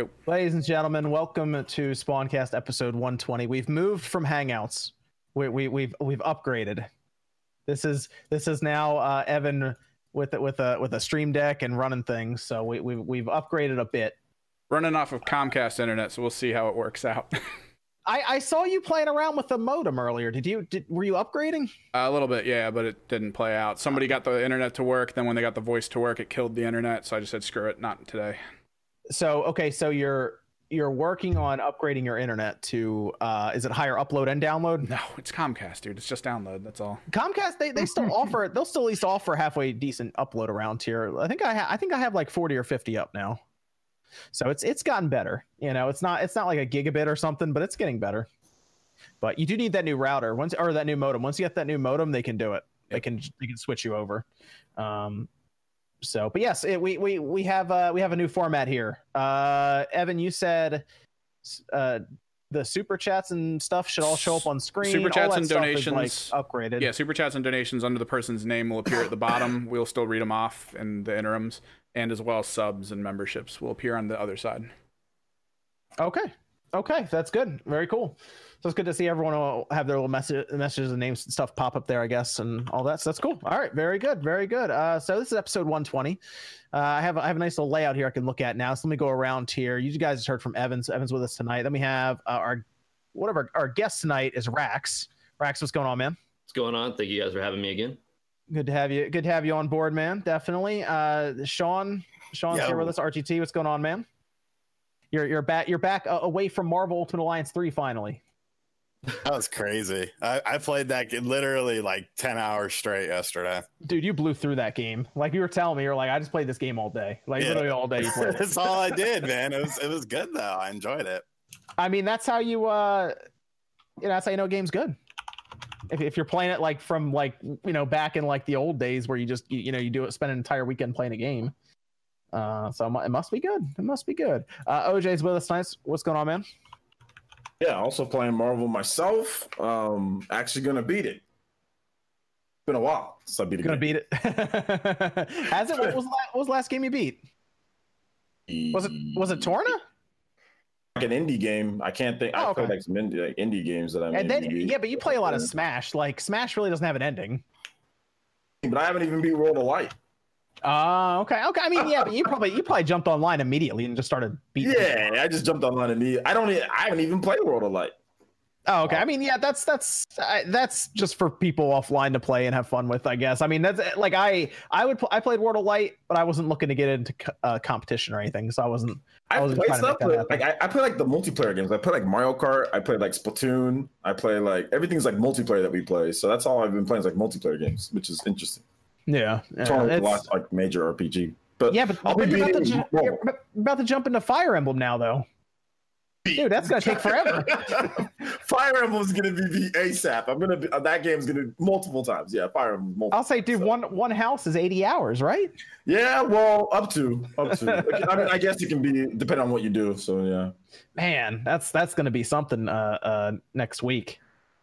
Go. Ladies and gentlemen, welcome to Spawncast episode 120. We've moved from Hangouts. We, we, we've we've upgraded. This is this is now uh, Evan with with a with a stream deck and running things. So we, we we've upgraded a bit. Running off of Comcast internet, so we'll see how it works out. I, I saw you playing around with the modem earlier. Did you? Did were you upgrading? Uh, a little bit, yeah, but it didn't play out. Somebody got the internet to work. Then when they got the voice to work, it killed the internet. So I just said, screw it, not today. So okay, so you're you're working on upgrading your internet to uh, is it higher upload and download? No, it's Comcast, dude. It's just download. That's all. Comcast they, they still offer they'll still at least offer halfway decent upload around here. I think I ha- I think I have like 40 or 50 up now. So it's it's gotten better. You know, it's not it's not like a gigabit or something, but it's getting better. But you do need that new router once or that new modem. Once you get that new modem, they can do it. Yep. They can they can switch you over. Um, so but yes it, we we we have uh we have a new format here. Uh evan you said uh the super chats and stuff should all show up on screen. Super chats and donations. like upgraded. Yeah super chats and donations under the person's name will appear at the bottom. We'll still read them off in the interims and as well subs and memberships will appear on the other side. Okay. Okay that's good. Very cool so it's good to see everyone will have their little message, messages and names and stuff pop up there, I guess, and all that. So that's cool. All right, very good, very good. Uh, so this is episode 120. Uh, I have I have a nice little layout here I can look at now. So let me go around here. You guys heard from Evans. Evans with us tonight. Then we have uh, our one of our, our guests tonight is Rax. Rax, what's going on, man? What's going on? Thank you guys for having me again. Good to have you. Good to have you on board, man. Definitely. Uh, Sean, Sean's Yo. here with us. RGT, what's going on, man? You're you're back. You're back uh, away from Marvel Ultimate Alliance three finally. That was crazy. I, I played that literally like 10 hours straight yesterday. Dude, you blew through that game. Like you were telling me, you're like, I just played this game all day. Like yeah. literally all day. that's all I did, man. It was it was good though. I enjoyed it. I mean, that's how you uh you know, that's how you know a game's good. If, if you're playing it like from like you know back in like the old days where you just you, you know you do it spend an entire weekend playing a game uh so it must be good it must be good uh oj's with us nice what's going on man yeah, also playing Marvel myself. Um, actually gonna beat it. It's Been a while since I beat it. Gonna beat it. Has it? What was, the last, what was the last game you beat? Was it was it Torna? Like an indie game. I can't think. Oh, I okay. played like some indie, like indie games that I'm. And then yeah, but you play a lot of Smash. Like Smash really doesn't have an ending. But I haven't even beat World of Light. Uh, okay, okay. I mean, yeah, but you probably you probably jumped online immediately and just started beating. Yeah. I just jumped online immediately. I don't. I haven't even played World of Light. Oh, okay. I mean, yeah, that's that's uh, that's just for people offline to play and have fun with, I guess. I mean, that's like I I would pl- I played World of Light, but I wasn't looking to get into uh, competition or anything, so I wasn't. I, I wasn't play stuff, like I, I play like the multiplayer games. I play like Mario Kart. I play like Splatoon. I play like everything's like multiplayer that we play. So that's all I've been playing is like multiplayer games, which is interesting. Yeah, it's last like major RPG. But yeah, but, I'll but you're, about to, you're about to jump into Fire Emblem now, though. Dude, that's gonna take forever. Fire Emblem's gonna be the ASAP. I'm gonna be, uh, that game's gonna be multiple times. Yeah, Fire Emblem. Multiple, I'll say, dude, so. one one house is 80 hours, right? Yeah, well, up to up to. I mean, I guess it can be depending on what you do. So yeah. Man, that's that's gonna be something uh, uh next week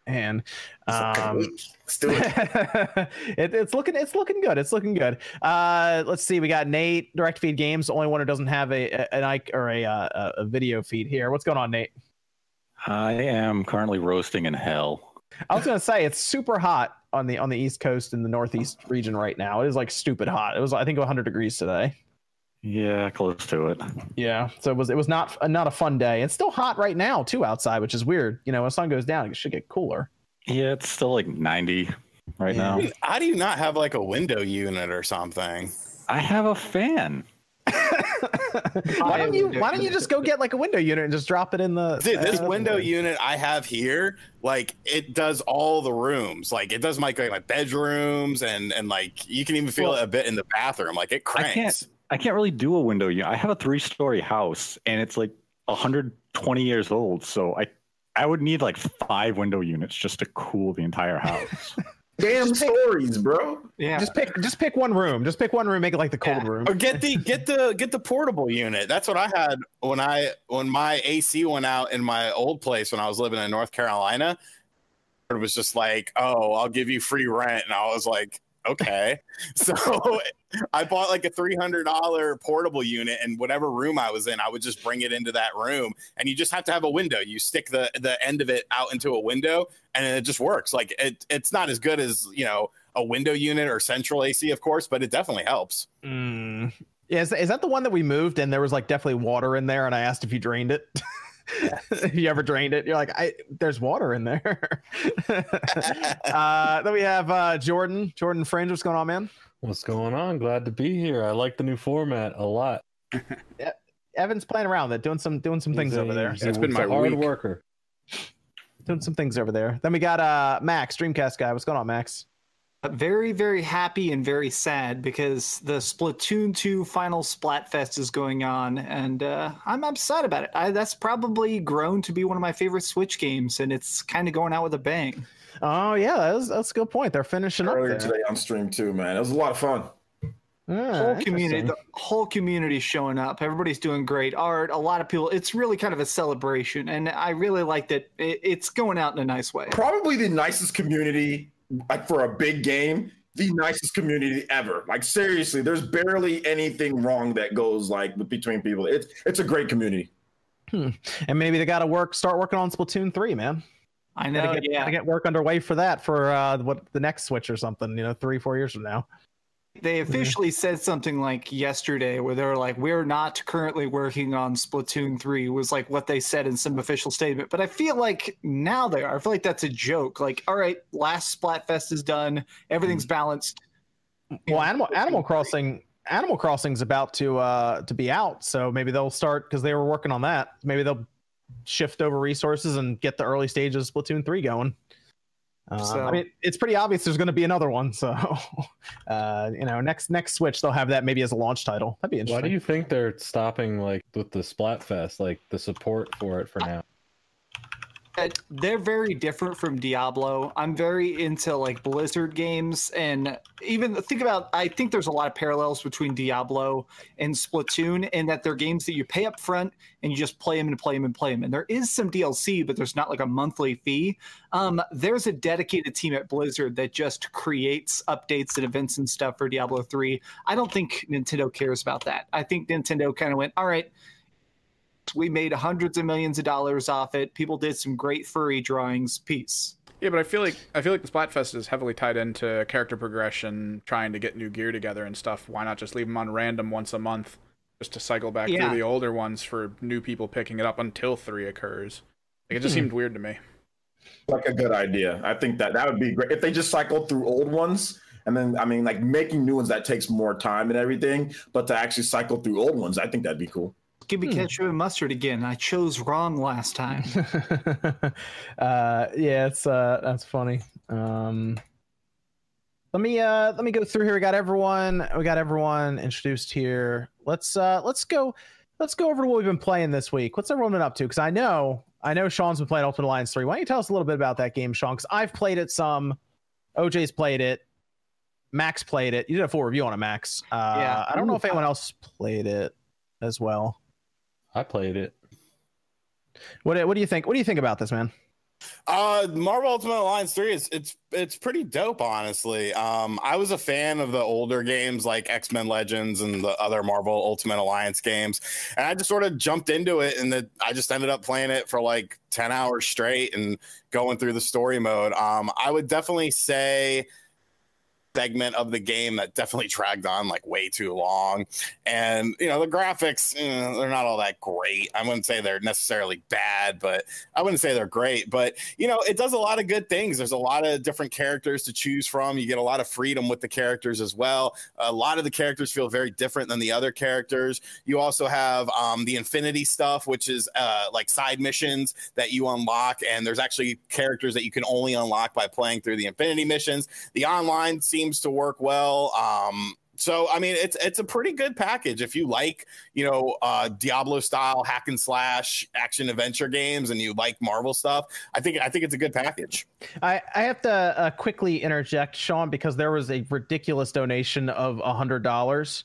and um, it. it, it's looking it's looking good. It's looking good. Uh, let's see. We got Nate, Direct Feed Games, the only one who doesn't have a, a an ike or a, uh, a video feed here. What's going on, Nate? I am currently roasting in hell. I was gonna say it's super hot on the on the East Coast in the Northeast region right now. It is like stupid hot. It was I think 100 degrees today. Yeah, close to it. Yeah, so it was it was not not a fun day. It's still hot right now too outside, which is weird. You know, when the sun goes down, it should get cooler. Yeah, it's still like 90 right yeah. now. How do you not have like a window unit or something? I have a fan. why don't you why don't you just go get like a window unit and just drop it in the Dude, this uh, window unit I have here, like it does all the rooms. Like it does my like my bedrooms and and like you can even feel well, it a bit in the bathroom. Like it cranks. I can't really do a window unit. I have a three story house and it's like 120 years old, so I I would need like five window units just to cool the entire house. Damn stories, bro. Yeah. Just pick just pick one room. Just pick one room. Make it like the cold Yeah. room. Or get the get the get the portable unit. That's what I had when I when my AC went out in my old place when I was living in North Carolina. It was just like, oh, I'll give you free rent, and I was like, okay. so I bought like a three hundred dollar portable unit, and whatever room I was in, I would just bring it into that room, and you just have to have a window. You stick the the end of it out into a window, and it just works. Like it, it's not as good as you know a window unit or central AC, of course, but it definitely helps. Mm. Yeah, is, is that the one that we moved and there was like definitely water in there and I asked if you drained it? if you ever drained it, you're like, I there's water in there. uh, then we have uh, Jordan. Jordan Fringe, what's going on, man? What's going on? Glad to be here. I like the new format a lot. Evan's playing around that, doing some doing some things a- over there. he's Yeah, it's been my hard week. worker. Doing some things over there. Then we got uh Max, Dreamcast guy. What's going on, Max? Very very happy and very sad because the splatoon 2 final splatfest is going on and uh, i'm upset about it. I, that's probably grown to be one of my favorite switch games and it's kind of going out with a bang. Oh yeah, that's that's a good point. They're finishing up Earlier today on stream too, man. It was a lot of fun. Ah, whole community the whole community showing up. Everybody's doing great. Art a lot of people it's really kind of a celebration and i really like that it, it's going out in a nice way. Probably the nicest community, like for a big game, the nicest community ever. Like seriously, there's barely anything wrong that goes like between people. It's it's a great community. And maybe they got to work, start working on Splatoon three, man. i know Gotta get, yeah gotta get work underway for that for uh what the next Switch or something. You know, three four years from now. They officially said something like yesterday where they were like, we're not currently working on Splatoon 3, was like what they said in some official statement. But I feel like now they are. I feel like that's a joke. Like, all right, last Splatfest is done, everything's balanced. Well, Animal Animal Crossing Animal Crossing's about to uh to be out, so maybe they'll start because they were working on that. Maybe they'll shift over resources and get the early stages of Splatoon three going. Uh, So- I mean, it's pretty obvious there's going to be another one. So, uh, you know, next next Switch they'll have that maybe as a launch title. That'd be interesting. Why do you think they're stopping like with the Splatfest, like the support for it for now? Uh, They're very different from Diablo. I'm very into like Blizzard games, and even think about. I think there's a lot of parallels between Diablo and Splatoon, in that they're games that you pay up front and you just play them and play them and play them. And there is some DLC, but there's not like a monthly fee. Um, there's a dedicated team at Blizzard that just creates updates and events and stuff for Diablo 3. I don't think Nintendo cares about that. I think Nintendo kind of went, all right, we made hundreds of millions of dollars off it. People did some great furry drawings. Peace. Yeah, but I feel like I feel like the Splatfest is heavily tied into character progression, trying to get new gear together and stuff. Why not just leave them on random once a month, just to cycle back Yeah. through the older ones for new people picking it up until three occurs? Like it just Hmm. seemed weird to me. Like a good idea. I think that that would be great if they just cycled through old ones. And then, I mean, like making new ones that takes more time and everything, but to actually cycle through old ones, I think that'd be cool. Give me Hmm. ketchup and mustard again. I chose wrong last time. uh, yeah, it's uh, that's funny. Um, let me uh, let me go through here. We got everyone. We got everyone introduced here. Let's uh, let's go. Let's go over to what we've been playing this week. What's everyone been up to? Because I know I know Sean's been playing Ultimate Alliance three. Why don't you tell us a little bit about that game, Sean? Because I've played it some. OJ's played it. Max played it. You did a full review on it, Max. Uh, Yeah. I don't know if anyone else played it as well. I played it. What What do you think? What do you think about this, man? Uh, Marvel Ultimate Alliance three is it's it's pretty dope, honestly. Um, I was a fan of the older games like X Men Legends and the other Marvel Ultimate Alliance games, and I just sort of jumped into it, and the, I just ended up playing it for like ten hours straight and going through the story mode. Um, I would definitely say segment of the game that definitely dragged on like way too long. And you know the graphics eh, they're not all that great. I wouldn't say they're necessarily bad but i wouldn't say they're great. But you know it does a lot of good things. There's a lot of different characters to choose from. You get a lot of freedom with the characters as well. A lot of the characters feel very different than the other characters. You also have um, the infinity stuff which is uh, like side missions that you unlock and there's actually characters that you can only unlock by playing through the infinity missions. The online seems to work well um, So I mean, it's it's a pretty good package if you like you know uh, Diablo style hack and slash action adventure games and you like Marvel stuff. I think I think it's a good package. I, I have to uh, quickly interject, Sean, because there was a ridiculous donation of a hundred dollars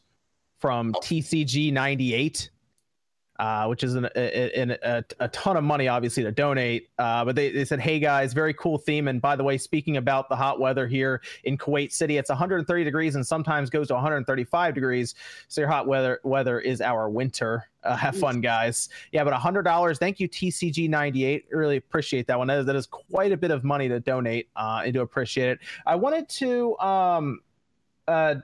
from TCG ninety eight. Uh, which is an, a, a, a, ton of money, obviously, to donate. Uh, but they, they said, hey guys, very cool theme. And by the way, speaking about the hot weather here in Kuwait City, it's 130 degrees and sometimes goes to 135 degrees. So your hot weather weather is our winter. Uh, have fun, guys. Yeah, but $100. Thank you, TCG98. Really appreciate that one. That is, that is quite a bit of money to donate uh, and to appreciate it. I wanted to. Um, uh,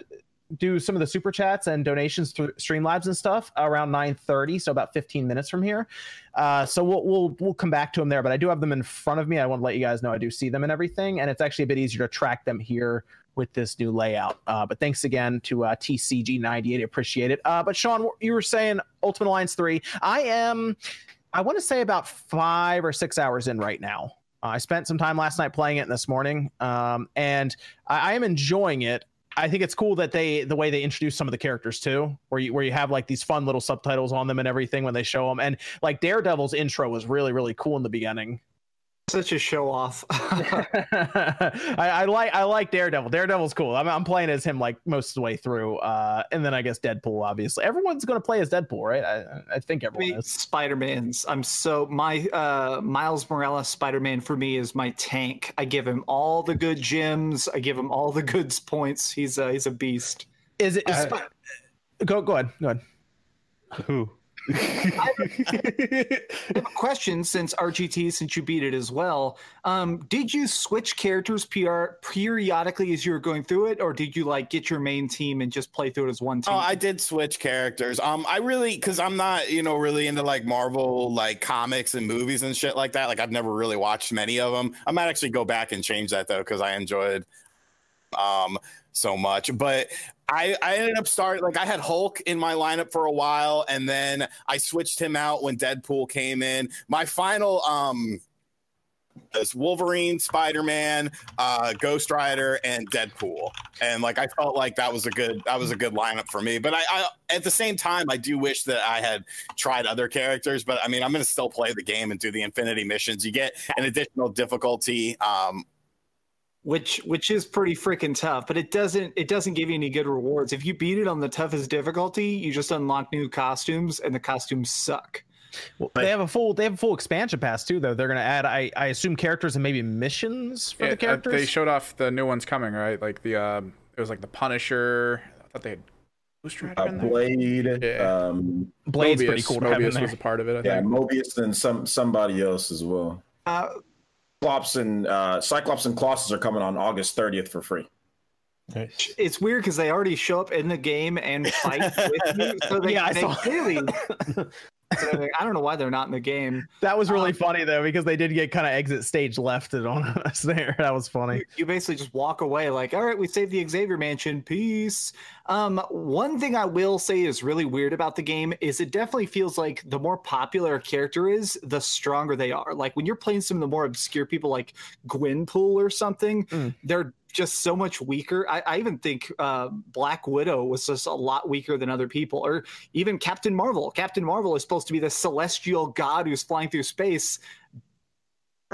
do some of the super chats and donations through Streamlabs and stuff around 9:30, so about 15 minutes from here. Uh, so we'll we'll we'll come back to them there, but I do have them in front of me. I want to let you guys know I do see them and everything, and it's actually a bit easier to track them here with this new layout. Uh, but thanks again to uh, TCG98, appreciate it. Uh, but Sean, you were saying Ultimate Alliance three. I am, I want to say about five or six hours in right now. I spent some time last night playing it this morning, um, and I, I am enjoying it. I think it's cool that they the way they introduce some of the characters too, where you where you have like these fun little subtitles on them and everything when they show them, and like Daredevil's intro was really really cool in the beginning such a show off. I, I, like I like Daredevil. Daredevil's cool. I'm, I'm playing as him like most of the way through, uh, and then I guess Deadpool. Obviously, everyone's going to play as Deadpool, right? I, I think everyone is. Spider Man's. I'm so my uh, Miles Morales Spider Man for me is my tank. I give him all the good gems. I give him all the good points. He's a, he's a beast. Is it? Is uh, Sp- go go ahead. Go ahead. Who? I have a question since RGT, since you beat it as well. Um, did you switch characters PR periodically as you were going through it, or did you like get your main team and just play through it as one team? Oh, I did switch characters. Um, I really because I'm not you know really into like Marvel like comics and movies and shit like that. Like I've never really watched many of them. I might actually go back and change that though because I enjoyed um so much. But I, I ended up starting like I had Hulk in my lineup for a while, and then I switched him out when Deadpool came in. My final um is Wolverine, Spider Man, uh, Ghost Rider, and Deadpool, and like I felt like that was a good that was a good lineup for me. But I, I at the same time I do wish that I had tried other characters. But I mean I'm going to still play the game and do the Infinity missions. You get an additional difficulty um, which which is pretty freaking tough but it doesn't it doesn't give you any good rewards if you beat it on the toughest difficulty you just unlock new costumes and the costumes suck well, they have a full they have a full expansion pass too though they're going to add I, I assume characters and maybe missions for yeah, the characters uh, they showed off the new ones coming right like the uh, it was like the punisher i thought they had Ghost Rider uh, Blade, yeah. um, Blade's Morbius, pretty cool. Morbius was a part of it. I yeah, think. Morbius and some somebody else as well. Uh, Cyclops and uh, Cyclops and Colossus are coming on August 30th for free. Nice. It's weird because they already show up in the game and fight with you, so they, yeah, they clearly So I don't know why they're not in the game. That was really um, funny though, because they did get kind of exit stage lefted on us there. That was funny. You basically just walk away like, all right, we saved the Xavier Mansion. Peace. Um, one thing I will say is really weird about the game is it definitely feels like the more popular a character is, the stronger they are. Like when you're playing some of the more obscure people like Gwenpool or something, mm. they're just so much weaker. I, I even think uh, Black Widow was just a lot weaker than other people, or even Captain Marvel. Captain Marvel is supposed to be the celestial god who's flying through space.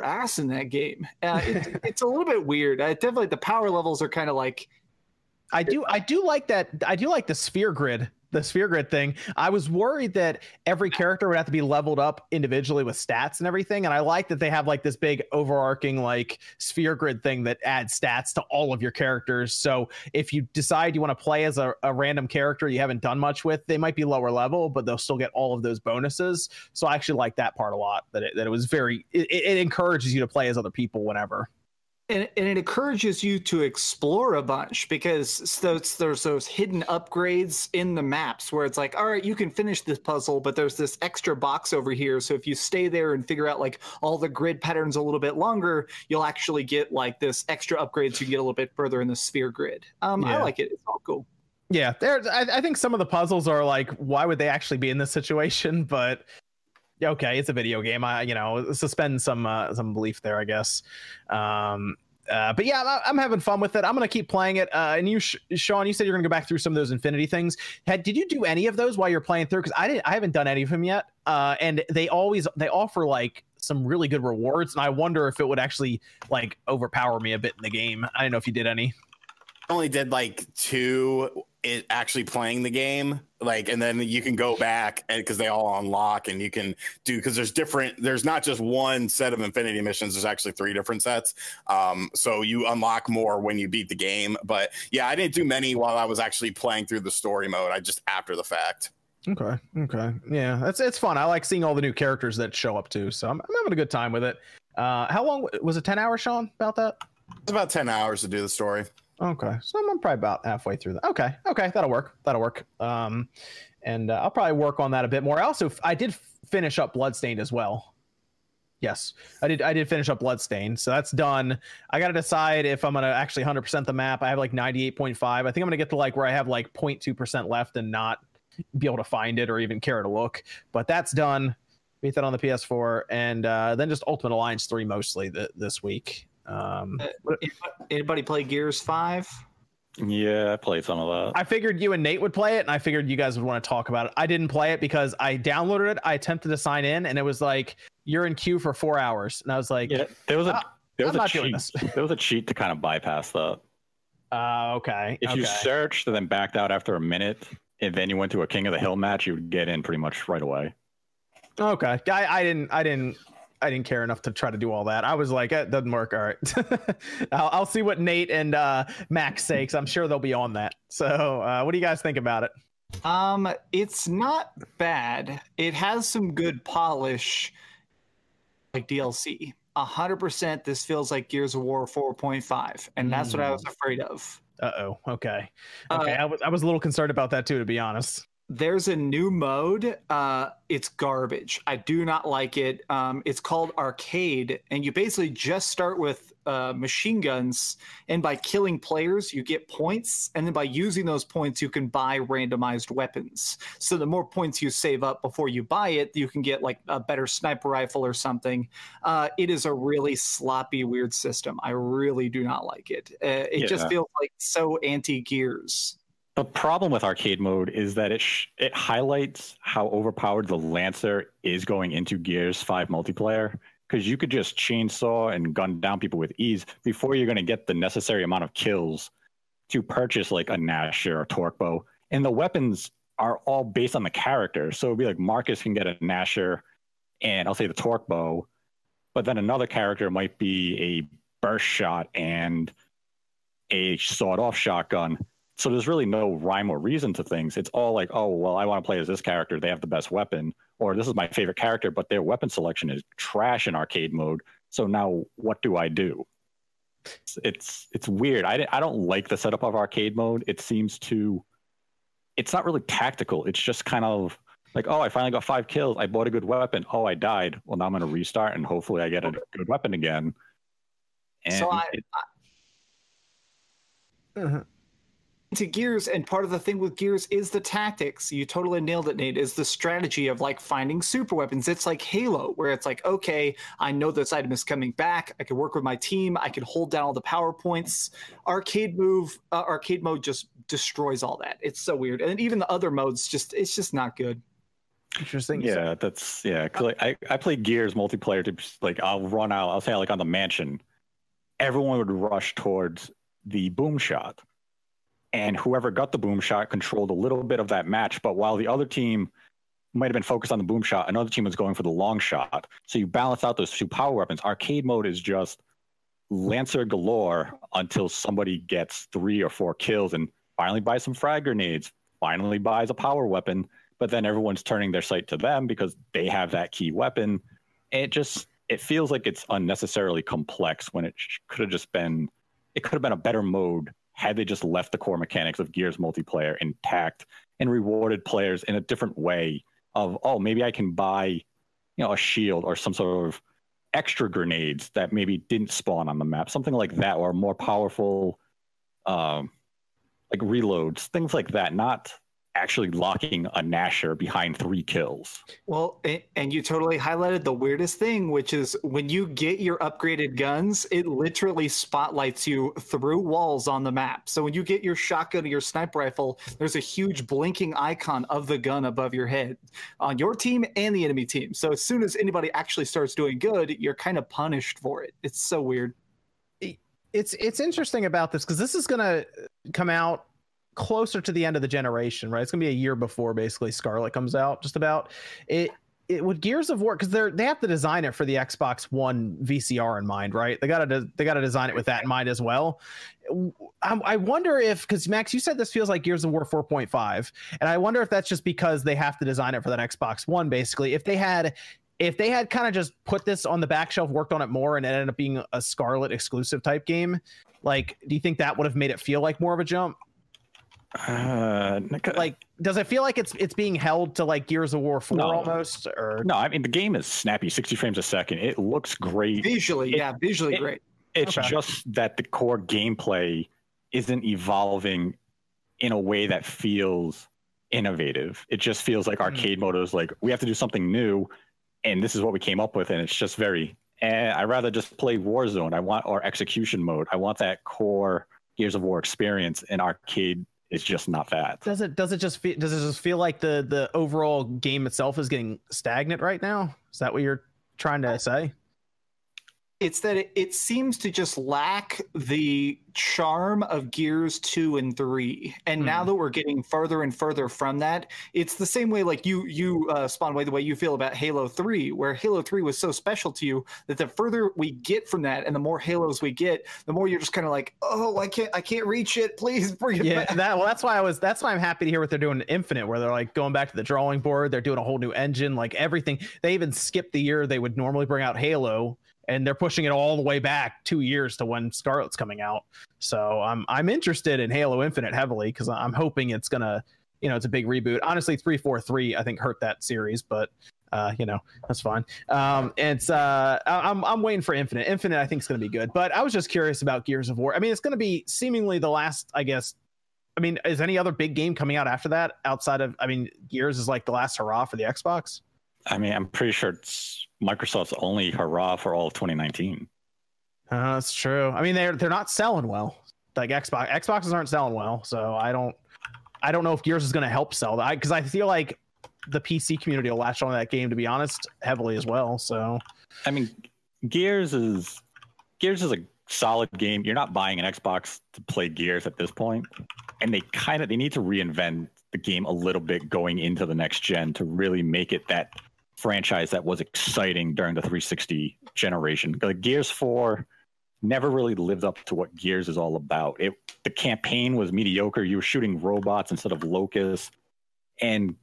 Ass in that game. Uh, it, it's a little bit weird. Uh, definitely, the power levels are kind of like. I do. I do like that. I do like the sphere grid the sphere grid thing, I was worried that every character would have to be leveled up individually with stats and everything. And I like that they have like this big overarching like sphere grid thing that adds stats to all of your characters. So if you decide you want to play as a, a random character you haven't done much with, they might be lower level, but they'll still get all of those bonuses. So I actually like that part a lot. That it, that it was very it, it encourages you to play as other people whenever and, and it encourages you to explore a bunch because there's, there's those hidden upgrades in the maps where it's like all right you can finish this puzzle but there's this extra box over here. So if you stay there and figure out like all the grid patterns a little bit longer you'll actually get like this extra upgrade so you get a little bit further in the sphere grid. Um yeah. i like it. It's all cool. Yeah there I, I think some of the puzzles are like why would they actually be in this situation? But okay, it's a video game. I you know suspend some uh, some belief there, I guess. Um, uh, but yeah, I'm, I'm having fun with it. I'm gonna keep playing it. Uh, and you, Sh- Sean, you said you're gonna go back through some of those Infinity things. Had did you do any of those while you're playing through? Because I didn't. I haven't done any of them yet. Uh, and they always they offer like some really good rewards, and I wonder if it would actually like overpower me a bit in the game. I don't know if you did any. only did like two it actually playing the game like and then you can go back and because they all unlock and you can do because there's different there's not just one set of infinity missions there's actually three different sets um so you unlock more when you beat the game but yeah i didn't do many while i was actually playing through the story mode i just after the fact Okay. Okay. Yeah, that's it's fun. I like seeing all the new characters that show up too. So I'm, I'm having a good time with it. Uh, how long was it? Ten hours, Sean? About that? it's about 10 hours to do the story Okay, so I'm probably about halfway through that. Okay, okay, that'll work. That'll work. Um, and uh, I'll probably work on that a bit more. I also I did finish up Bloodstained as well. Yes, I did. I did finish up Bloodstained, so that's done. I got to decide if I'm gonna actually 100% the map. I have like 98.5. I think I'm gonna get to like where I have like 0.2% left and not be able to find it or even care to look. But that's done. Beat that on the PS4, and uh, then just Ultimate Alliance 3 mostly th- this week. Um, Uh, Anybody play Gears Five? Yeah, I played some of that. I figured you and Nate would play it, and I figured you guys would want to talk about it. I didn't play it because I downloaded it. I attempted to sign in, and it was like you're in queue for four hours, and I was like, yeah, there was a Ah, there was I'm a not doing cheat. this. there was a cheat to kind of bypass that. uh, "Okay, If you searched and then backed out after a minute, and then you went to a King of the Hill match, you would get in pretty much right away. okay." I, I didn't, I didn't, I didn't care enough to try to do all that. I was like, it doesn't work. All right, I'll, I'll see what Nate and uh, Max say, 'cause I'm sure they'll be on that. So, uh, what do you guys think about it? Um, it's not bad. It has some good polish, like DLC. A hundred percent. This feels like Gears of War 4.5, and that's what I was afraid of. Uh oh. Okay. Uh, Okay. I was, I was a little concerned about that too, to be honest. There's a new mode uh it's garbage. I do not like it. Um it's called arcade and you basically just start with uh machine guns and by killing players you get points and then by using those points you can buy randomized weapons. So the more points you save up before you buy it you can get like a better sniper rifle or something. Uh it is a really sloppy weird system. I really do not like it. Uh, it just feels like so anti gears The problem with arcade mode is that it sh- it highlights how overpowered the Lancer is going into Gears 5 multiplayer because you could just chainsaw and gun down people with ease before you're going to get the necessary amount of kills to purchase like a Gnasher or Torque Bow. And the weapons are all based on the character. So it'd be like Marcus can get a Gnasher and I'll say the Torque Bow, but then another character might be a burst shot and a sawed off shotgun. So there's really no rhyme or reason to things. It's all like, oh, well, I want to play as this character. They have the best weapon, or this is my favorite character, but their weapon selection is trash in arcade mode. So now what do I do? It's it's, it's weird. I, I don't like the setup of arcade mode. It seems to, it's not really tactical. It's just kind of like, oh, I finally got five kills. I bought a good weapon. Oh, I died. Well, now I'm going to restart and hopefully I get a good weapon again. And So I- it- uh-huh. To Gears, and part of the thing with Gears is the tactics. You totally nailed it, Nate. Is the strategy of like finding super weapons. It's like Halo, where it's like, okay, I know this item is coming back. I can work with my team. I can hold down all the power points. Arcade move, uh, arcade mode just destroys all that. It's so weird, and even the other modes just it's just not good. Interesting. So- Yeah, that's yeah. 'cause, like, I I play Gears multiplayer to like I'll run out. I'll say like on the mansion, everyone would rush towards the boom shot, and whoever got the boom shot controlled a little bit of that match. But while the other team might have been focused on the boom shot, another team was going for the long shot. So you balance out those two power weapons. Arcade mode is just Lancer galore until somebody gets three or four kills and finally buys some frag grenades, finally buys a power weapon, but then everyone's turning their sight to them because they have that key weapon. It just it feels like it's unnecessarily complex when it could have just been it could have been a better mode had they just left the core mechanics of Gears multiplayer intact and rewarded players in a different way of oh maybe I can buy you know a shield or some sort of extra grenades that maybe didn't spawn on the map something like that or more powerful um like reloads things like that not actually locking a Gnasher behind three kills. Well, and you totally highlighted the weirdest thing, which is when you get your upgraded guns, it literally spotlights you through walls on the map. So when you get your shotgun or your sniper rifle, there's a huge blinking icon of the gun above your head on your team and the enemy team. So as soon as anybody actually starts doing good, you're kind of punished for it. It's so weird. it's it's interesting about this because this is gonna come out closer to the end of the generation, right? It's gonna be a year before basically Scarlet comes out, just about. It it with Gears of War because they're they have to design it for the Xbox One VCR in mind, right? They gotta de- they gotta design it with that in mind as well. I, I wonder if because Max, you said this feels like Gears of War 4.5, and I wonder if that's just because they have to design it for that Xbox One. Basically, if they had if they had kind of just put this on the back shelf, worked on it more, and it ended up being a Scarlet exclusive type game, like, do you think that would have made it feel like more of a jump? Uh, Like, does it feel like it's it's being held to like Gears of War 4 No. almost? Or no, I mean the game is snappy, 60 frames a second. It looks great. Visually, It- yeah, visually it- great. It's Okay. just that the core gameplay isn't evolving in a way that feels innovative. It just feels like arcade mode is like we have to do something new, and this is what we came up with, and it's just very. Eh, I rather just play Warzone. I want or execution mode. I want that core Gears of War experience, in arcade is just not that. does it does it just feel does it just feel like the the overall game itself is getting stagnant right now? Is that what you're trying to say? It's that it, it seems to just lack the charm of Gears 2 and 3. And now Hmm. that we're getting further and further from that, it's the same way like you you uh spawn way the way you feel about Halo 3, where Halo 3 was so special to you that the further we get from that and the more Halos we get, the more you're just kind of like, "Oh, I can't I can't reach it. Please bring it yeah back." that well that's why i was that's why i'm happy to hear what they're doing in infinite where they're like going back to the drawing board they're doing a whole new engine like everything they even skipped the year they would normally bring out halo and they're pushing it all the way back two years to when scarlet's coming out so i'm i'm interested in halo infinite heavily because i'm hoping it's gonna you know it's a big reboot honestly 343 i think hurt that series but uh, you know that's fine. Um, it's uh, I'm I'm waiting for Infinite. Infinite, I think is to be good. But I was just curious about Gears of War. I mean, it's to be seemingly the last, I guess. I mean, is any other big game coming out after that outside of? I mean, Gears is like the last hurrah for the Xbox. I mean, I'm pretty sure it's Microsoft's only hurrah for all of 2019. Uh, that's true. I mean, they're they're not selling well. Like Xbox, Xboxes aren't selling well. So I don't, I don't know if Gears is going to help sell that because I feel like the PC community will latch on to that game to be honest heavily as well. So I mean, Gears is Gears is a solid game. You're not buying an Xbox to play Gears at this point, and they kind of they need to reinvent the game a little bit going into the next gen to really make it that franchise that was exciting during the 360 generation. Like Gears 4 never really lived up to what Gears is all about. It the campaign was mediocre. You were shooting robots instead of locusts, and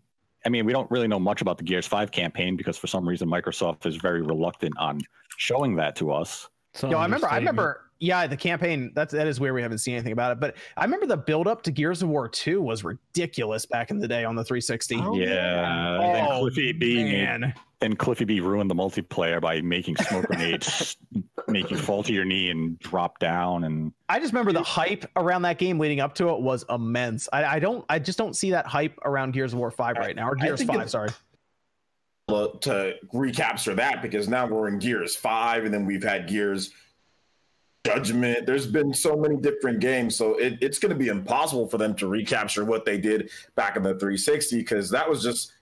I mean, we don't really know much about the Gears 5 campaign because for some reason Microsoft is very reluctant on showing that to us. It's an Yo, I remember. I remember. Yeah, the campaign. That's that is weird. We haven't seen anything about it. But I remember the build up to Gears of War Two was ridiculous back in the day on the 360. Oh, yeah. And then Oh, Cliffy B made- man. then Cliffy B ruined the multiplayer by making smoke grenades make you fall to your knee and drop down and I just remember the hype around that game leading up to it was immense. I, I don't. I just don't see that hype around Gears of War Five right now, or I Gears Five. it's- Sorry. To recapture that because now we're in Gears 5 and then we've had Gears Judgment. There's been so many different games. So it, it's going to be impossible for them to recapture what they did back in the 360 because that was just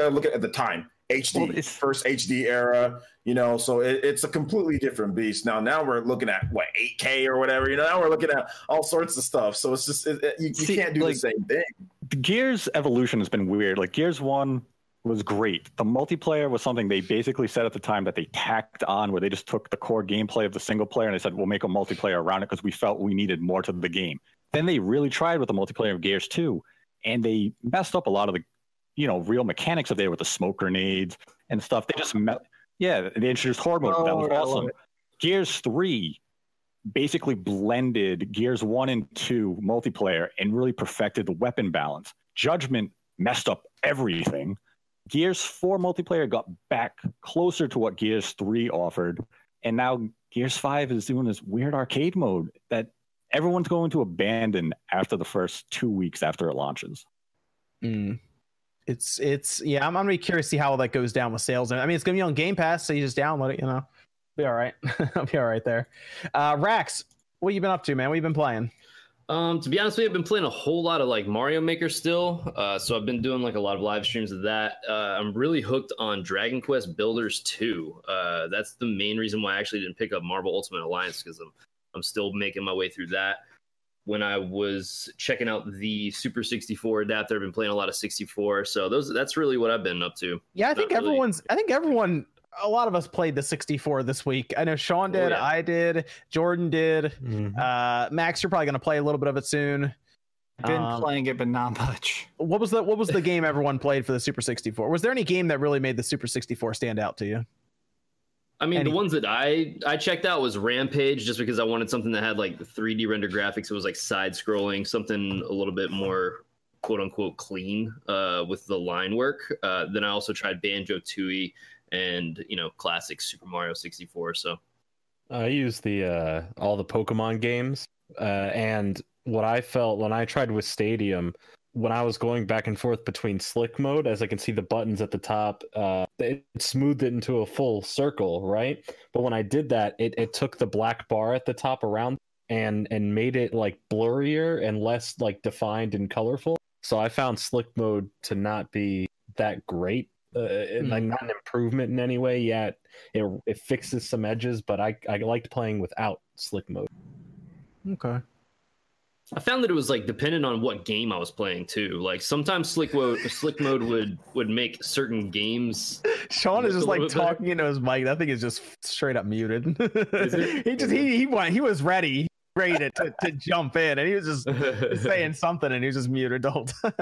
uh, look at, at the time. HD, Well, first HD era, you know, so it, it's a completely different beast. Now, now we're looking at what 8K or whatever, you know, now we're looking at all sorts of stuff. So it's just, it, you, you can't do like- the same thing. Gears evolution has been weird. Like Gears 1 was great. The multiplayer was something they basically said at the time that they tacked on where they just took the core gameplay of the single player and they said we'll make a multiplayer around it because we felt we needed more to the game. Then they really tried with the multiplayer of Gears 2 and they messed up a lot of the you know real mechanics of there with the smoke grenades and stuff. They just met yeah, they introduced horde mode. that Oh, was awesome. Gears 3 basically blended Gears 1 and 2 multiplayer and really perfected the weapon balance. Judgment messed up everything. Gears 4 multiplayer got back closer to what Gears 3 offered. And now Gears 5 is doing this weird arcade mode that everyone's going to abandon after the first two weeks after it launches. Mm. It's it's yeah. I'm, I'm gonna be curious to see how that goes down with sales. I mean, it's gonna be on Game Pass, so you just download it. You know, be all right. I'll be all right there. Uh, Rax, what you been up to, man? What you been playing? Um, to be honest with you, I've been playing a whole lot of like Mario Maker still. Uh, so I've been doing like a lot of live streams of that. Uh, I'm really hooked on Dragon Quest Builders 2. Uh, that's the main reason why I actually didn't pick up Marvel Ultimate Alliance because I'm I'm still making my way through that. When I was checking out the Super 64 adapter, I've been playing a lot of 64. So those that's really what I've been up to. Yeah, I Not think really. everyone's. I think everyone. A lot of us played the 64 this week. I know Sean did. yeah. I did. Jordan did. Mhm. Uh, Max, you're probably gonna play a little bit of it soon. Been Um, playing it, but not much. What was the What was the game everyone played for the Super 64? Was there any game that really made the Super 64 stand out to you? I mean, Any- the ones that I I checked out was Rampage, just because I wanted something that had like 3D render graphics. It was like side scrolling, something a little bit more quote unquote clean uh, with the line work. Uh, then I also tried Banjo Tooie and you know classic Super Mario 64. So I use the uh, all the Pokemon games, uh, and what I felt when I tried with Stadium, when I was going back and forth between Slick mode, as I can see the buttons at the top, uh, it smoothed it into a full circle, right? But when I did that, it, it took the black bar at the top around and and made it like blurrier and less like defined and colorful. So I found Slick mode to not be that great. Uh, and, like not an improvement in any way yet it, it fixes some edges, but I I liked playing without slick mode. Okay. I found that it was like dependent on what game I was playing too. Like sometimes slick mode slick mode would would make certain games Sean is just like little bit better. talking into his mic. That thing is just straight up muted. it? he just he he went he was ready ready to, to, to jump in and he was just saying something and he was just muted the whole time.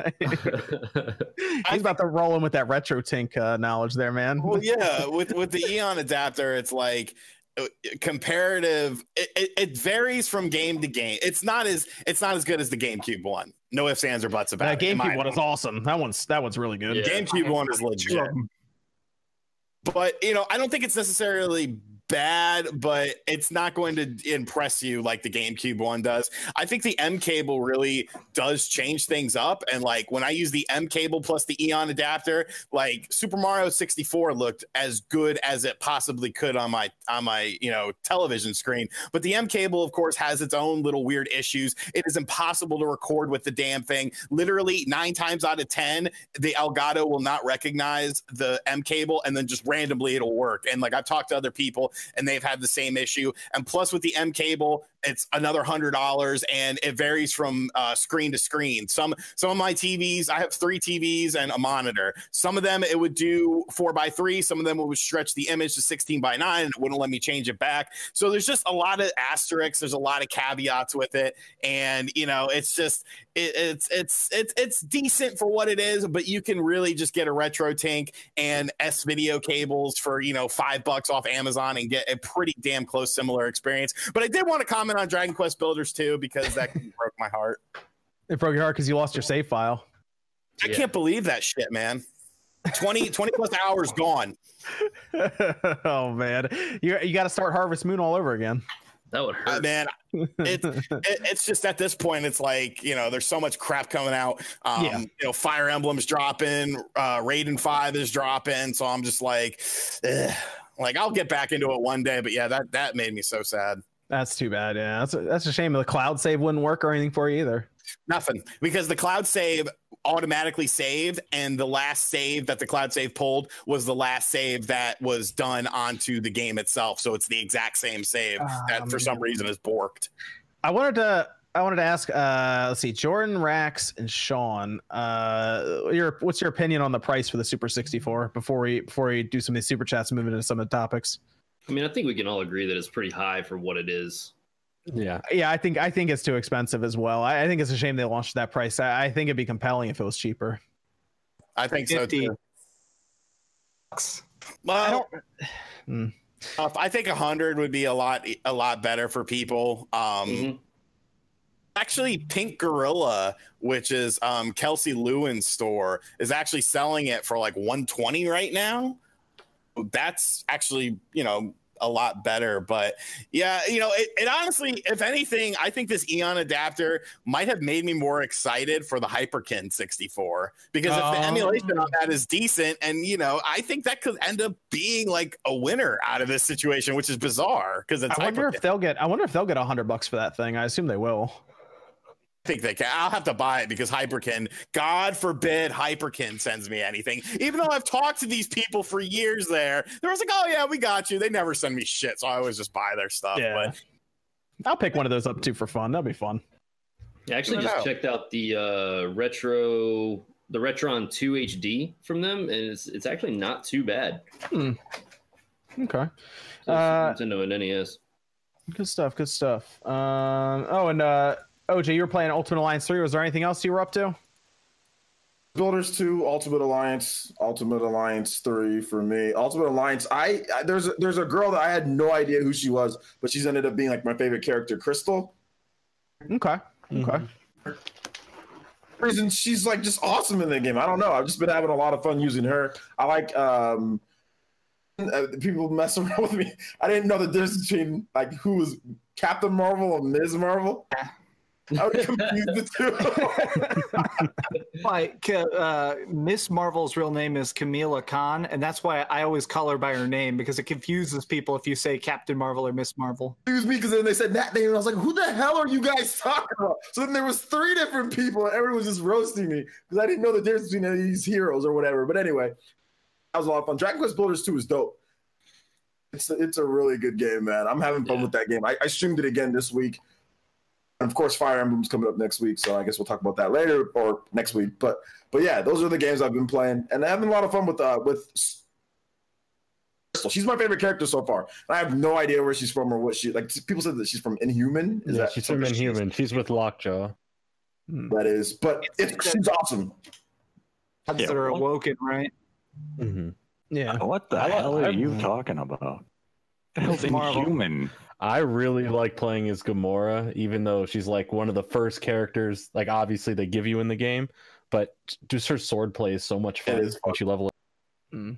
He's about to roll in with that RetroTINK uh, knowledge there, man. well yeah with with the eon adapter it's like uh, comparative it, it, it varies from game to game it's not as it's not as good as the gamecube one no ifs ands or buts about that it in my GameCube one is awesome. That one's that one's really good. Yeah. gamecube one is legit but you know i don't think it's necessarily bad but it's not going to impress you like the gamecube one does. I think the mCable really does change things up. And like when i use the mCable plus the eon adapter like super mario 64 looked as good as it possibly could on my on my you know television screen. But the mCable of course has its own little weird issues. It is impossible to record with the damn thing. Literally nine times out of ten the elgato will not recognize the mCable and then just randomly it'll work. And like i've talked to other people and they've had the same issue. And plus with the mCable it's another hundred dollars and it varies from uh, screen to screen. Some some of my tvs i have three tvs and a monitor. Some of them it would do four by three some of them would stretch the image to 16 by 9 and it wouldn't let me change it back. So there's just a lot of asterisks there's a lot of caveats with it and you know it's just it, it's it's it's it's decent for what it is but you can really just get a RetroTINK and s video cables for you know five bucks off amazon and get a pretty damn close similar experience. But i did want to comment on dragon quest builders 2 because that broke my heart It broke your heart because you lost your save file. i Yeah. can't believe that shit man 20 20 plus hours gone oh man, you you got to start Harvest Moon all over again. that would uh, hurt. man it's it, it's just at this point it's like you know there's so much crap coming out um Yeah. you know fire emblem's dropping uh raiden 5 is dropping so i'm just like ugh. like i'll get back into it one day but yeah that that made me so sad That's too bad. Yeah, that's a, that's a shame. The cloud save wouldn't work or anything for you either. nothing because the cloud save automatically saved and the last save that the cloud save pulled was the last save that was done onto the game itself so it's the exact same save that for some reason is borked I wanted to I wanted to ask. Uh, let's see, Jordan, Rax, and Sean. Uh, your what's your opinion on the price for the Super 64 before we before we do some of these super chats and move into some of the topics? I mean, I think we can all agree that it's pretty high for what it is. Yeah, Yeah, I think I think it's too expensive as well. I, I think it's a shame they launched that price. I, I think it'd be compelling if it was cheaper. i think so 50 too. bucks. well Hmm. Uh, I think a hundred would be a lot a lot better for people. Um, Mhm. Actually, Pink Gorilla, which is um, Kelsey Lewin's store, is actually selling it for like one twenty right now. That's actually you know a lot better. But yeah, you know, it, it honestly, if anything, I think this Eon adapter might have made me more excited for the Hyperkin 64 because if the Oh. emulation on that is decent, and you know, I think that could end up being like a winner out of this situation, which is bizarre because it's I wonder Hyperkin. if they'll get. I wonder if they'll get a hundred bucks for that thing. I assume they will. I think they can. I'll have to buy it because Hyperkin, God forbid Hyperkin sends me anything. Even though I've talked to these people for years there, they're always like, oh, yeah, we got you. They never send me shit. So I always just buy their stuff. Yeah. I'll pick one of those up too for fun. That'll be fun. I actually just know. checked out the uh, retro, the Retron 2 HD from them, and it's it's actually not too bad. Okay. So it's Uh, Nintendo and NES. Good stuff. Good stuff. Um. Oh, and uh, OJ, you were playing Ultimate Alliance Three. Was there anything else you were up to? Builders 2, Ultimate Alliance, Ultimate Alliance 3 for me. Ultimate Alliance, I, I there's a, there's a girl that I had no idea who she was, but she's ended up being like my favorite character, Crystal. Okay. Okay. reason she's like just awesome in the game. I don't know. I've just been having a lot of fun using her. I like um uh, people mess around with me. I didn't know the difference between like who was Captain Marvel and Ms. Marvel. I would confuse the two. Like uh, Miss Marvel's real name is Kamala Khan, and that's why I always call her by her name because it confuses people if you say Captain Marvel or Miss Marvel. Excuse me because then they said that name, and I was like, "Who the hell are you guys talking about?" So then there was three different people, and everyone was just roasting me because I didn't know the difference between any of these heroes or whatever. But anyway, that was a lot of fun. Dragon Quest Builders 2 is dope. It's a, it's a really good game, man. I'm having fun Yeah. with that game. I, I streamed it again this week. And of course, Fire Emblem's coming up next week, so I guess we'll talk about that later or next week. But but yeah, those are the games I've been playing, and having a lot of fun with uh with. Crystal. She's my favorite character so far. And I have no idea where she's from or what she like. People said that she's from Inhuman. Is yeah, that she's from Inhuman. She's with Lockjaw. That is, but it's, she's awesome. Gods Yeah, that are awoken, right? hmm Yeah. What the I- hell are I- you talking about? The hell's Marvel. inhuman? I really like playing as Gamora, even though she's like one of the first characters. Like obviously they give you in the game, but just her sword play is so much fun It is once you level it.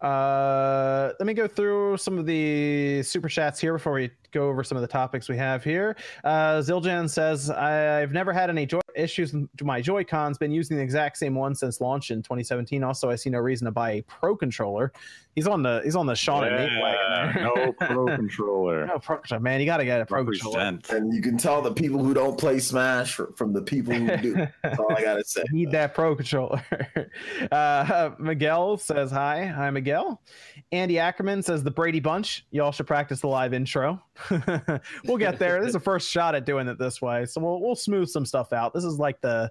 Uh, let me go through some of the super chats here before we go over some of the topics we have here. Uh, Ziljan says, I've never had any joy issues with my Joy Cons, been using the exact same one since launch in 2017. Also, I see no reason to buy a Pro controller. He's on the he's on the Sean and Nate wagon there. no pro controller. no pro controller, man. You got to get a Pro controller. And you can tell the people who don't play Smash from the people who do. That's all I gotta say. Need that pro controller. uh, Miguel says hi. Hi, Miguel. Andy Ackerman says the Brady Bunch. Y'all should practice the live intro. we'll get there. This is the first shot at doing it this way, so we'll we'll smooth some stuff out. This is like the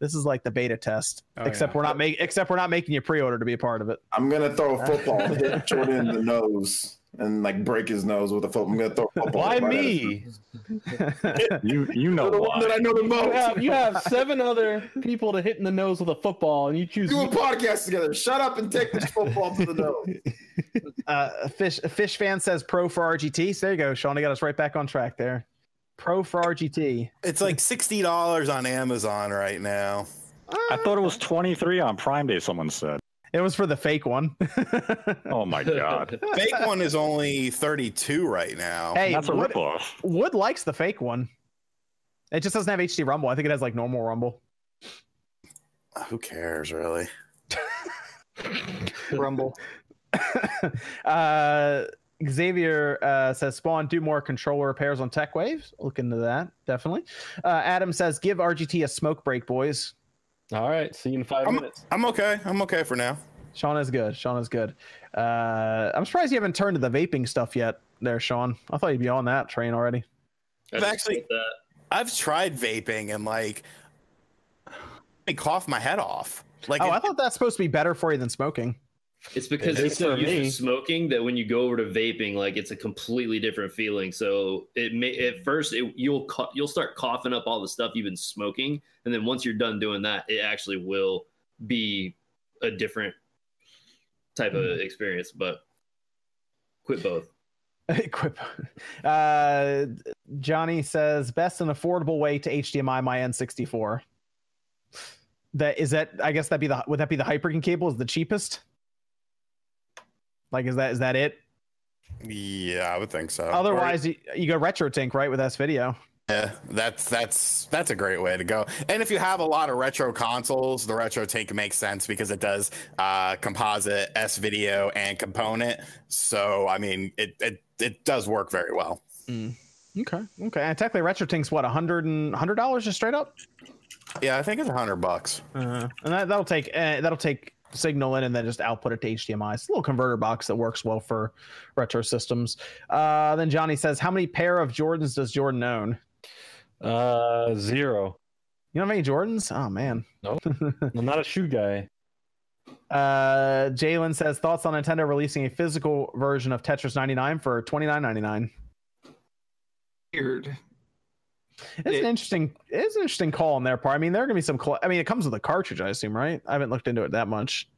this is like the beta test. Oh, except yeah. we're not making except we're not making you pre-order to be a part of it. I'm gonna throw a football, hit Jordan in the nose, and like break his nose with a football. I'm gonna throw a football. Why me? You you know You're the one that I know the You most. have, you have seven other people to hit in the nose with a football, and you choose. To do a me. podcast together. Shut up and take this football to the nose. uh, fish fish fan says pro for RGT. So there you go, Sean. I got us right back on track there. Pro for RGT. It's like $60 on Amazon right now. I thought it was 23 on Prime Day. Someone said. It was for the fake one. Oh my god, Fake one is only 32 right now. hey, that's a Wood, ripoff. Wood likes the fake one. It just doesn't have HD Rumble. I think it has like normal Rumble. Who cares, really? Rumble. uh, Xavier uh, says Spawn do more controller repairs on Tech Waves. Look into that definitely. Uh, Adam says give RGT a smoke break, boys. All right, see you in 5 I'm, minutes. I'm okay. I'm okay for now. Sean is good. Sean is good. Uh, I'm surprised you haven't turned to the vaping stuff yet, there, Sean. I thought you'd be on that train already. I I've actually- that. I've tried vaping and like I cough my head off. Like oh, it- I thought that's supposed to be better for you than smoking. It's because It it's so used me. to smoking that when you go over to vaping, like it's a completely different feeling. So it may at first it, you'll cou- you'll start coughing up all the stuff you've been smoking, and then once you're done doing that, it actually will be a different type Hmm. of experience. But quit both. Quip. Uh, Johnny says best and affordable way to HDMI my N64. That is that. I guess that be the would that be the Hyperkin cable is the cheapest. Like is that is that it? Yeah, I would think so. Otherwise, you, you go RetroTINK right with S video. Yeah, that's that's that's a great way to go. And if you have a lot of retro consoles, the RetroTINK makes sense because it does uh, composite, S video, and component. So I mean, it it it does work very well. Mm. Okay, okay. And technically, RetroTINK's what a hundred and hundred dollars just straight up. Yeah, I think it's a hundred bucks. Uh, and that, that'll take uh, that'll take signal in and then just output it to HDMI. It's a little converter box that works well for retro systems. Uh, then Johnny says, "How many pair of Jordans does Jordan own?" Uh, zero. You don't have any Jordans? Oh man. Nope. I'm not a shoe guy. Uh, Jalen says thoughts on Nintendo releasing a physical version of Tetris 99 for 29.99. Weird. It's It- an interesting. It's an interesting call on their part. I mean, there are gonna be some. Coll- I mean, it comes with a cartridge, I assume, right? I haven't looked into it that much.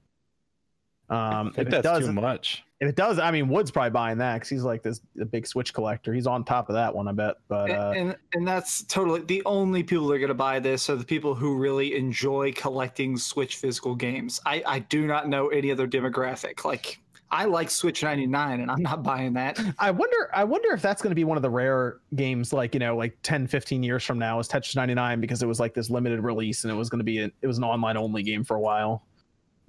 Um, I if think it does, too much. if it does, I mean, Wood's probably buying that because he's like this a big Switch collector. He's on top of that one, I bet. But uh, and and that's totally the only people that are going to buy this are the people who really enjoy collecting Switch physical games. I I do not know any other demographic. Like I like Switch 99 and I'm not buying that. I wonder I wonder if that's going to be one of the rare games like, you know, like 10, 15 years from now is Tetris 99 because it was like this limited release and it was going to be a, it was an online only game for a while.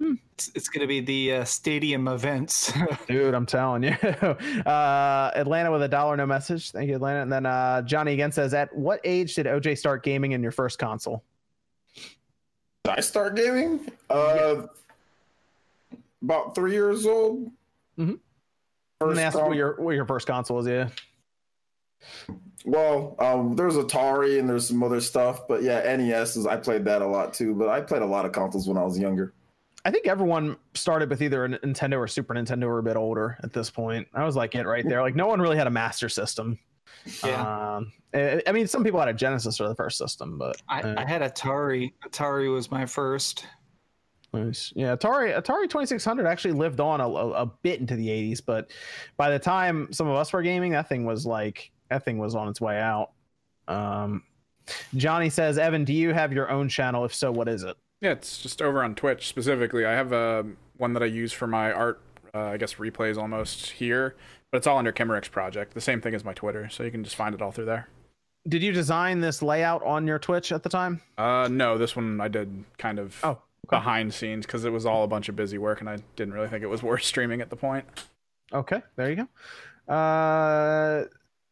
It's, it's going to be the uh, stadium events. Dude, I'm telling you. uh Atlanta with a dollar no message. Thank you Atlanta. And then uh Johnny again says at what age did OJ start gaming in your first console? Did I start gaming? Uh, about three years old. Mhm. First Let me ask con- what your what your first console is, yeah. well, um, there's Atari and there's some other stuff, but yeah, NES is I played that a lot too. But I played a lot of consoles when I was younger. I think everyone started with either a Nintendo or Super Nintendo or a bit older at this point. I was like it right there. Like no one really had a master system. yeah. Um, I, I mean, some people had a Genesis or the first system, but I, uh, I had Atari. Atari was my first. Nice. yeah, Atari Atari Twenty Six Hundred actually lived on a, a, a bit into the eighties, but by the time some of us were gaming, that thing was like that thing was on its way out. Um, Johnny says, Evan, do you have your own channel? If so, what is it? Yeah, it's just over on Twitch specifically. I have uh, one that I use for my art, uh, I guess replays almost here, but it's all under Kimmerix Project. The same thing as my Twitter, so you can just find it all through there. Did you design this layout on your Twitch at the time? Uh, no, this one I did kind of Oh. Behind scenes because it was all a bunch of busy work, and I didn't really think it was worth streaming at the point. Okay, there you go. Uh,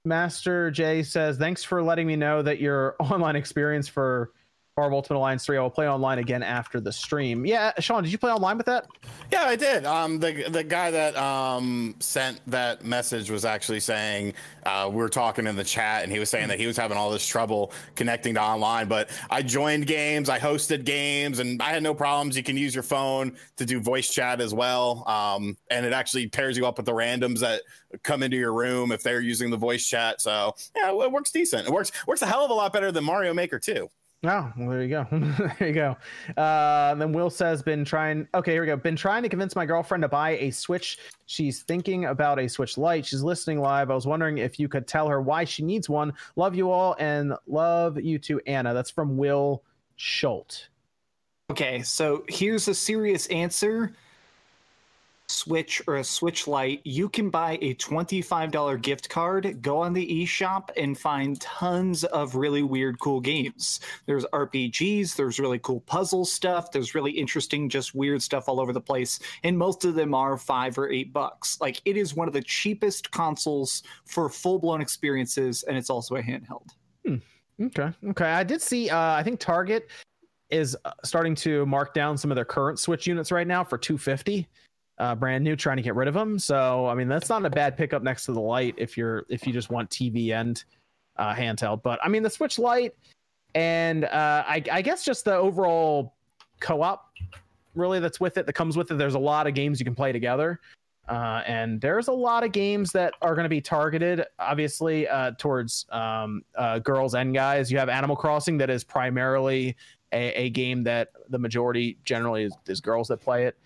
Master Jay says, "Thanks for letting me know that your online experience for Marvel Ultimate Alliance 3. I will play online again after the stream." Yeah, Sean, did you play online with that? Yeah, I did. Um, the the guy that um sent that message was actually saying uh, we were talking in the chat, and he was saying that he was having all this trouble connecting to online. But I joined games, I hosted games, and I had no problems. You can use your phone to do voice chat as well, um, and it actually pairs you up with the randoms that come into your room if they're using the voice chat. So yeah, it works decent. It works works a hell of a lot better than Mario Maker too. Oh, well, there you go. there you go. Uh, then Will says, been trying. Okay, here we go. Been trying to convince my girlfriend to buy a Switch. She's thinking about a Switch Lite. She's listening live. I was wondering if you could tell her why she needs one. Love you all and love you too, Anna. That's from Will Schult. Okay, so here's a serious answer. Switch or a Switch Lite, you can buy a $25 gift card, go on the eShop and find tons of really weird, cool games. There's RPGs, there's really cool puzzle stuff, there's really interesting, just weird stuff all over the place. And most of them are five or eight bucks. Like, it is one of the cheapest consoles for full blown experiences, and it's also a handheld. Okay. Okay. I did see. Uh, I think Target is uh, starting to mark down some of their current Switch units right now for 250, uh, brand new, trying to get rid of them. So I mean, that's not a bad pickup next to the light if you're if you just want TV and uh, handheld. But I mean, the Switch Lite and uh, I, I guess just the overall co-op really that's with it that comes with it. There's a lot of games you can play together. Uh, and there's a lot of games that are going to be targeted, obviously, uh, towards um, uh, girls and guys. You have Animal Crossing, that is primarily a, a game that the majority generally is, is girls that play it.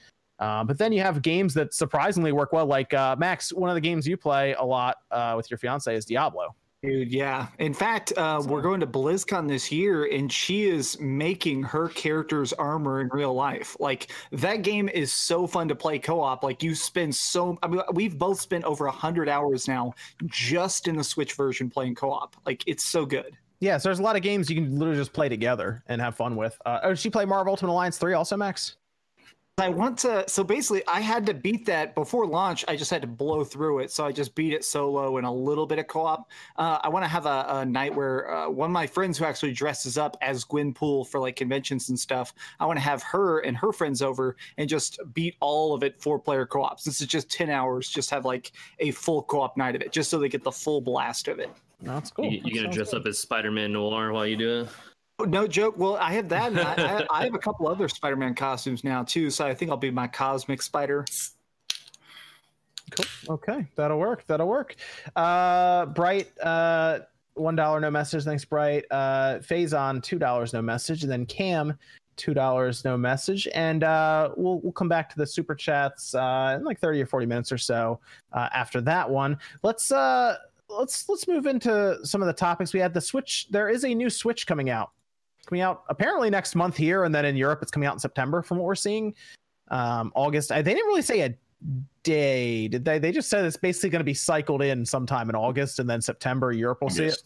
Uh, but then you have games that surprisingly work well, like uh, Max. One of the games you play a lot uh, with your fiance is Diablo. Dude, yeah. In fact, uh, we're going to BlizzCon this year, and she is making her character's armor in real life. Like that game is so fun to play co-op. Like you spend so. I mean, we've both spent over a hundred hours now just in the Switch version playing co-op. Like it's so good. Yeah, so there's a lot of games you can literally just play together and have fun with. Uh, oh, did she play Marvel Ultimate Alliance 3 also, Max? I want to. So basically, I had to beat that before launch. I just had to blow through it. So I just beat it solo and a little bit of co-op. Uh, I want to have a, a, night where uh, one of my friends who actually dresses up as Gwenpool for like conventions and stuff. I want to have her and her friends over and just beat all of it four-player co-op. Since it's just ten hours, just have like a full co-op night of it, just so they get the full blast of it. That's cool. You, you gonna dress good. up as Spider-Man Noir while you do it? No joke. Well, I have that. I, I, have a couple other Spider-Man costumes now too, so I think I'll be my Cosmic Spider. Cool. Okay, that'll work. That'll work. Uh, Bright, uh, one dollar no message. Thanks, Bright. Uh, Phazon, two dollars no message, and then Cam, two dollars no message. And uh, we'll we'll come back to the super chats uh, in like thirty or forty minutes or so uh, after that one. Let's uh let's let's move into some of the topics we had. The Switch. There is a new Switch coming out coming out apparently next month here, and then in Europe it's coming out in September from what we're seeing. Um, August. They didn't really say a day, did they? They just said it's basically going to be cycled in sometime in August, and then September Europe will see it.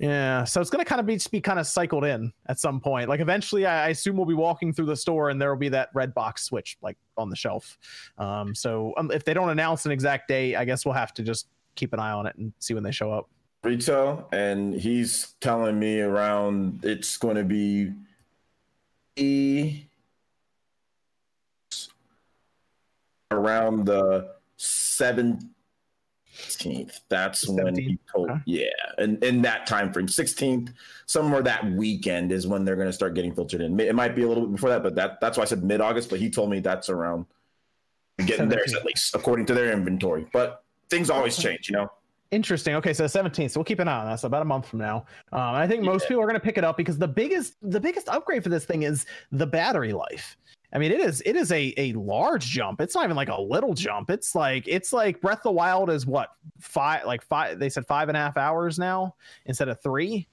Yeah, so it's going to kind of be just be kind of cycled in at some point. Like eventually, I, I, assume we'll be walking through the store and there will be that red box switch like on the shelf. Um, so um, if they don't announce an exact date, I guess we'll have to just keep an eye on it and see when they show up retail, and he's telling me around it's going to be e around the 17th. That's 17th? when he told, okay. yeah, and in that time frame, 16th, somewhere that weekend is when they're going to start getting filtered in. It might be a little bit before that, but that that's why I said mid August. But he told me that's around getting 17th. there at least according to their inventory. But things always change, you know. Interesting. Okay, so 17th. So we'll keep an eye on that. So about a month from now. Um, I think most yeah. people are going to pick it up because the biggest the biggest upgrade for this thing is the battery life. I mean, it is it is a a large jump. It's not even like a little jump. It's like it's like Breath of the Wild is what five like five. They said five and a half hours now instead of three.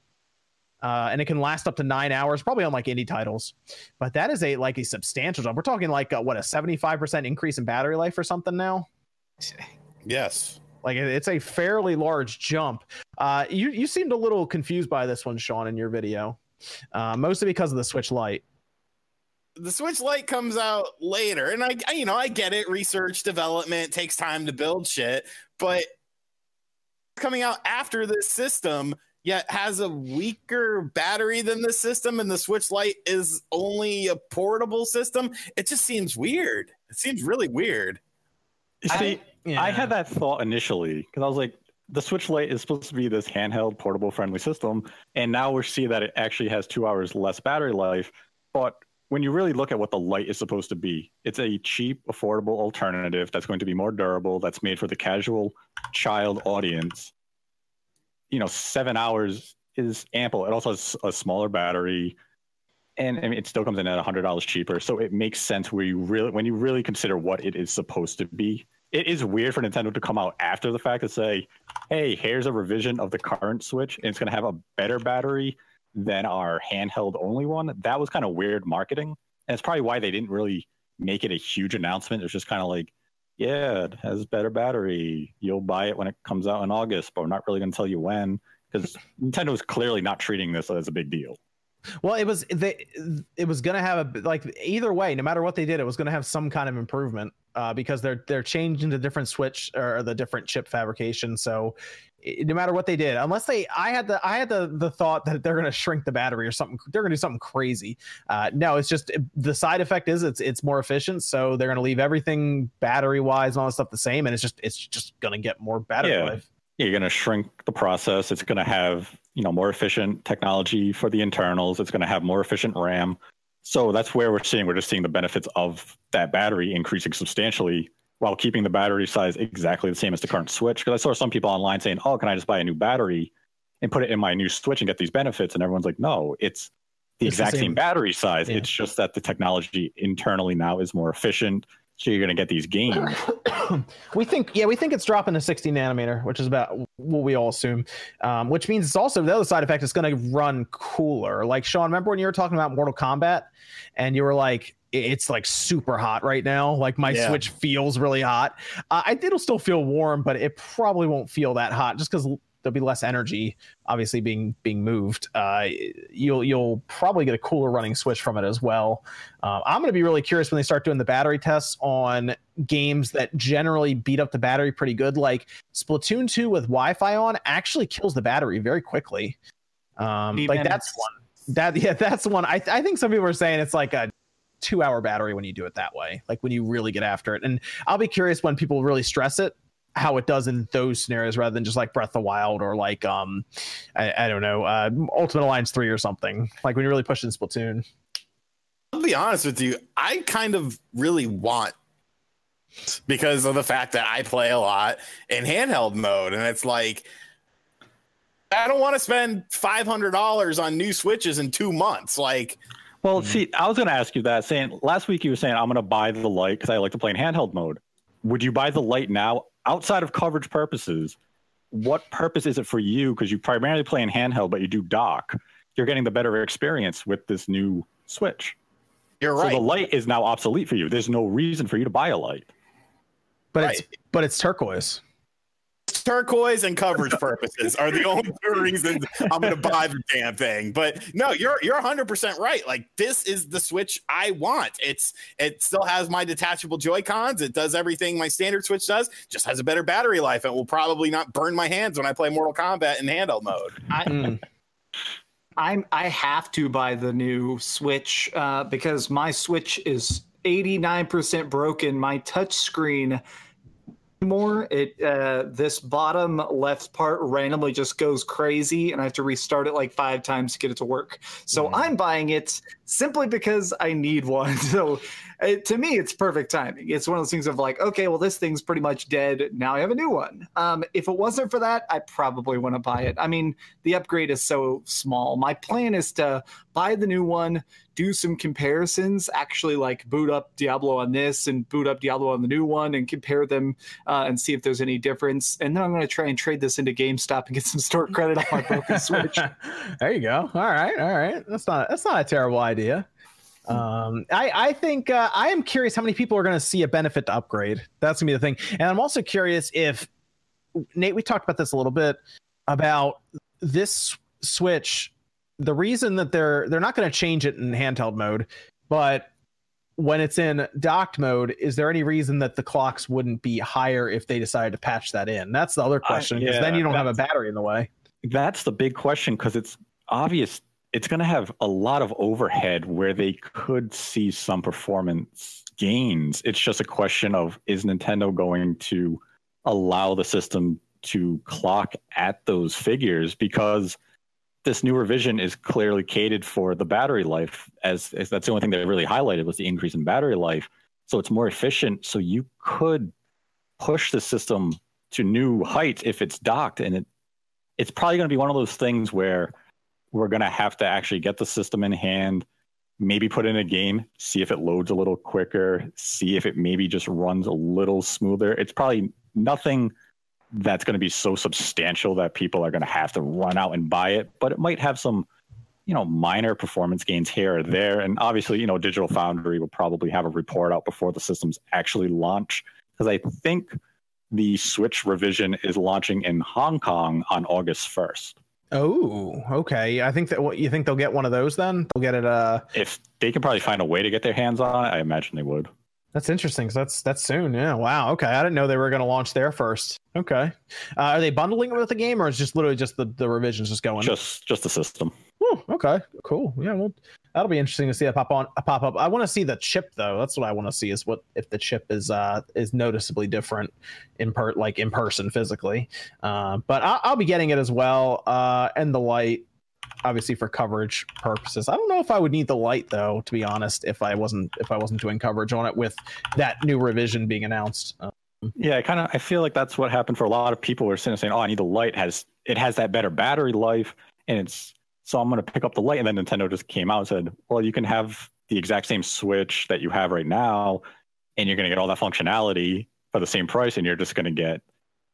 Uh, and it can last up to nine hours, probably on like indie titles. But that is a like a substantial jump. We're talking like a, what a seventy five percent increase in battery life or something now. Yes. Like it's a fairly large jump. Uh, you you seemed a little confused by this one, Sean, in your video, uh, mostly because of the Switch Lite. The Switch Lite comes out later, and I, I, you know, I get it. Research development takes time to build shit, but coming out after this system yet has a weaker battery than the system and the switch lite is only a portable system it just seems weird it seems really weird See, yeah. I had that thought initially because I was like, the Switch Lite is supposed to be this handheld, portable friendly system, and now we're seeing that it actually has two hours less battery life. But when you really look at what the Lite is supposed to be, it's a cheap, affordable alternative that's going to be more durable, that's made for the casual child audience. You know, seven hours is ample. It also has a smaller battery, and I mean, it still comes in at hundred dollars cheaper. So it makes sense where you really, when you really consider what it is supposed to be it is weird for Nintendo to come out after the fact and say, "Hey, here's a revision of the current Switch, and it's going to have a better battery than our handheld only one." That was kind of weird marketing, and it's probably why they didn't really make it a huge announcement. It was just kind of like, "Yeah, it has better battery. You'll buy it when it comes out in August, but we're not really going to tell you when." Because Nintendo is clearly not treating this as a big deal. Well, it was they, it was gonna have a like either way, no matter what they did, it was gonna have some kind of improvement uh, because they're they're changing the different switch or the different chip fabrication. So no matter what they did, unless they, I had the I had the the thought that they're going to shrink the battery or something. They're going to do something crazy. Uh, no, it's just the side effect is it's it's more efficient. So they're going to leave everything battery wise and all that stuff the same, and it's just it's just going to get more battery yeah. life. You're going to shrink the process. It's going to have you know more efficient technology for the internals. It's going to have more efficient RAM. So that's where we're seeing we're just seeing the benefits of that battery increasing substantially while keeping the battery size exactly the same as the current Switch. Because I saw some people online saying, "Oh, can I just buy a new battery and put it in my new Switch and get these benefits?" And everyone's like, "No, it's the it's exact the same. same. battery size. Yeah. It's just that the technology internally now is more efficient. So you're going to get these games. we think, yeah, we think it's dropping to 60 nanometer, which is about what we all assume. Um, which means it's also the other side effect is going to run cooler. Like Sean, remember when you were talking about Mortal Kombat, and you were like, it's like super hot right now. Like my Yeah. Switch feels really hot. Uh, I it'll still feel warm, but it probably won't feel that hot just because there'll be less energy obviously being being moved. Uh, you'll you'll probably get a cooler running Switch from it as well. Um, I'm going to be really curious when they start doing the battery tests on games that generally beat up the battery pretty good. Like Splatoon 2 with Wi-Fi on actually kills the battery very quickly. Um, like minutes. that's one that yeah that's one. I I think some people are saying it's like a two hour battery when you do it that way like when you really get after it and i'll be curious when people really stress it how it does in those scenarios rather than just like breath of the wild or like um i, I don't know uh ultimate alliance 3 or something like when you're really pushing splatoon I'll be honest with you. I kind of really want because of the fact that I play a lot in handheld mode, and it's like I don't want to spend five hundred dollars on new switches in two months. Like, Well, see, I was going to ask you that. Saying last week you were saying I'm going to buy the light because I like to play in handheld mode. Would you buy the light now outside of coverage purposes? What purpose is it for you? Because you primarily play in handheld, but you do dock. You're getting the better experience with this new Switch. you're So right. the light is now obsolete for you. There's no reason for you to buy a light. but Right. it's but it's turquoise turquoise and coverage purposes are the only two reasons I'm going to buy the damn thing. But no, you're you're 100 percent right. Like this is the Switch I want. It's it still has my detachable Joy Cons. It does everything my standard Switch does. Just has a better battery life. It will probably not burn my hands when I play Mortal Kombat in handheld mode. Mm. I'm I have to buy the new Switch uh, because my Switch is 89% broken. My touch screen more it uh, this bottom left part randomly just goes crazy and I have to restart it like five times to get it to work. So I'm buying it simply because I need one. So uh, to me, it's perfect timing. It's one of those things of like, okay, well, this thing's pretty much dead. Now I have a new one. Um, if it wasn't for that, I probably want to buy it. I mean, the upgrade is so small. My plan is to buy the new one, do some comparisons, actually like boot up Diablo on this and boot up Diablo on the new one and compare them uh, and see if there's any difference. And then I'm going to try and trade this into GameStop and get some store credit on my broken Switch. there you go all right all right that's not that's not a terrible idea um i i think uh, i am curious how many people are going to see a benefit to upgrade. That's gonna be the thing. And i'm also curious if nate we talked about this a little bit about this switch the reason that they're they're not going to change it in handheld mode but when it's in docked mode is there any reason that the clocks wouldn't be higher if they decided to patch that in? That's the other question because then yeah, you don't have a battery in the way. That's the big question because it's obvious it's going to have a lot of overhead where they could see some performance gains. It's just a question of is Nintendo going to allow the system to clock at those figures? Because this new revision is clearly catered for the battery life as, as that's the only thing they really highlighted was the increase in battery life. So it's more efficient. So you could push the system to new heights if it's docked. And it it's probably going to be one of those things where we're going to have to actually get the system in hand, maybe put in a game, see if it loads a little quicker, see if it maybe just runs a little smoother. It's probably nothing that's going to be so substantial that people are going to have to run out and buy it, but it might have some, you know, minor performance gains here or there. And obviously, you know, Digital Foundry will probably have a report out before the systems actually launch because I think the Switch revision is launching in Hong Kong on August 1st. Oh, okay. I think that what you think they'll get one of those then? They'll get it uh If they can probably find a way to get their hands on it, I imagine they would. that's interesting 'cause that's that's soon. Yeah. Wow. Okay. I didn't know they were going to launch there first. Okay. Uh, are they bundling it with the game or is just literally just the, the revisions just going? Just just the system. Whew, okay. Cool. Yeah, well that'll be interesting to see that pop on a pop up. I want to see the chip though. That's what I want to see is what if the chip is uh is noticeably different in per like in person physically. Uh, but I'll, I'll be getting it as well. Uh, and the light obviously for coverage purposes. I don't know if I would need the light though, to be honest, if I wasn't if I wasn't doing coverage on it with that new revision being announced. Uh, Yeah, I kind of I feel like that's what happened for a lot of people who are sitting there saying, "Oh, I need the light. Has it has that better battery life, and it's so I'm going to pick up the light." And then Nintendo just came out and said, "Well, you can have the exact same Switch that you have right now, and you're going to get all that functionality for the same price, and you're just going to get,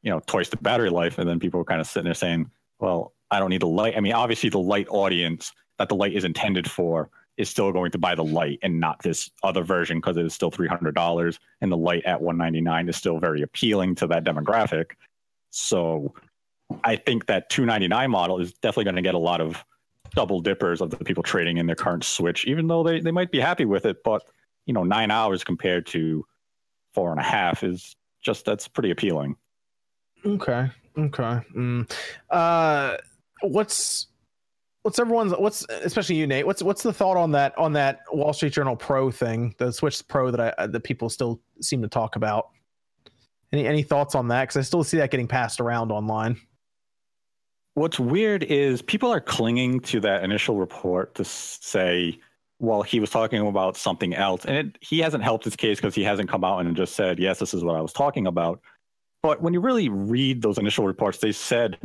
you know, twice the battery life. And then people are kind of sitting there saying, well, I don't need the light. I mean, obviously, the light audience that the light is intended for is still going to buy the light and not this other version because it is still $300 and the light at 199 is still very appealing to that demographic so i think that 299 model is definitely going to get a lot of double dippers of the people trading in their current switch even though they, they might be happy with it but you know nine hours compared to four and a half is just that's pretty appealing Okay. Okay. Mm. Uh, what's what's everyone's what's especially you Nate? What's what's the thought on that on that Wall Street Journal Pro thing, the Switch Pro that I that people still seem to talk about? Any any thoughts on that? Because I still see that getting passed around online. What's weird is people are clinging to that initial report to say, well, he was talking about something else. And it, he hasn't helped his case because he hasn't come out and just said, yes, this is what I was talking about. But when you really read those initial reports, they said,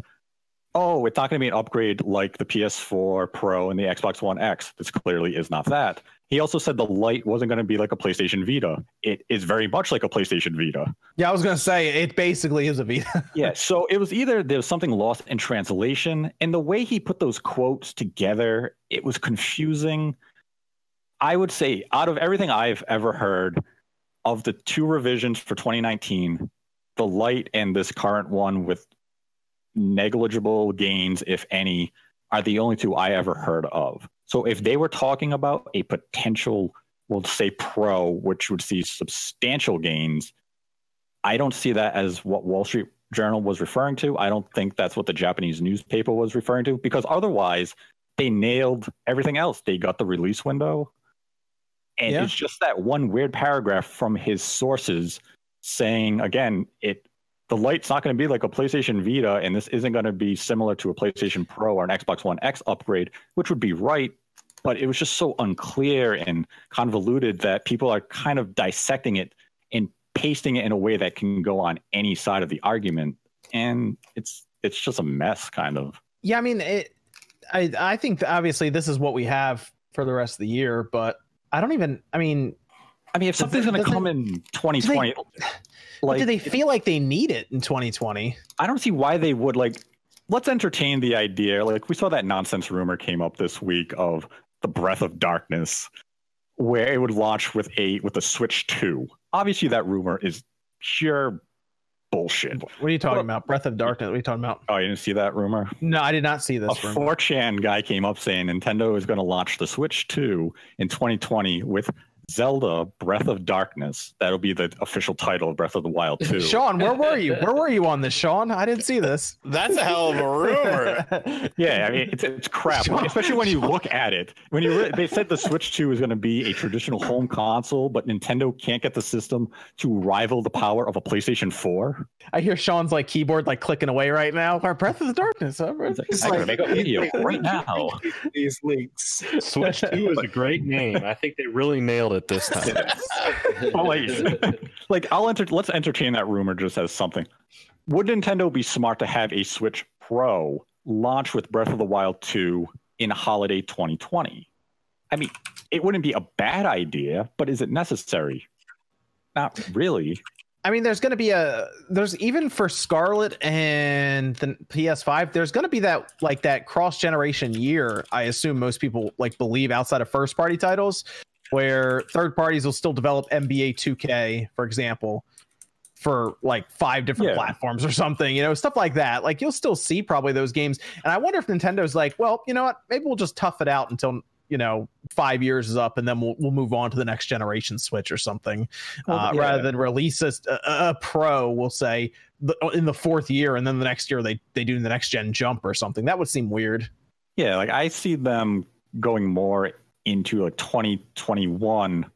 oh, it's not going to be an upgrade like the PS4 Pro and the Xbox One X. This clearly is not that. He also said the light wasn't going to be like a PlayStation Vita. It is very much like a PlayStation Vita. Yeah, I was gonna say it basically is a Vita. Yeah, so it was either there was something lost in translation, and the way he put those quotes together, it was confusing. I would say, out of everything I've ever heard, of the two revisions for 2019, the light and this current one with negligible gains, if any, are the only two I ever heard of. So if they were talking about a potential, we'll say pro, which would see substantial gains, I don't see that as what Wall Street Journal was referring to. I don't think that's what the Japanese newspaper was referring to because otherwise they nailed everything else. They got the release window. And Yeah. it's just that one weird paragraph from his sources saying again, it the light's not going to be like a PlayStation Vita, and this isn't going to be similar to a PlayStation Pro or an Xbox One X upgrade, which would be right. But it was just so unclear and convoluted that people are kind of dissecting it and pasting it in a way that can go on any side of the argument, and it's it's just a mess, kind of. yeah, I mean, it, I I think obviously this is what we have for the rest of the year, but I don't even. I mean, I mean, if something's going to does it- come in 2020, like do they feel like they need it in 2020? I don't see why they would like. Let's entertain the idea. Like we saw that nonsense rumor came up this week of the Breath of Darkness, where it would launch with a with a Switch Two. Obviously, that rumor is pure bullshit. What are you talking about? Breath of Darkness. What are you talking about? Oh, you didn't see that rumor? No, I did not see A this. rumor. 4chan guy came up saying Nintendo is going to launch the Switch 2 in 2020 with Zelda Breath of Darkness. That'll be the official title of Breath of the Wild 2. Sean, where were you? Where were you on this, Sean? I didn't see this. That's a hell of a rumor. Yeah, I mean it's it's crap, especially when you look at it. When you re- they said the Switch 2 is going to be a traditional home console, but Nintendo can't get the system to rival the power of a PlayStation 4. I hear Sean's like keyboard like clicking away right now. Our Breath of the Darkness. huh? It's like, It's I gotta like- make a video right now. These leaks. Switch 2 is a great name. I think they really nailed it this time. Wait. like I'll enter let's entertain that rumor just as something. Would Nintendo be smart to have a Switch Pro launch with Breath of the Wild 2 in holiday 2020? I mean, it wouldn't be a bad idea, but is it necessary? Not really. I mean, there's going to be a there's even for Scarlett and the PS5, there's going to be that like that cross generation year. I assume most people like believe outside of first party titles, where third parties will still develop NBA 2K, for example, for like five different Yeah. platforms or something. You know, stuff like that. Like you'll still see probably those games. And I wonder if Nintendo's like, well, you know what? Maybe we'll just tough it out until you know five years is up, and then we'll we'll move on to the next generation Switch or something uh, yeah. rather than release a, a, a pro, we'll say, the, in the fourth year, and then the next year they they do the next gen jump or something. That would seem weird. Yeah, like I see them going more into a 2021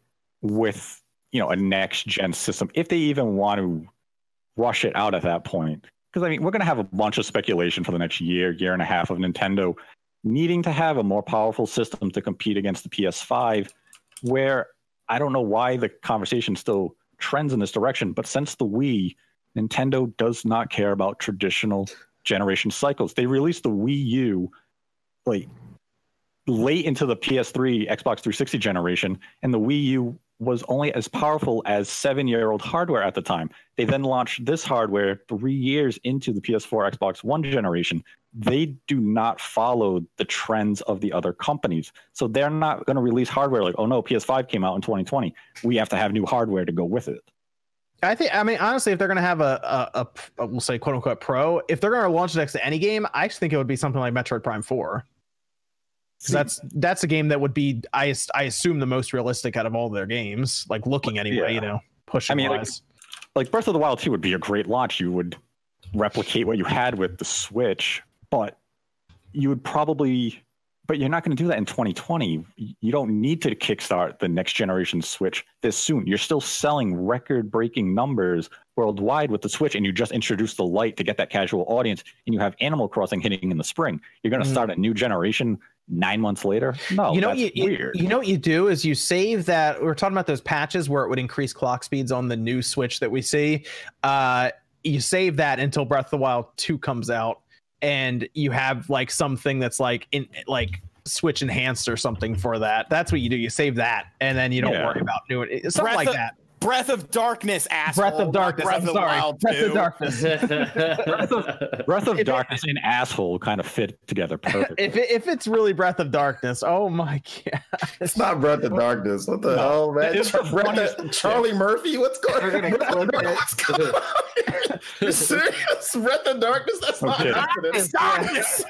with you know a next gen system if they even want to rush it out at that point. Because I mean, we're going to have a bunch of speculation for the next year, year and a half of Nintendo needing to have a more powerful system to compete against the PS5. Where I don't know why the conversation still trends in this direction, but since the Wii, Nintendo does not care about traditional generation cycles. They released the Wii U like late into the PS3, Xbox 360 generation, and the Wii U was only as powerful as seven year old hardware at the time. They then launched this hardware three years into the PS4, Xbox One generation. They do not follow the trends of the other companies. So they're not going to release hardware like, oh no, PS5 came out in 2020. We have to have new hardware to go with it. I think. I mean, honestly, if they're going to have a, a, a, we'll say quote unquote pro, if they're going to launch next to any game, I just think it would be something like Metroid Prime Four. Because that's that's a game that would be, I I assume, the most realistic out of all their games. Like looking anyway, Yeah. you know, pushing I mean, like- like Breath of the Wild 2 would be a great launch. You would replicate what you had with the Switch, but you would probably, but you're not going to do that in 2020. You don't need to kickstart the next generation Switch this soon. You're still selling record breaking numbers worldwide with the Switch, and you just introduced the light to get that casual audience, and you have Animal Crossing hitting in the spring. You're going to Mhm. start a new generation nine months later? No, you know, that's you, you- weird. you know what you do is you save that. We're talking about those patches where it would increase clock speeds on the new Switch that we see. Uh, you save that until Breath of the Wild Two comes out, and you have like something that's like in like Switch enhanced or something for that. That's what you do. You save that, and then you don't Yeah. worry about doing it. Something Breath like of- that. Breath of Darkness, asshole. Breath of Darkness. Breath I'm of sorry. Wild Breath of Darkness. Breath of If it- Darkness and asshole kind of fit together perfectly. if it, if it's really Breath of Darkness, oh my god! It's not Breath of Darkness. What the hell, man? It's the Breath of- Charlie Murphy? What's going They're gonna. What's going on? You serious? Breath of Darkness? That's not Okay. happening. Darkness.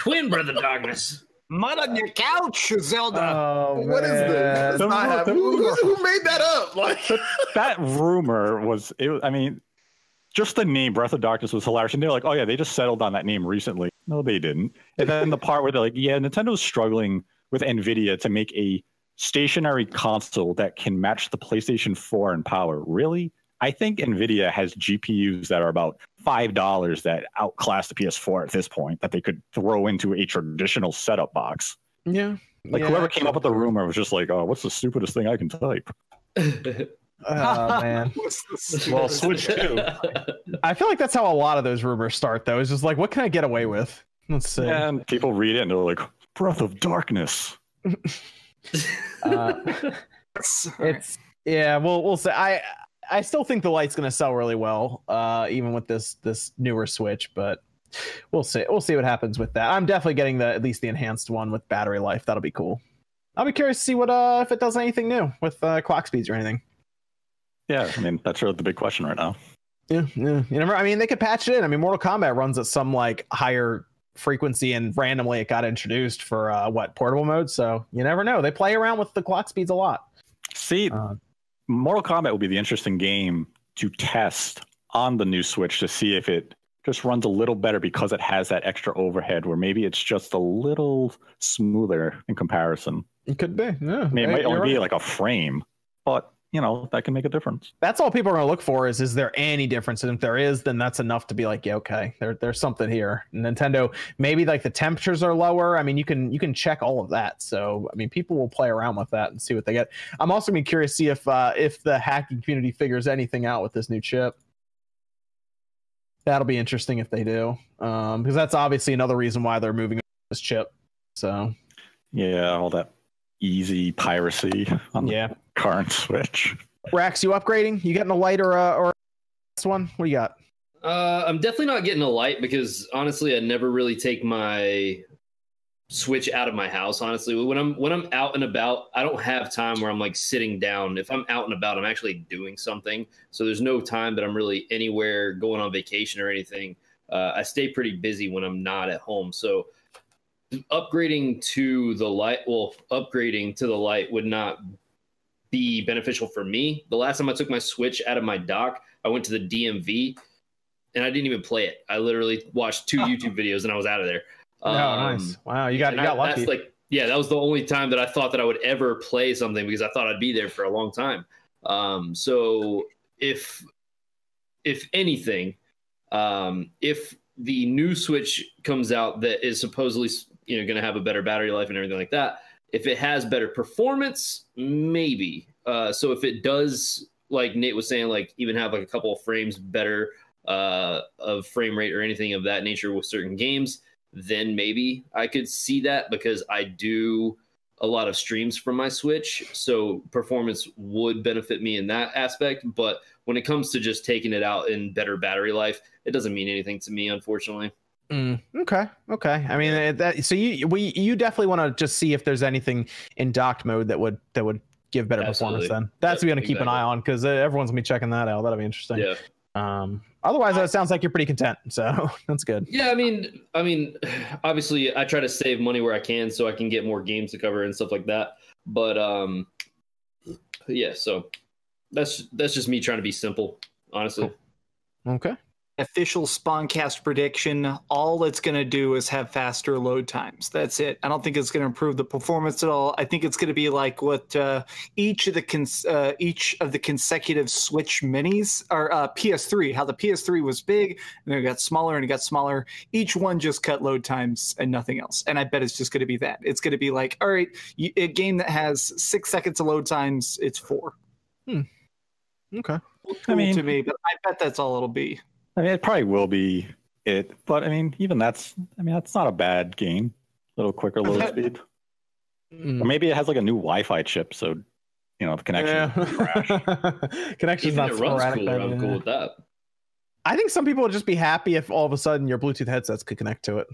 Twin Brother Darkness. Mud on your couch, Zelda. Oh, What is this? The- not the- Who, who- who made that up? Like, that rumor was it i mean just the name breath of darkness was hilarious. And they're like oh yeah they just settled on that name recently. No they didn't. And then the part where they're like yeah nintendo's struggling with nvidia to make a stationary console that can match the playstation 4 in power. Really? I think nvidia has gpus that are about five dollars that outclass the ps4 at this point that they could throw into a traditional setup box Yeah. like Yeah. whoever came up with the rumor was just like oh what's the stupidest thing i can type Oh man. What's this? Well, Switch 2. I feel like that's how a lot of those rumors start, though. It's just like, what can I get away with? Let's see. And people read it and they're like, Breath of Darkness. Uh, it's yeah. Well, we'll say I I still think the light's going to sell really well, uh, even with this this newer Switch. But we'll see. We'll see what happens with that. I'm definitely getting the at least the enhanced one with battery life. That'll be cool. I'll be curious to see what uh if it does anything new with uh, clock speeds or anything. Yeah, I mean, that's really the big question right now. Yeah, yeah. You never. I mean, they could patch it in. I mean, Mortal Kombat runs at some like higher frequency, and randomly it got introduced for uh, what portable mode. So you never know. They play around with the clock speeds a lot. See, Uh, Mortal Kombat will be the interesting game to test on the new Switch to see if it just runs a little better because it has that extra overhead where maybe it's just a little smoother in comparison. It could be. Yeah, I mean, it might only you're be like a frame, but you know, that can make a difference. that's all people are going to look for. Is is there any difference? And if there is, then that's enough to be like, yeah, okay, there there's something here. Nintendo, maybe like the temperatures are lower. I mean, you can you can check all of that. So I mean, people will play around with that and see what they get. I'm also gonna be curious to see if uh, if the hacking community figures anything out with this new chip. That'll be interesting if they do, um, because that's obviously another reason why they're moving this chip. So Yeah, all that easy piracy on the yeah, current Switch. Rax, you upgrading? You getting a light or a, or a this one? What do you got? Uh, I'm definitely not getting a light because honestly, I never really take my switch out of my house. Honestly, when I'm when I'm out and about, I don't have time where I'm like sitting down. If I'm out and about, I'm actually doing something. So there's no time that I'm really anywhere going on vacation or anything. Uh, I stay pretty busy when I'm not at home. So upgrading to the light, well, upgrading to the light would not be beneficial for me. The last time I took my switch out of my dock, I went to the DMV and I didn't even play it. I literally watched two YouTube videos and I was out of there. oh, nice! Wow, you got you got lucky. That's like, yeah, that was the only time that I thought that I would ever play something because I thought I'd be there for a long time. Um, so if if anything, um, if the new Switch comes out that is supposedly you know going to have a better battery life and everything like that, if it has better performance, maybe. Uh, so if it does, like Nate was saying, like even have like a couple of frames better uh, of frame rate or anything of that nature with certain games, then maybe I could see that because I do a lot of streams from my Switch, so performance would benefit me in that aspect. But when it comes to just taking it out in better battery life, it doesn't mean anything to me, unfortunately. Mm, okay. Okay. I mean uh, that. So you we you definitely want to just see if there's anything in docked mode that would that would give better Absolutely. performance. Then that's what we're gonna keep an eye on because uh, everyone's gonna be checking that out. That'll be interesting. Yeah. Um. Otherwise, it sounds like you're pretty content. So that's good. Yeah, I mean, I mean, obviously, I try to save money where I can so I can get more games to cover and stuff like that. But um, yeah, so that's that's just me trying to be simple, honestly. Okay. Official spawncast prediction all it's going to do is have faster load times. That's it. I don't think it's going to improve the performance at all. I think it's going to be like what uh, each of the cons- uh, each of the consecutive switch minis or uh, ps3 how the ps3 was big and then it got smaller and it got smaller. Each one just cut load times and nothing else. And i bet it's just going to be that. It's going to be like all right you, a game that has six seconds of load times it's four. Okay. Cool mean- to me but i bet that's all it'll be I mean, it probably will be it, but I mean, even that's I mean, that's not a bad game. A little quicker load speed, Mm. or maybe it has like a new Wi-Fi chip, so you know the connection. Yeah. Connection's Even not if it runs sporadic. cool, I'm yeah. cool with that. I think some people would just be happy if all of a sudden your Bluetooth headsets could connect to it.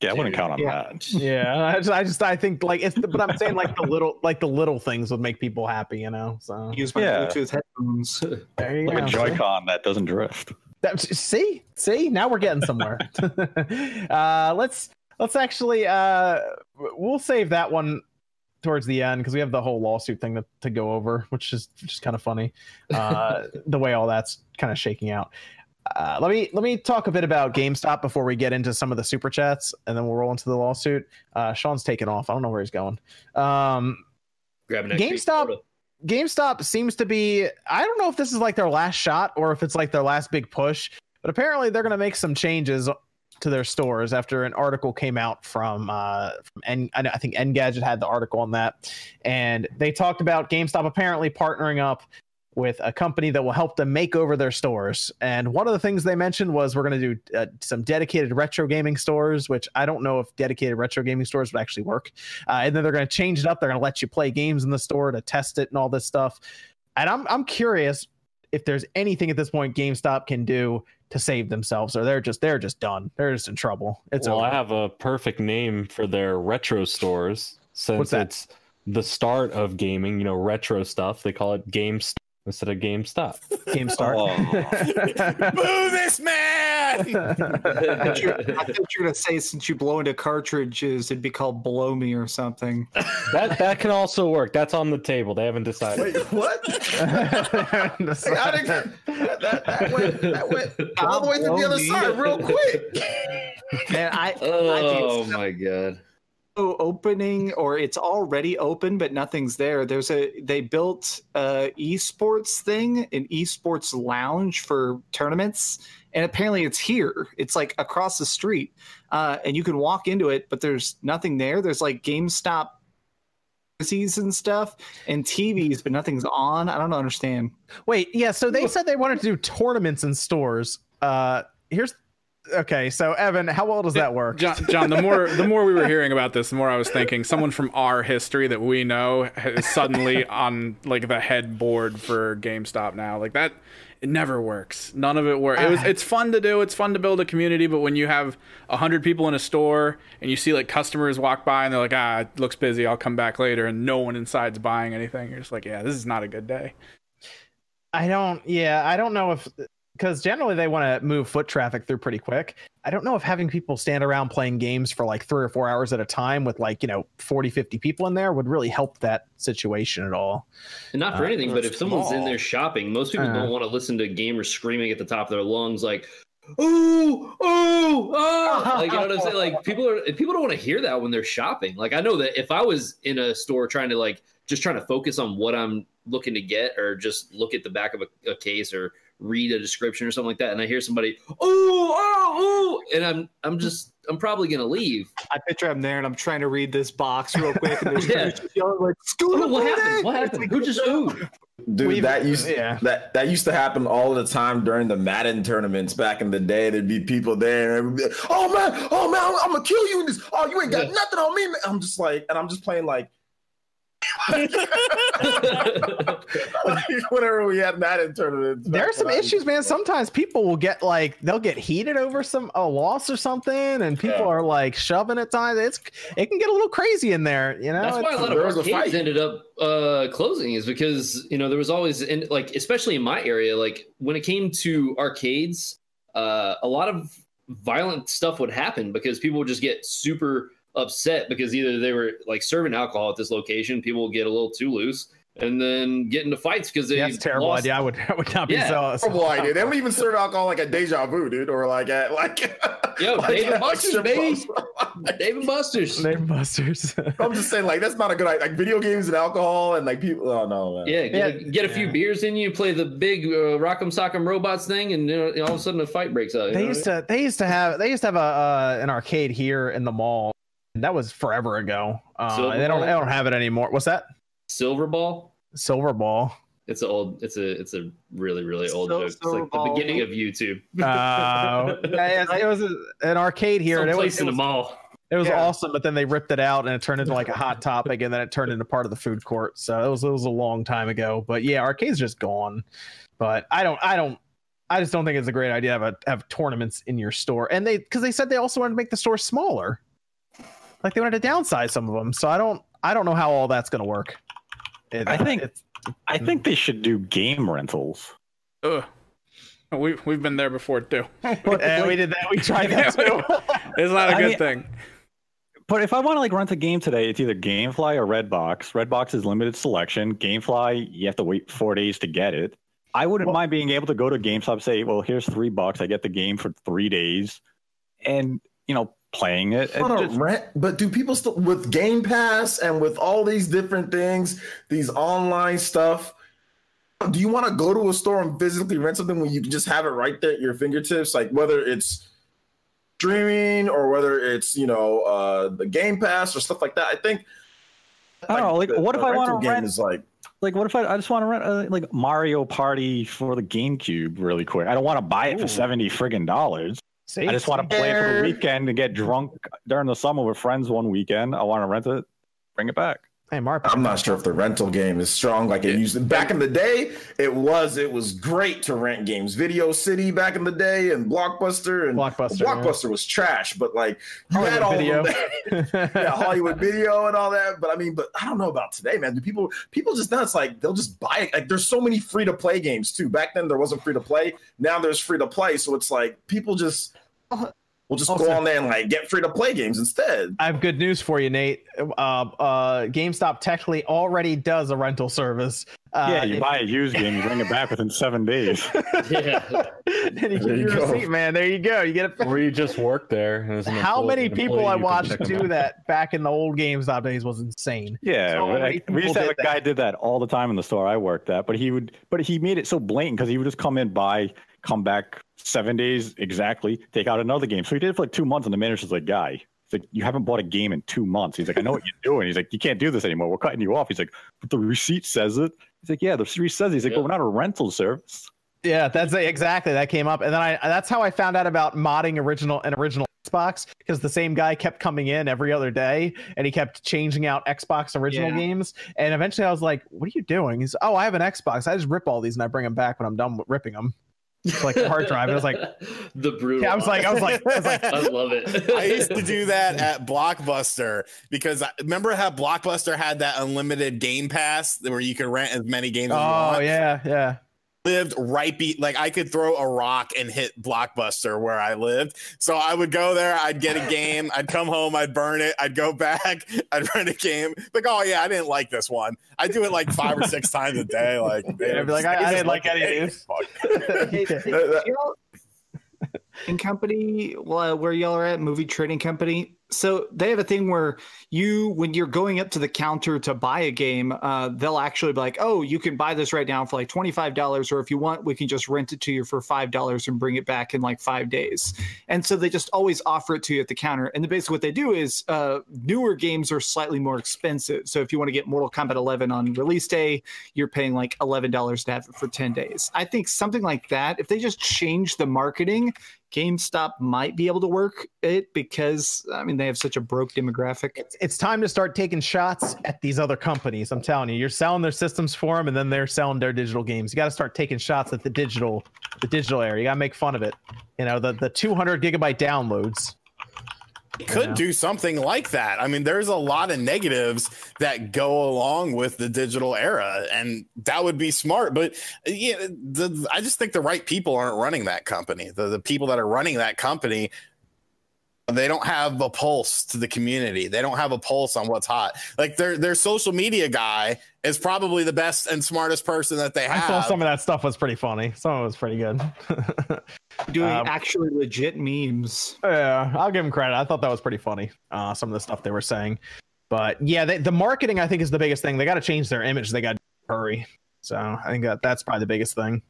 Yeah, I wouldn't count on Yeah. that. Yeah, I just, I just, I think like it's, but I'm saying like the little, like the little things would make people happy, you know. So use my Yeah. bluetooth headphones there you Like go. a Joy-Con that doesn't drift. That, see, see, now we're getting somewhere. uh, let's let's actually uh, we'll save that one towards the end because we have the whole lawsuit thing to, to go over, which is just kind of funny. Uh, the way all that's kind of shaking out. Uh, let me let me talk a bit about GameStop before we get into some of the super chats, and then we'll roll into the lawsuit. Uh, Sean's taking off. I don't know where he's going. Um, Grab GameStop- soda. GameStop seems to be I don't know if this is like their last shot or if it's like their last big push, but apparently they're going to make some changes to their stores after an article came out from uh from N, I I think Engadget had the article on that. And they talked about GameStop apparently partnering up with a company that will help them make over their stores. And one of the things they mentioned was we're going to do uh, some dedicated retro gaming stores, which I don't know if dedicated retro gaming stores would actually work. Uh, and then they're going to change it up. They're going to let you play games in the store to test it and all this stuff. And I'm I'm curious if there's anything at this point GameStop can do to save themselves, or they're just they're just done. They're just in trouble. It's well, over. I have a perfect name for their retro stores since it's the start of gaming. You know, retro stuff. They call it Game St- instead of GameStop. Game Start. Boo this man! I thought you were going to say since you blow into cartridges, it'd be called Blow Me or something. That that can also work. That's on the table. They haven't decided. Wait, what? I that, that, that went, that went all the way to the other side real quick. Man, I, Oh my god. Opening or it's already open but nothing's there. There's a they built a esports thing an esports lounge for tournaments and apparently it's here. It's like across the street uh, and you can walk into it but there's nothing there. There's like gamestop and stuff and tvs but nothing's on. I don't understand. Wait, yeah. So they said they wanted to do tournaments in stores. Uh, here's okay. So Evan, how well does that work? John, John, the more the more we were hearing about this, the more I was thinking someone from our history that we know is suddenly on like the headboard for GameStop now. Like that, it never works. None of it works. It was. It's fun to do. It's fun to build a community. But when you have a hundred people in a store and you see like customers walk by and they're like, ah, it looks busy. I'll come back later, and no one inside's buying anything. You're just like, yeah, this is not a good day. I don't. Yeah, I don't know if because generally they want to move foot traffic through pretty quick. I don't know if having people stand around playing games for like three or four hours at a time with like, you know, 40, 50 people in there would really help that situation at all. And not for Uh, anything, but if someone's in there shopping, most people Uh. don't want to listen to gamers screaming at the top of their lungs like, "Ooh, ooh, ah!" Like you know what I'm saying? Like people are people don't want to hear that when they're shopping. Like I know that if I was in a store trying to like just trying to focus on what I'm looking to get, or just look at the back of a, a case, or read a description or something like that, and I hear somebody, "Ooh, oh, ooh," and I'm I'm just I'm probably gonna leave. i picture i'm there and i'm trying to read this box real quick and there's Yeah. just yelling like school oh, What, what happened? What happened? Who just oohed? Dude, We've- that used yeah. that that used to happen all the time during the Madden tournaments back in the day. There'd be people there, and everybody, be like, oh man, oh man, I'm, I'm gonna kill you in this. Oh, you ain't got Yeah. nothing on me. Man. I'm just like, and I'm just playing like, Whenever we had Madden tournaments, There are some issues, man. Sometimes people will get like they'll get heated over some a loss or something, and people Yeah. are like shoving at times. It's it can get a little crazy in there, you know. That's why a lot of was a arcades fight. ended up uh, closing is because you know there was always in like especially in my area like when it came to arcades, uh, a lot of violent stuff would happen because people would just get super upset because either they were like serving alcohol at this location, people would get a little too loose, and then get into fights because they Yeah, that's a terrible lost- idea. I would I would not be Yeah. so. so Horrible idea. They don't even serve alcohol like at Deja Vu, dude, or like at like. Yo, like Dave and at Buster's, strip baby. clubs. Dave and Buster's. David busters. I'm just saying, like that's not a good idea. Like video games and alcohol and like people. Oh no, man. Yeah, get, Yeah. a, get a few beers in you, play the big uh, Rock'em Sock'em Robots thing, and you know, all of a sudden a fight breaks out. they know used what to they used to have they used to have a uh, an arcade here in the mall. That was forever ago. Uh, they don't they don't have it anymore. What's that? Silver Ball. Silver ball. It's an old. It's a. It's a really really old Sil- joke. It's Silver like the beginning of YouTube. Uh, yeah, it was a- an arcade here. and it was, Someplace it in the mall. it was Yeah. awesome, but then they ripped it out and it turned into like a hot topic, and then it turned into part of the food court. So it was it was a long time ago. But yeah, arcade's just gone. But I don't I don't I just don't think it's a great idea to have a, have tournaments in your store. And they because they said they also wanted to make the store smaller. Like they wanted to downsize some of them. So I don't I don't know how all that's gonna work. It- I think- I think mm. they should do game rentals. Ugh. We we've been there before too. yeah, we did that. We tried that too. It's not a good mean- thing. But if I want to like rent a game today, it's either GameFly or Redbox. Redbox is limited selection. GameFly, you have to wait four days to get it. I wouldn't mind being able to go to GameStop, say, "Well, here's three bucks. I get the game for three days," and you know, playing it. On It a just- rent, but do people still with Game Pass and with all these different things, these online stuff? Do you want to go to a store and physically rent something when you can just have it right there at your fingertips? Like whether it's streaming or whether it's you know uh, the Game Pass or stuff like that. I think. I don't know, like, the- what if I wanna rent- Is like like, what if I, I just want to rent uh, like Mario Party for the GameCube really quick? I don't want to buy it Ooh. for seventy friggin' dollars. See, I just want to play it for the weekend and get drunk during the summer with friends one weekend. I want to rent it, bring it back. Hey, Mark. I'm not sure if the rental game is strong like it used to. Back in the day, it was. It was great to rent games. Video City back in the day, and Blockbuster and Blockbuster, yeah. Blockbuster was trash, but like you had all Hollywood of them. yeah, Hollywood Video and all that. But I mean, but I don't know about today, man. Do people people just nuts? Like they'll just buy it. Like there's so many free to play games too. Back then there wasn't free to play. Now there's free to play. So it's like people just oh, will just Also- go on there and like get free to play games instead. I have good news for you, Nate. Uh, uh, GameStop technically already does a rental service. Uh, yeah, you if- buy a used game, you bring it back within seven days. Yeah. and you There get you your go. receipt, man. There you go. You get it. Or you just work there. and an How employee- many people I watched do that back in the old GameStop days was insane. Yeah, So but, like, we used to have a did guy that. did that all the time in the store I worked at. But he would, but he made it so blatant because he would just come in, buy, come back seven days exactly, take out another game. So he did it for like two months, and the manager's like, "Guy, he's like, you haven't bought a game in two months." He's like, "I know what you're doing." He's like, "You can't do this anymore. We're cutting you off." He's like, "But the receipt says it." He's like, "Yeah, the receipt says." It. He's like, Yeah. "But we're not a rental service." Yeah, that's exactly that came up, and then I that's how I found out about modding original and original Xbox because the same guy kept coming in every other day and he kept changing out Xbox original Yeah. games. And eventually, I was like, "What are you doing?" He's, like, "Oh, I have an Xbox. I just rip all these and I bring them back when I'm done with ripping them." It's like a hard drive. And I was like, the brutal. Yeah, I was like, I was like, I was like, I love it. I used to do that at Blockbuster because I, remember how Blockbuster had that unlimited Game Pass where you could rent as many games as you "Oh want. yeah, yeah." Lived right be like I could throw a rock and hit Blockbuster where I lived. So I would go there, I'd get a game, I'd come home, I'd burn it, I'd go back, I'd rent a game. Like, oh yeah, I didn't like this one. I do it like five or six times a day. Like, I'd be like, I- I didn't like any of these. Hey, hey, y'all- in company well, where y'all are at movie trading company so they have a thing where you when you're going up to the counter to buy a game uh, they'll actually be like oh you can buy this right now for like $25 or if you want we can just rent it to you for $5 and bring it back in like five days. And so they just always offer it to you at the counter. And basically what they do is uh, newer games are slightly more expensive. So if you want to get mortal kombat 11 on release day you're paying like $11 to have it for 10 days. I think something like that if they just change the marketing GameStop might be able to work it because I mean they have such a broke demographic. It's, it's time to start taking shots at these other companies. I'm telling you, you're selling their systems for them, and then they're selling their digital games. You got to start taking shots at the digital, the digital area. You got to make fun of it. You know, the the 200 gigabyte downloads. Could Yeah. do something like that. I mean, there's a lot of negatives that go along with the digital era, and that would be smart. But yeah, the, I just think the right people aren't running that company. The, the people that are running that company, they don't have a pulse to the community. They don't have a pulse on what's hot. Like their their social media guy is probably the best and smartest person that they have. I saw some of that stuff was pretty funny. Some of it was pretty good. Doing Um, actually legit memes. Yeah, I'll give him credit. I thought that was pretty funny. Uh, some of the stuff they were saying, but yeah, they, the marketing I think is the biggest thing. They got to change their image. They got to hurry. So I think that that's probably the biggest thing.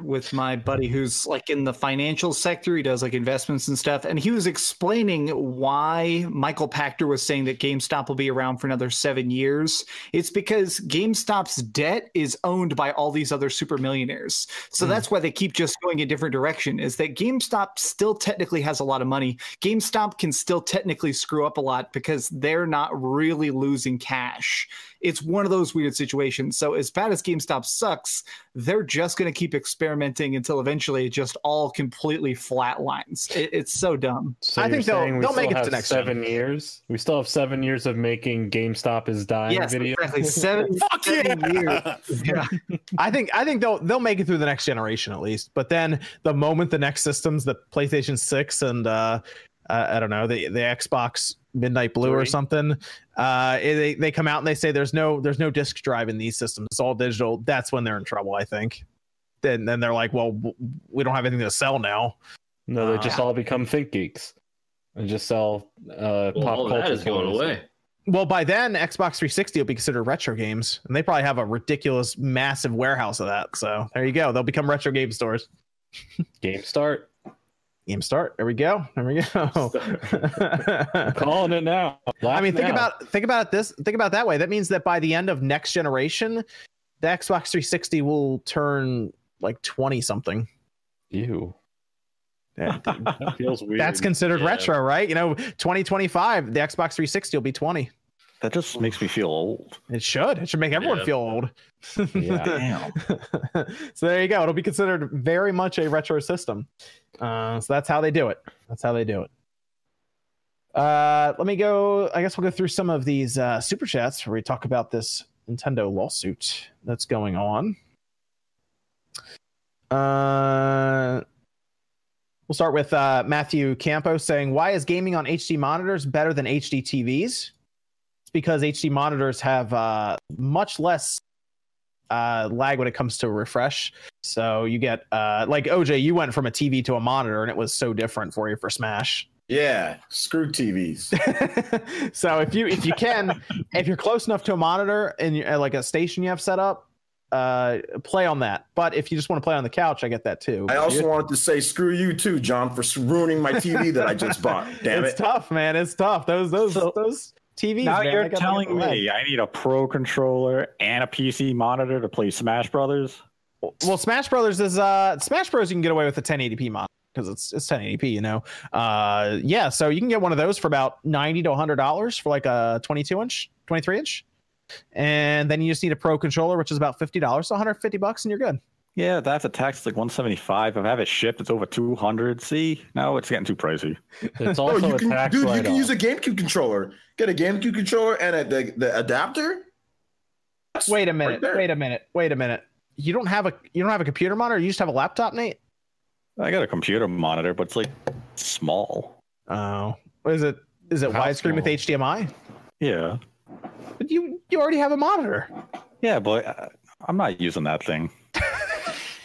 With my buddy who's like in the financial sector. He does like investments and stuff. And he was explaining why Michael Pachter was saying that GameStop will be around for another seven years. It's because GameStop's debt is owned by all these other super millionaires. So Hmm. that's why they keep just going a different direction, is that GameStop still technically has a lot of money. GameStop can still technically screw up a lot because they're not really losing cash. It's one of those weird situations. So as bad as GameStop sucks, they're just going to keep experimenting until eventually it just all completely flatlines. It, it's so dumb. So I you're think they'll- they'll make it to have next gen. seven years. We still have seven years of making GameStop is dying yes, video. exactly. Seven, Fuck seven yeah. years. Yeah. I think I think they'll they'll make it through the next generation at least. But then the moment the next systems, the PlayStation Six and uh, uh I don't know the the Xbox Midnight Blue or something, uh, they they come out and they say there's no there's no disk drive in these systems. It's all digital. That's when they're in trouble. I think. Then then they're like, well, we don't have anything to sell now. No, they Uh, just all become Think Geeks and just sell uh, Well, pop all culture. that is going away. Well, by then Xbox 360 will be considered retro games, and they probably have a ridiculous, massive warehouse of that. So there you go. They'll become retro game stores. Game start. Game start. There we go. There we go. I'm calling it now. I mean, think now. about think about it this think about it that way. That means that by the end of next generation, the Xbox 360 will turn like 20 something. Ew. That- That feels weird. That's considered Yeah. retro, right? You know, 2025, the Xbox 360 will be 20. That just makes me feel old. It should. It should make everyone Yeah. feel old. Yeah. So there you go. It'll be considered very much a retro system. Uh, so that's how they do it. That's how they do it. Uh, let me go. I guess we'll go through some of these uh, super chats where we talk about this Nintendo lawsuit that's going on. Uh, we'll start with uh, Matthew Campo saying, "Why is gaming on HD monitors better than HD TVs?" It's because HD monitors have uh, much less uh, lag when it comes to refresh. So you get uh, like OJ, you went from a TV to a monitor, and it was so different for you for Smash. Yeah, screw TVs. so if you if you can, if you're close enough to a monitor and you like a station you have set up, uh, play on that. But if you just want to play on the couch, I get that too. I also wanted to say screw you too, John, for ruining my TV that I just bought. Damn it's it. tough, man. It's tough. Those those So- those TVs. now man, you're they got- they got telling me I need a pro controller and a PC monitor to play Smash Brothers? Well, Smash Brothers is uh Smash Bros. You can get away with a 1080p monitor because it's it's 1080p. You know, uh, yeah. So you can get one of those for about 90 to 100 dollars for like a 22 inch, 23 inch, and then you just need a pro controller, which is about 50 dollars, so 150 bucks, and you're good. Yeah, that's a tax like 175. If I have it shipped, it's over 200. See, now it's getting too pricey. It's Oh, also you a can, tax dude, you write-off. can use a GameCube controller. Get a GameCube controller and a, the, the adapter. That's Wait a minute. there. wait a minute. Wait a minute. You don't have a you don't have a computer monitor. You just have a laptop, Nate. I got a computer monitor, but it's like small. Oh, what is it? Is it How widescreen with? HDMI? Yeah, But you you already have a monitor. yeah, but uh, I'm not using that thing.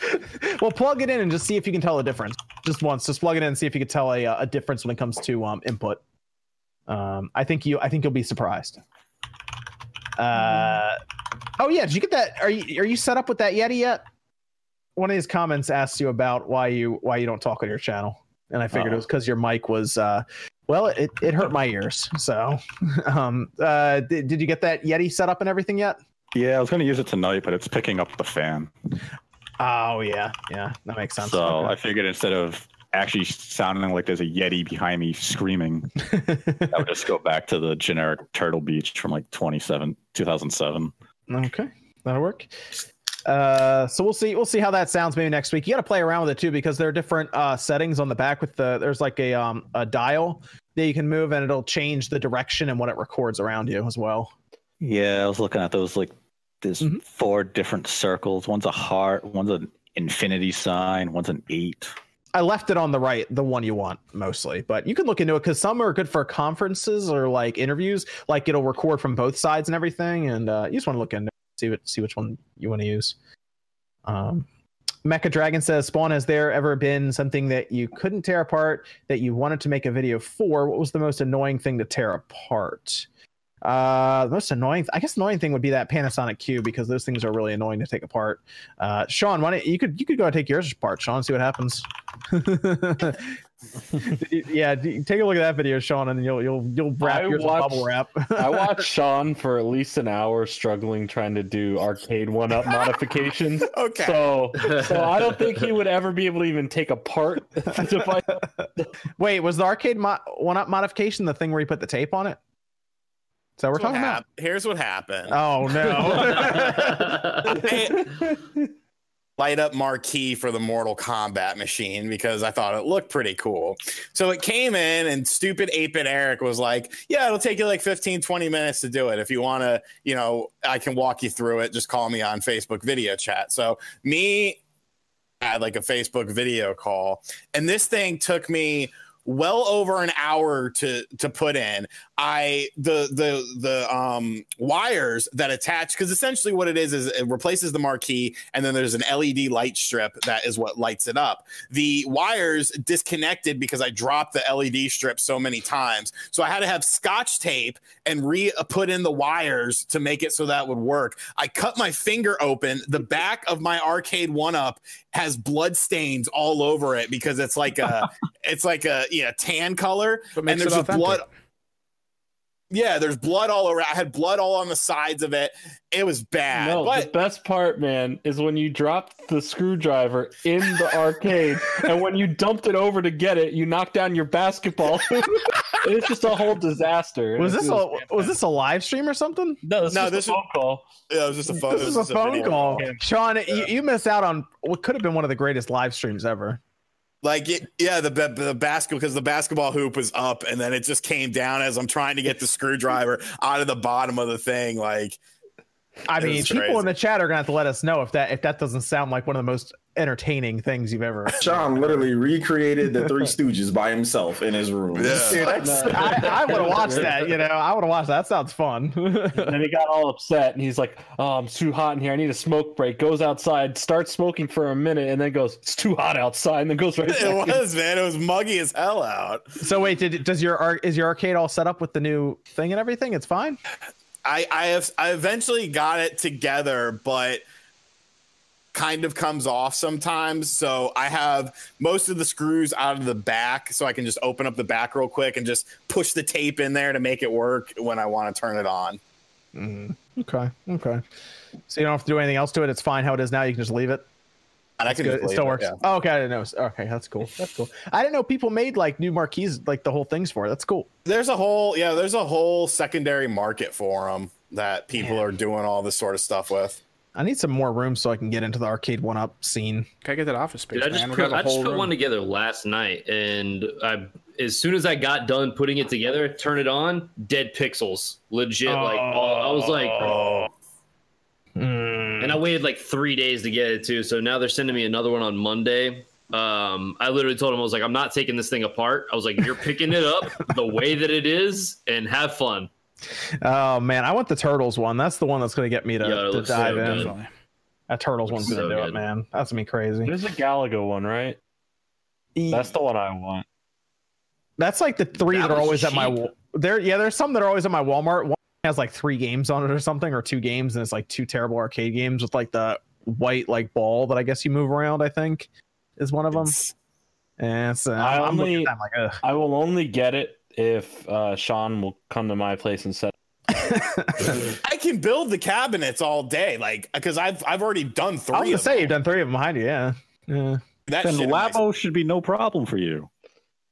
well, plug it in and just see if you can tell a difference. Just once, just plug it in and see if you can tell a, uh, a difference when it comes to um, input. Um, I think you, I think you'll be surprised. Uh, oh yeah, did you get that? Are you are you set up with that Yeti yet? One of these comments asked you about why you why you don't talk on your channel, and I figured it Oh. was because your mic was uh, well, it, it hurt my ears. So, um, uh, did, did you get that Yeti set up and everything yet? Yeah, I was going to use it tonight, but it's picking up the fan. Oh yeah, yeah, that makes sense. So Okay. I figured instead of actually sounding like there's a Yeti behind me screaming, I would just go back to the generic Turtle Beach from like 27, 2007. Okay, that'll work. Uh, so we'll see. We'll see how that sounds maybe next week. You got to play around with it too because there are different uh, settings on the back. With the there's like a um a dial that you can move and it'll change the direction and what it records around you as well. Yeah, I was looking at those like there's Mhm. four different circles. One's a heart, one's an infinity sign, one's an eight. I left it on the right, the one you want mostly, but you can look into it because some are good for conferences or like interviews. Like it'll record from both sides and everything, and uh, you just want to look into it, see what see which one you want to use. Um, Mecha Dragon says, "Spawn, has there ever been something that you couldn't tear apart that you wanted to make a video for? What was the most annoying thing to tear apart?" Uh, the most annoying, I guess, annoying thing would be that Panasonic Q because those things are really annoying to take apart. Uh, Sean, why don't you could you could go and take yours apart, Sean, see what happens. yeah, take a look at that video, Sean, and you'll you'll you'll wrap I yours watched- bubble wrap. I watched Sean for at least an hour struggling trying to do arcade one up modifications. Okay. So, so I don't think he would ever be able to even take apart the device. Wait, was the arcade mo- one up modification the thing where you put the tape on it? Is that what we're talking about? Here's what happened. Oh no. light up marquee for the Mortal Kombat machine because I thought it looked pretty cool. So it came in and stupid 8-bit Eric was like, "Yeah, it'll take you like 15 20 minutes to do it. If you want to, you know, I can walk you through it. Just call me on Facebook video chat." So me had like a Facebook video call and this thing took me well over an hour to to put in i the the the um wires that attach because essentially what it is is it replaces the marquee and then there's an led light strip that is what lights it up. The wires disconnected because i dropped the led strip so many times. So i had to have scotch tape and re put in the wires to make it so that would work. I cut my finger open. The back of my arcade one up has blood stains all over it because it's like a it's like a yeah tan color. And there's authentic? blood yeah there's blood all around i had blood all on the sides of it it was bad No, the best part, man, is when you dropped the screwdriver in the arcade, and when you dumped it over to get it, you knocked down your basketball. it's just a whole disaster. was It this a was this a live stream or something? No, this No, is this a is- phone call. yeah, it was just a phone This is a phone video call. call. Sean, you, you missed out on what could have been one of the greatest live streams ever. Like it, yeah the, the the basketball because the basketball hoop was up and then it just came down as i'm trying to get the screwdriver out of the bottom of the thing like I mean, people in the chat are gonna have to let us know if that if that doesn't sound like one of the most entertaining things you've ever. Sean literally recreated the Three Stooges by himself in his room. Yeah. Dude, that's, I, I would have watched that. You know, I would have watched that. That sounds fun. And then he got all upset and he's like, Oh, I'm too hot in here. I need a smoke break. Goes outside, starts smoking for a minute, and then goes, It's too hot outside, and then goes right back. it in. was man it was muggy as hell out so wait, did does your is your arcade all set up with the new thing and everything? It's fine. I I have I eventually got it together, but kind of comes off sometimes. So I have most of the screws out of the back, so I can just open up the back real quick and just push the tape in there to make it work when I want to turn it on. Mm-hmm. Okay. Okay. So you don't have to do anything else to it. It's fine how it is now. You can just leave it. And I can It still works. yeah. Oh, okay. I didn't know. Okay, that's cool. That's cool. I didn't know people made like new marquees, like the whole things for it. That's cool. There's a whole yeah, there's a whole secondary market for them that people are doing all this sort of stuff with. I need some more room so I can get into the arcade one up scene. Gotta get that office space, Dude, I just man. Put, got a I just put room. one together last night, and I as soon as I got done putting it together, turn it on, dead pixels, legit. Like all, I was like, Oh, and I waited like three days to get it too. So now they're sending me another one on Monday. Um, I literally told him I was like, I'm not taking this thing apart. I was like, you're picking it up the way that it is, and have fun. Oh man, I want the turtles one. That's the one that's gonna get me to, Yeah, to looks so dive in. good. That turtles one's gonna so do it, man. That's gonna be crazy. There's a Galaga one, right? That's the one I want. That's like the three That that, are was always at my there. Yeah, there's some that are always at my Walmart. One has like three games on it or something, or two games, and it's like two terrible arcade games with like the white like ball that I guess you move around. I think is one of them. it's- And it's, uh, I I'm only- at that, I'm like. I will only get it if uh, Sean will come to my place and set. I can build the cabinets all day, like because I've I've already done three. I was gonna of say you've done three of them behind you. Yeah. Yeah. That then shit Labo should be no problem for you.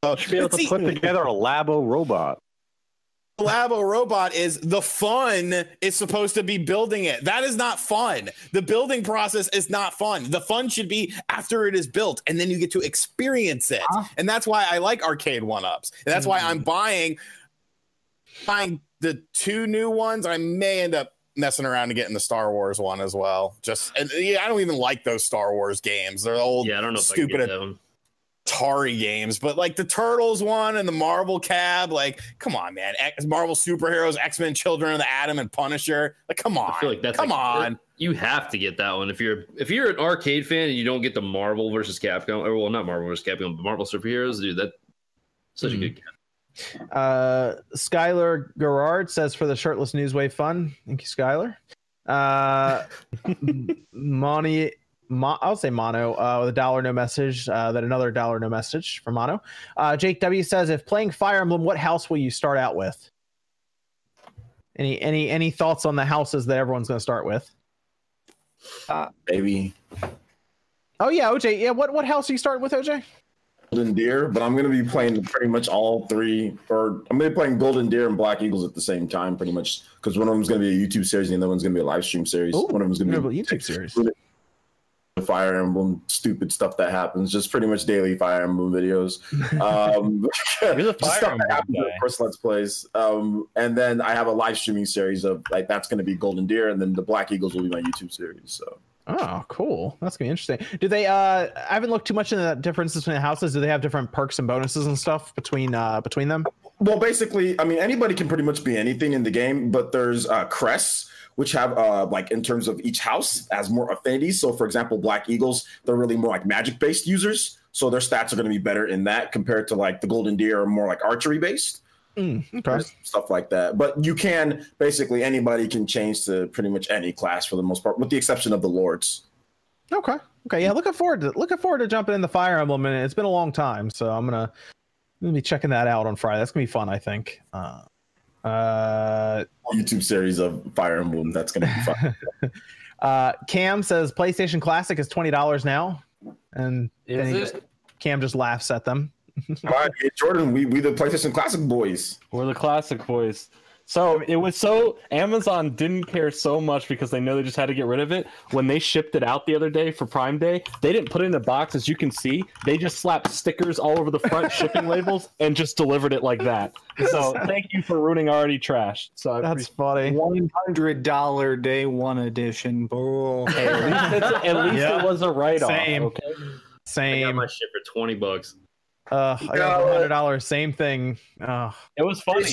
You should be able to See- put together a Labo robot. Labo robot is the fun is supposed to be building it. That is not fun. The building process is not fun. The fun should be after it is built and then you get to experience it. Huh? And that's why I like arcade one ups. And that's why I'm mm-hmm. buying buying the two new ones. I may end up messing around and getting the Star Wars one as well. Just and yeah, I don't even like those Star Wars games. They're old Yeah, I don't know if I can stupid get one. Atari games, but like the Turtles one and the Marvel Cab, like, come on, man. X, Marvel superheroes, X Men, Children of the Atom, and Punisher. Like, come on. I feel like that's come like- on. You have to get that one if you're if you're an arcade fan and you don't get the Marvel versus Capcom, or well, not Marvel versus Capcom, but Marvel superheroes, dude. That such Hmm. a good. Game. Uh, Skylar Gerard says for the shirtless newswave fun. Thank you, Skylar. Uh, Money, Mo, I'll say Mono uh, with a dollar no message. Uh, then another dollar no message from Mono. Uh, Jake W says if playing Fire Emblem, what house will you start out with? Any any any thoughts on the houses that everyone's going to start with? Maybe Oh yeah, OJ. Yeah, what what house are you starting with, OJ? Golden Deer, but I'm gonna be playing pretty much all three, or I'm gonna be playing Golden Deer and Black Eagles at the same time, pretty much, because one of them's gonna be a YouTube series and the other one's gonna be a live stream series. Ooh, one of them's gonna be a YouTube series. The Fire Emblem stupid stuff that happens, just pretty much daily Fire Emblem videos. Um, You're the Fire stuff Emblem that happens in guy. the first Let's Plays. Um, and then I have a live streaming series of like that's gonna be Golden Deer, and then the Black Eagles will be my YouTube series. So Oh, cool. That's gonna be interesting. Do they? Uh, I haven't looked too much into the differences between the houses. Do they have different perks and bonuses and stuff between uh between them? Well, basically, I mean, anybody can pretty much be anything in the game, but there's uh, crests, which have, uh, like, in terms of each house, has more affinities. So, for example, Black Eagles, they're really more like magic based users. So their stats are going to be better in that compared to like the Golden Deer are more like archery based, Mm, okay. stuff like that. But you can basically, anybody can change to pretty much any class for the most part, with the exception of the Lords. Okay. Okay. Yeah. Looking forward to looking forward to jumping in the Fire Emblem, and it's been a long time, so I'm gonna I'm gonna be checking that out on Friday. That's gonna be fun. I think. Uh, uh, YouTube series of Fire Emblem. That's going to be fun. uh, Cam says PlayStation Classic is twenty dollars now, and Is then it? just, Cam just laughs at them. Come on, hey, Jordan, we, we the PlayStation Classic boys. We're the classic boys. So it was so Amazon didn't care so much because they know they just had to get rid of it. When they shipped it out the other day for Prime Day, they didn't put it in a box as you can see. They just slapped stickers all over the front shipping labels and just delivered it like that. So thank you for ruining already trashed. So I That's funny. One hundred dollar day one edition. Bull. appreciate- at least, it's, at least Yeah. it was a write off. Same. Okay. I got Same. my shit for twenty bucks. Uh, I got one hundred dollars. Same thing. Oh, It was funny.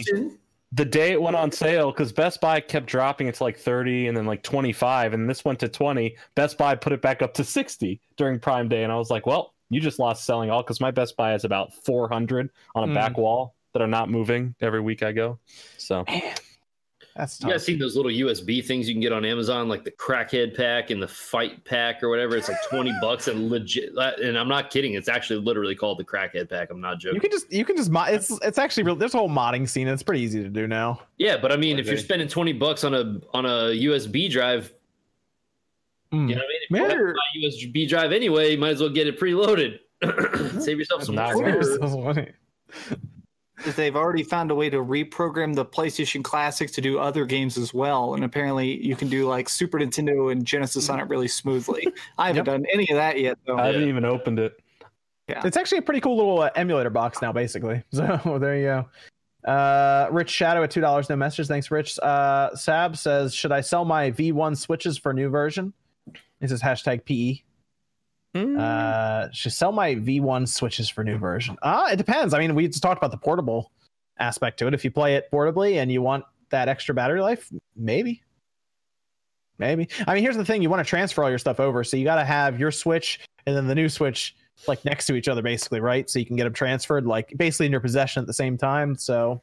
The day it went on sale because Best Buy kept dropping it to like 30 and then like 25 and this went to 20 Best Buy put it back up to 60 during Prime Day and I was like well you just lost selling all because my Best Buy is about 400 on a Hmm. back wall that are not moving every week I go. So that's You guys seen those little USB things you can get on Amazon, like the crackhead pack and the fight pack or whatever? It's like twenty bucks and legit. And I'm not kidding. It's actually literally called the crackhead pack. I'm not joking. You can just you can just mod. It's it's actually real. There's a whole modding scene. It's pretty easy to do now. yeah, but I mean, if you're spending twenty bucks on a on a USB drive, Mm. you know what I mean? If you have to buy a USB drive anyway, you might as well get it preloaded. Save yourself some money. Really. is they've already found a way to reprogram the PlayStation Classics to do other games as well. And apparently, you can do like Super Nintendo and Genesis on it really smoothly. I haven't Yep. done any of that yet, though. I haven't even opened it Yeah. It's actually a pretty cool little uh, emulator box now, basically. So there you go. Uh, Rich Shadow at two dollars, no message. Thanks, Rich. Uh, Sab says, should I sell my V1 switches for new version? This is hashtag PE. Hmm. Uh, should sell my V1 switches for new version. Uh, it depends. I mean, we just talked about the portable aspect to it. If you play it portably and you want that extra battery life, maybe. Maybe. I mean, here's the thing: you want to transfer all your stuff over, so you got to have your Switch and then the new Switch like next to each other, basically, right? So you can get them transferred, like basically in your possession at the same time. So,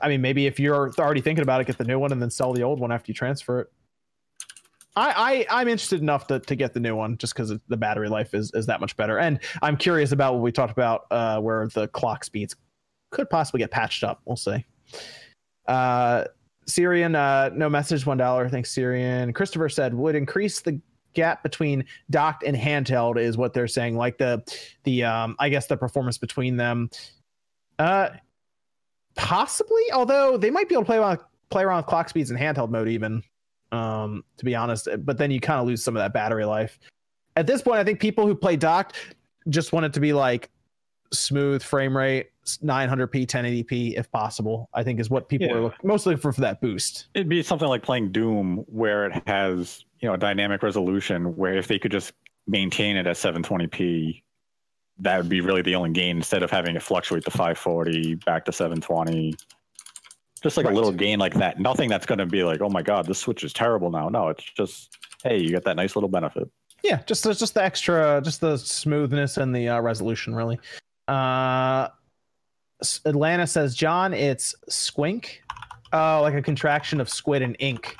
I mean, maybe if you're already thinking about it, get the new one and then sell the old one after you transfer it. I, I I'm interested enough to, to get the new one just because the battery life is, is that much better, and I'm curious about what we talked about, uh, where the clock speeds could possibly get patched up. We'll see. Uh, Syrian, uh, no message, one dollar. Thanks, Syrian. Christopher said would increase the gap between docked and handheld is what they're saying. Like the the um I guess the performance between them. Uh possibly, although they might be able to play around play around with clock speeds in handheld mode even. Um, to be honest, but then you kind of lose some of that battery life. At this point, I think people who play docked just want it to be like smooth frame rate, 900p, 1080p if possible. I think is what people Yeah. are look, mostly looking for for that boost. It'd be something like playing Doom, where it has you know a dynamic resolution. Where if they could just maintain it at 720p, that would be really the only gain instead of having it fluctuate to 540 back to 720. Just like Right. a little gain like that. Nothing that's going to be like, oh my god, this switch is terrible now. No, it's just hey, you get that nice little benefit. Yeah, just just the extra, just the smoothness and the uh, resolution, really. Uh, Atlanta says, John, it's squink. Oh, like a contraction of squid and ink.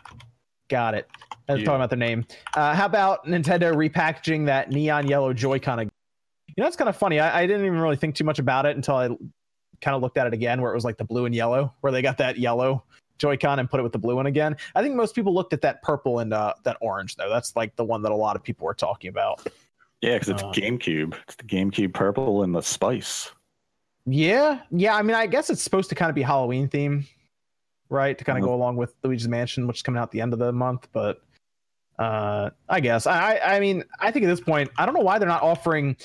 Got it. I was Yeah. talking about their name. Uh, how about Nintendo repackaging that neon yellow Joy-Con? ag- You know, it's kind of funny. I, I didn't even really think too much about it until I kind of looked at it again, where it was like the blue and yellow, where they got that yellow Joy-Con and put it with the blue one again. I think most people looked at that purple and uh, that orange though. That's like the one that a lot of people were talking about. Yeah, because it's Uh, GameCube. It's the GameCube purple and the spice. Yeah, yeah. I mean, I guess it's supposed to kind of be Halloween theme, right? To kind of Uh-huh. go along with Luigi's Mansion, which is coming out at the end of the month. But uh, I guess I, I mean, I think at this point, I don't know why they're not offering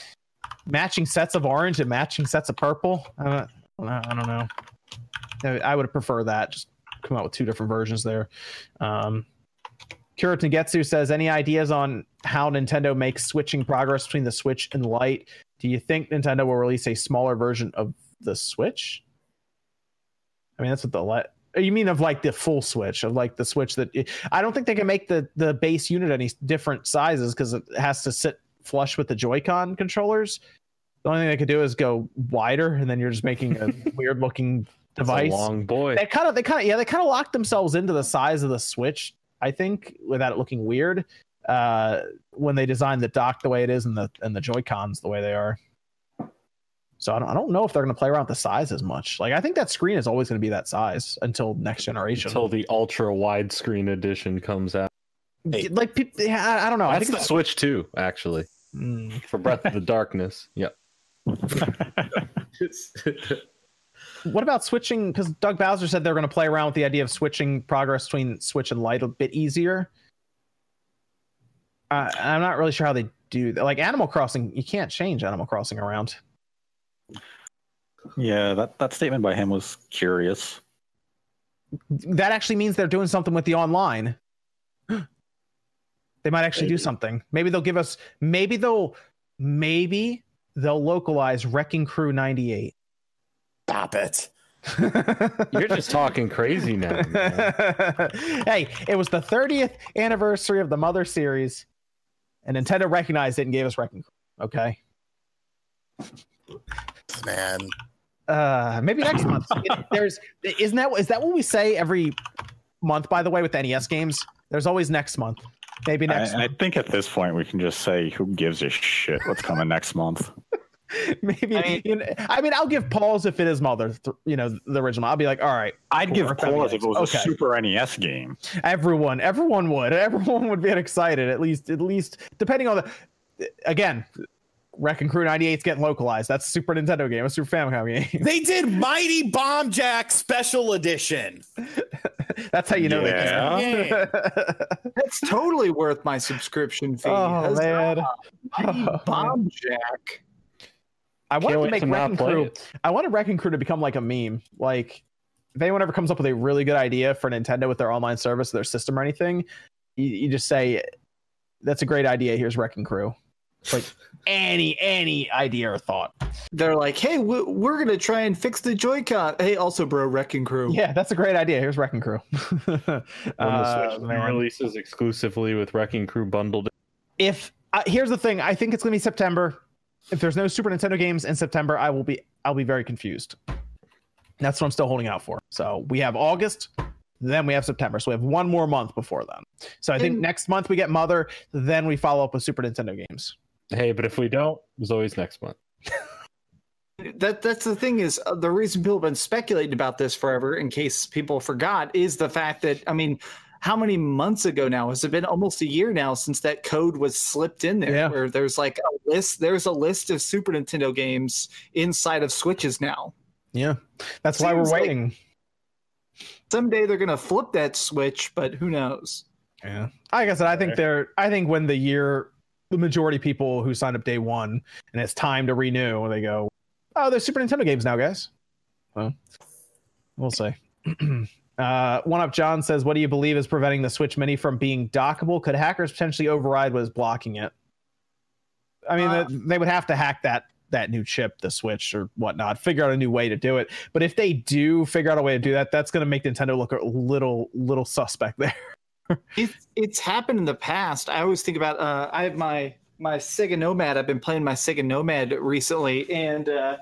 matching sets of orange and matching sets of purple. I don't, I don't know. I- would prefer that. Just come out with two different versions there. Um, Kira says, any ideas on how Nintendo makes switching progress between the Switch and Lite? Do you think Nintendo will release a smaller version of the Switch? I mean, that's what the Lite. You mean of like the full Switch of like the Switch that I don't think they can make the the base unit any different sizes because it has to sit flush with the Joy-Con controllers. The only thing they could do is go wider, and then you're just making a weird looking It's a device long boy. they kind of they kind of yeah they kind of locked themselves into the size of the switch i think without it looking weird uh when they designed the dock the way it is and the and the joy cons the way they are so I don't, I don't know if they're going to play around with the size as much like i think that screen is always going to be that size until next generation Until the ultra wide screen edition comes out. like yeah, I, I don't know i think the Switch too, actually, Mm. for Breath of the Darkness. Yep. what about switching? Because doug bowser said they're going to play around with the idea of switching progress between switch and light a bit easier. Uh, i'm not really sure how they do that. Like animal crossing you can't change animal crossing around. Yeah, that, that statement by him was curious. that actually means they're doing something with the online. They might actually do something. Maybe they'll give us maybe they'll maybe they'll localize wrecking crew 98 Stop it. You're just talking crazy now. hey, it was the 30th anniversary of the Mother series, and Nintendo recognized it and gave us Wrecking Crew. Okay. Man. Uh, maybe next month. There's isn't that is that what we say every month? By the way, with NES games, there's always next month. Maybe next. and I month. think at this point we can just say, who gives a shit what's coming next month? Maybe. I mean- you know, I mean, I'll give pause if it is Mother. th- You know, the original. I'll be like, all right, I'd Cool, give or pause if it was nice. a Super NES game. everyone, everyone would, everyone would get excited. At least, at least, depending on the. Again, Wrecking Crew 98 is getting localized. That's a Super Nintendo game, a Super Famicom game. They did Mighty Bomb Jack Special Edition. That's how you know Yeah. they can. That's totally worth my subscription fee. oh Huzzah. man, Mighty oh, Bomb Jack. I wanted Can't to make to Wrecking Crew. it. I wanted Wrecking Crew to become like a meme. Like, if anyone ever comes up with a really good idea for Nintendo with their online service, their system, or anything, you, you just say, "That's a great idea. Here's Wrecking Crew." It's like any any idea or thought. They're like, hey, we- we're gonna try and fix the Joy-Con. Hey, also, bro, Wrecking Crew. Yeah, that's a great idea. Here's Wrecking Crew. When the Uh, Switch man. releases exclusively with Wrecking Crew bundled. if uh, here's the thing, I think it's gonna be September. If there's no Super Nintendo games in September, I will be I'll be very confused. That's what I'm still holding out for. So we have August, then we have September. So we have one more month before then. So I think And- next month we get Mother, then we follow up with Super Nintendo games. Hey, but if we don't, there's always next month. That that's the thing is uh, the reason people have been speculating about this forever, in case people forgot, is the fact that I mean, how many months ago now? Has it been almost a year now since that code was slipped in there? Yeah. Where there's like a list. There's a list of Super Nintendo games inside of Switches now. Yeah, that's why we're Seems like- waiting. Someday they're gonna flip that switch, but who knows? Yeah. Like I said, I think they're I think when the year the majority of people who signed up day one and it's time to renew, they go, Oh, there's Super Nintendo games now, guys. Well, we'll see. uh one up John says, What do you believe is preventing the Switch Mini from being dockable? Could hackers potentially override what is blocking it? I mean, Uh, they, they would have to hack that that new chip, the Switch or whatnot, figure out a new way to do it. But if they do figure out a way to do that, that's going to make Nintendo look a little little suspect there. It's it's happened in the past. I always think about uh, I have my my Sega Nomad. I've been playing my Sega Nomad recently, and uh,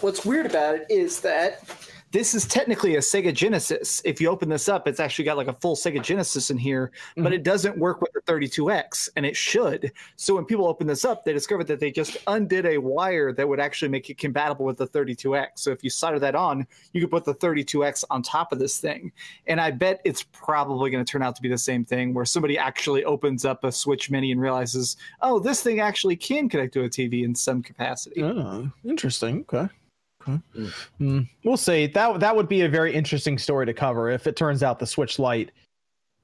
what's weird about it is that this is technically a Sega Genesis. If you open this up, it's actually got like a full Sega Genesis in here, but mm-hmm. it doesn't work with the 32X, and it should. So when people open this up, they discovered that they just undid a wire that would actually make it compatible with the 32X. So if you solder that on, you could put the 32X on top of this thing. And I bet it's probably going to turn out to be the same thing where somebody actually opens up a Switch Mini and realizes, oh, this thing actually can connect to a TV in some capacity. Oh, interesting. Okay. Okay. Mm, We'll see. That that would be a very interesting story to cover if it turns out the Switch Lite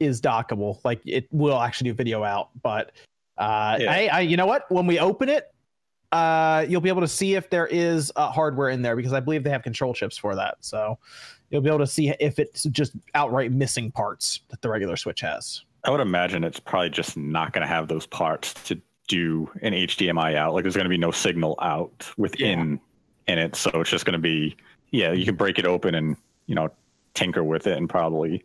is dockable. Like it will actually do video out, but uh, Yeah. I, I, you know what? When we open it, uh, you'll be able to see if there is uh, hardware in there because I believe they have control chips for that. So you'll be able to see if it's just outright missing parts that the regular Switch has. I would imagine it's probably just not going to have those parts to do an HDMI out. Like there's going to be no signal out within in it, so it's just going to be yeah. You can break it open and you know tinker with it and probably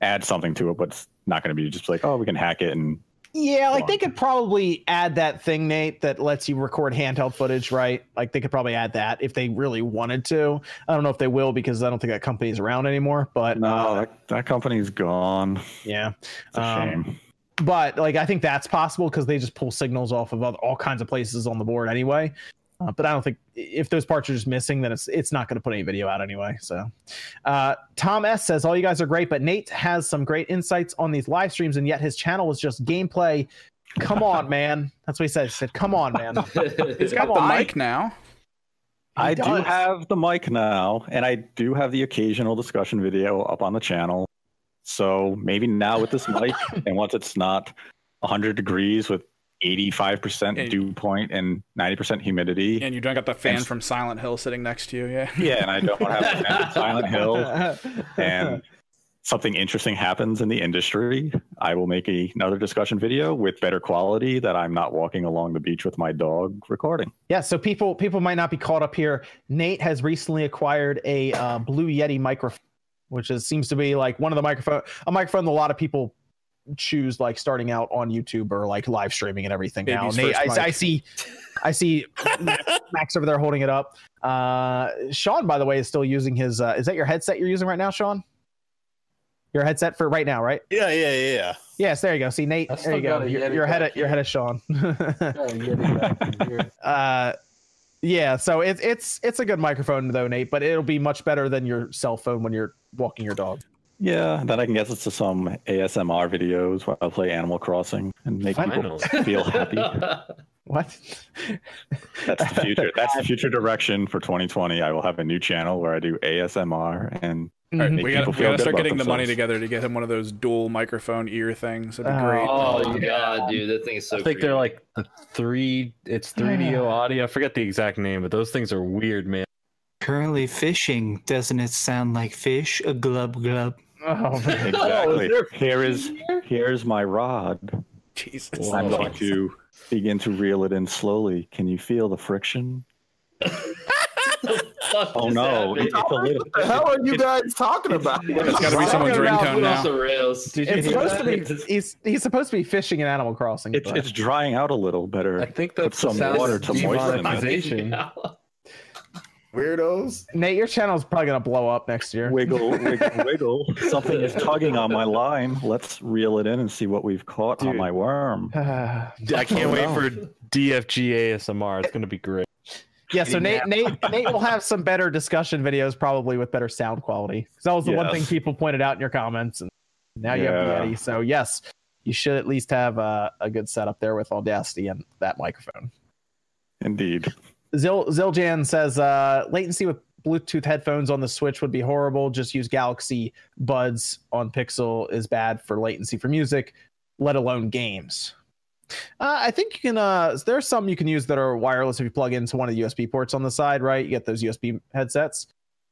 add something to it, but it's not going to be just like oh we can hack it and Yeah, like Go they could probably add that thing, Nate, that lets you record handheld footage, right? Like they could probably add that if they really wanted to. I don't know if they will because I don't think that company's around anymore. But no uh, that, that company's gone. yeah, It's a Um, shame. but like I think that's possible because they just pull signals off of other, all kinds of places on the board anyway. Uh, but I don't think if those parts are just missing, then it's it's not going to put any video out anyway. So, uh, Tom S says all you guys are great, but Nate has some great insights on these live streams, and yet his channel is just gameplay. Come on, man. That's what he said. He said, "Come on, man." He's got the mic now. I do have the mic now, and I do have the occasional discussion video up on the channel. So maybe now with this mic, and once it's not 100 degrees with 85% dew point and 90% humidity, And you don't got the fan And- from Silent Hill sitting next to you. Yeah. yeah, and I don't have to have Silent Hill, and something interesting happens in the industry, I will make a, another discussion video with better quality that I'm not walking along the beach with my dog recording. Yeah, so people people might not be caught up here. Nate has recently acquired a uh, Blue Yeti microphone, which is seems to be like one of the microphone a microphone that a lot of people choose like starting out on YouTube or like live streaming and everything now. Baby's Nate, I, I see I see Max, Max over there holding it up. Uh, Sean, by the way, is still using his. Uh, is that your headset you're using right now, Sean? Your headset for right now, right? Yeah, yeah, yeah, yeah. Yes, there you go. See, Nate, there you go. got a You're, Yeti you're ahead back of you're ahead of Sean. uh yeah so it's it's it's a good microphone though nate but it'll be much better than your cell phone when you're walking your dog Yeah, then I can get to some ASMR videos where I play Animal Crossing and make people feel happy. what That's the future. That's the future direction for 2020. I will have a new channel where I do ASMR and All right, make we got people we feel got to good start about getting the money together to get him one of those dual microphone ear things. That'd be Oh. great. Oh, oh god, dude, that thing is so. I think they're like the three. It's 3Dio audio. I forget the exact name, but those things are weird, man. Currently fishing. Doesn't it sound like fish? A glub glub. Oh man. Oh, exactly. Here is here's my rod. Jesus. I'm going to begin to reel it in slowly. Can you feel the friction? Fuck Oh no, happening? it's a little. What the hell are you guys talking about? It's got to be someone's Talking about ringtone now. the rails. Did you it's supposed to be he's he's supposed to be fishing in animal crossing It's but- it's drying out a little better. I think that's the some sound water to moisten it. Demonetization. Weirdos. nate your channel's probably gonna blow up next year Wiggle, wiggle, wiggle. Something is tugging on my line. Let's reel it in and see what we've caught on my worm. I can't Oh, wait no. for DFG ASMR. It's gonna be great. Yeah, so nate nate nate will have some better discussion videos probably with better sound quality 'Cause that was the one thing people pointed out in your comments and Now you have the Yeah. Yeti. So yes, you should at least have a, a good setup there with Audacity and that microphone. Indeed. Zil Ziljan says uh, latency with Bluetooth headphones on the Switch would be horrible. Just use Galaxy Buds on Pixel is bad for latency for music, let alone games. Uh, I think you can. Uh, there's some you can use that are wireless if you plug into one of the USB ports on the side, right? You get those USB headsets.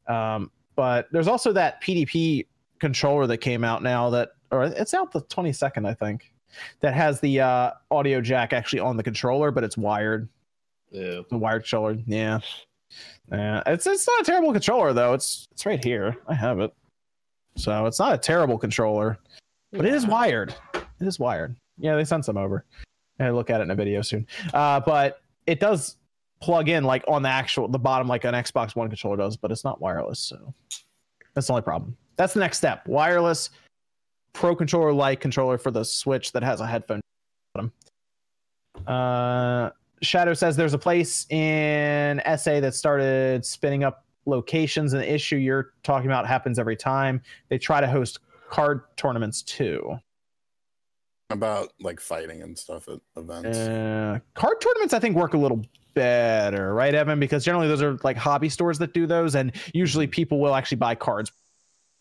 Um, but there's also that PDP controller that came out now that, or it's out the 22nd, I think, that has the uh, audio jack actually on the controller, but it's wired. Yeah. The wired controller, yeah. Yeah, it's it's not a terrible controller though. It's it's right here. I have it. So it's not a terrible controller, but it is wired. It is wired. Yeah, they sent some over. I look at it in a video soon. Uh, but it does plug in like on the actual the bottom like an Xbox One controller does, but it's not wireless. So that's the only problem. That's the next step. Wireless Pro controller like controller for the Switch that has a headphone. bottom. Uh, Shadow says there's a place in SA that started spinning up locations, and the issue you're talking about happens every time. They try to host card tournaments too. About like fighting and stuff at events. Uh, card tournaments, I think, work a little better, right, Evan? Because generally those are like hobby stores that do those, and usually people will actually buy cards.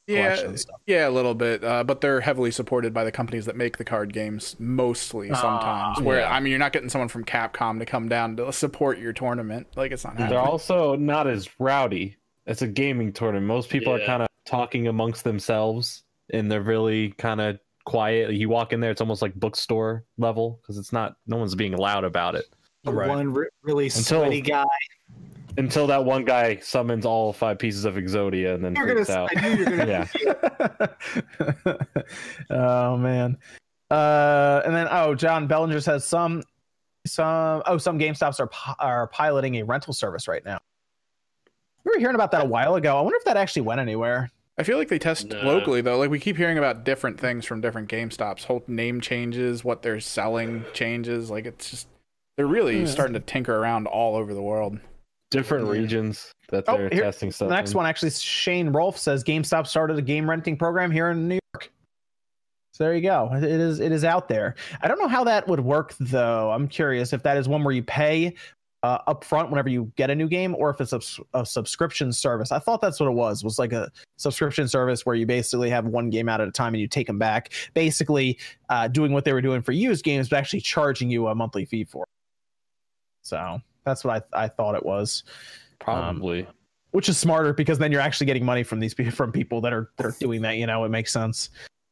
Yeah, stuff. yeah, a little bit, uh, but they're heavily supported by the companies that make the card games. Mostly, sometimes. Ah, where yeah. I mean, you're not getting someone from Capcom to come down to support your tournament. Like it's not They're also not as rowdy. It's a gaming tournament. Most people are kind of talking amongst themselves, and they're really kind of quiet. You walk in there, it's almost like bookstore level because it's not. No one's being loud about it The Right. one re- really Until- sweaty guy. Until that one guy summons all five pieces of Exodia and then You're gonna, freaks out. I knew you were gonna. Yeah. oh man. Uh, and then oh, John Bellinger says some some oh some GameStops are are piloting a rental service right now. We were hearing about that a while ago. I wonder if that actually went anywhere. I feel like they test No. locally though. Like we keep hearing about different things from different GameStops. Whole name changes, what they're selling changes. Like it's just they're really Yeah. starting to tinker around all over the world. Different regions that Oh, they're here- testing stuff. The next in. one actually, Shane Rolfe says GameStop started a game renting program here in New York. So there you go. It is it is out there. I don't know how that would work though. I'm curious if that is one where you pay uh, up front whenever you get a new game, or if it's a subscription service. I thought that's what it was. Was like a subscription service where you basically have one game out at a time and you take them back. Basically, uh, doing what they were doing for used games, but actually charging you a monthly fee for. it. So that's what I I thought it was probably. which is smarter because then you're actually getting money from these people from people that are that are doing that. You know, it makes sense.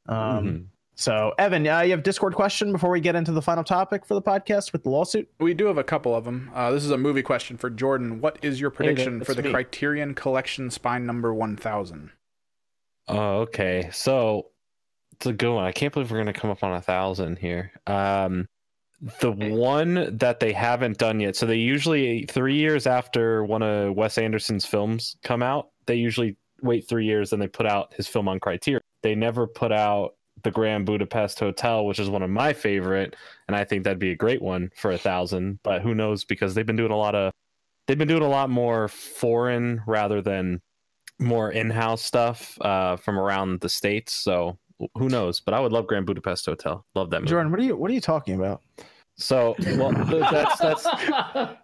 Um, Mhm. So, Evan, uh, you have Discord question before we get into the final topic for the podcast with the lawsuit. We do have a couple of them. Uh, this is a movie question for Jordan. What is your prediction that's for the me. Criterion Collection Spine number 1000? Oh, okay. So it's a good one. I can't believe we're gonna come up on a thousand here. Um, the one that they haven't done yet. So they usually three years after one of Wes Anderson's films come out, they usually wait three years and they put out his film on Criterion. They never put out the Grand Budapest Hotel, which is one of my favorite, and I think that'd be a great one for a thousand. But who knows? Because they've been doing a lot of they've been doing a lot more foreign rather than more in-house stuff uh, from around the states. So who knows? But I would love Grand Budapest Hotel. Love that movie. Jordan, what are you what are you talking about? So well, that's that's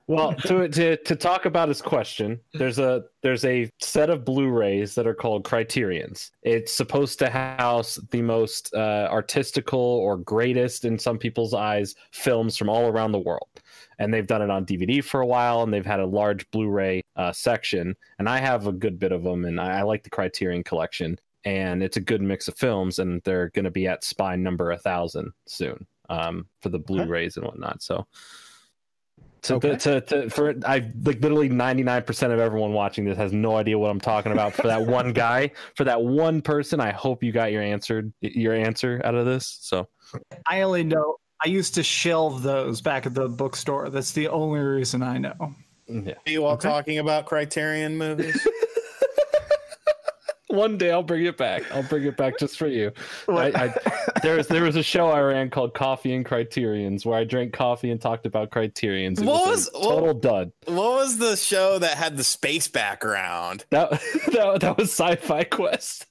well to to to talk about his question. There's a there's a set of Blu-rays that are called Criterions. It's supposed to house the most uh, artistical or greatest in some people's eyes films from all around the world. And they've done it on DVD for a while, and they've had a large Blu-ray uh, section. And I have a good bit of them, and I, I like the Criterion collection. And it's a good mix of films, and they're going to be at spine number a thousand soon um, for the Blu-rays and whatnot. So, to, Okay. to, to for I like literally ninety nine percent of everyone watching this has no idea what I'm talking about. For that one guy, for that one person, I hope you got your answered your answer out of this. So, I only know. I used to shelve those back at the bookstore. That's the only reason I know. yeah. Are you all Okay. talking about Criterion movies? One day I'll bring it back. I'll bring it back just for you. I, I, there was there was a show I ran called Coffee and Criterions where I drank coffee and talked about Criterions. It What was, was- a total dud. what was the show that had the space background? That, that that was Sci-Fi Quest.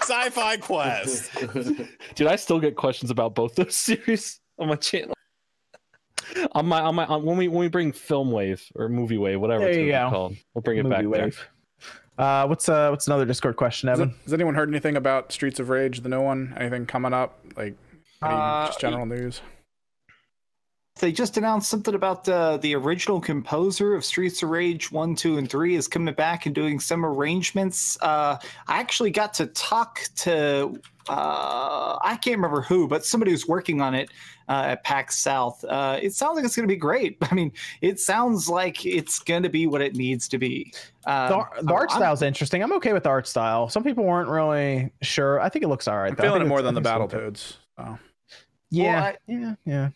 Sci-Fi Quest. Dude, I still get questions about both those series on my channel. On my on my on, when we when we bring Film Wave or Movie Wave, whatever There it's you go. called, we'll bring it Movie back there. Wave. Uh, what's uh, what's another Discord question, Has, Evan? has anyone heard anything about Streets of Rage, the new one? Anything coming up? Like any Uh, just general news? They just announced something about uh, the original composer of Streets of Rage 1, 2, and 3 is coming back and doing some arrangements. Uh, I actually got to talk to, uh, I can't remember who, but somebody who's working on it uh, at PAX South. Uh, it sounds like it's going to be great. I mean, it sounds like it's going to be what it needs to be. Uh, The, ar- the art I'm- style's interesting. I'm okay with the art style. Some people weren't really sure. I think it looks all right. I'm though. I feeling it think more than the I think it's Battletoads. So. okay. Yeah, Well, I- yeah, yeah.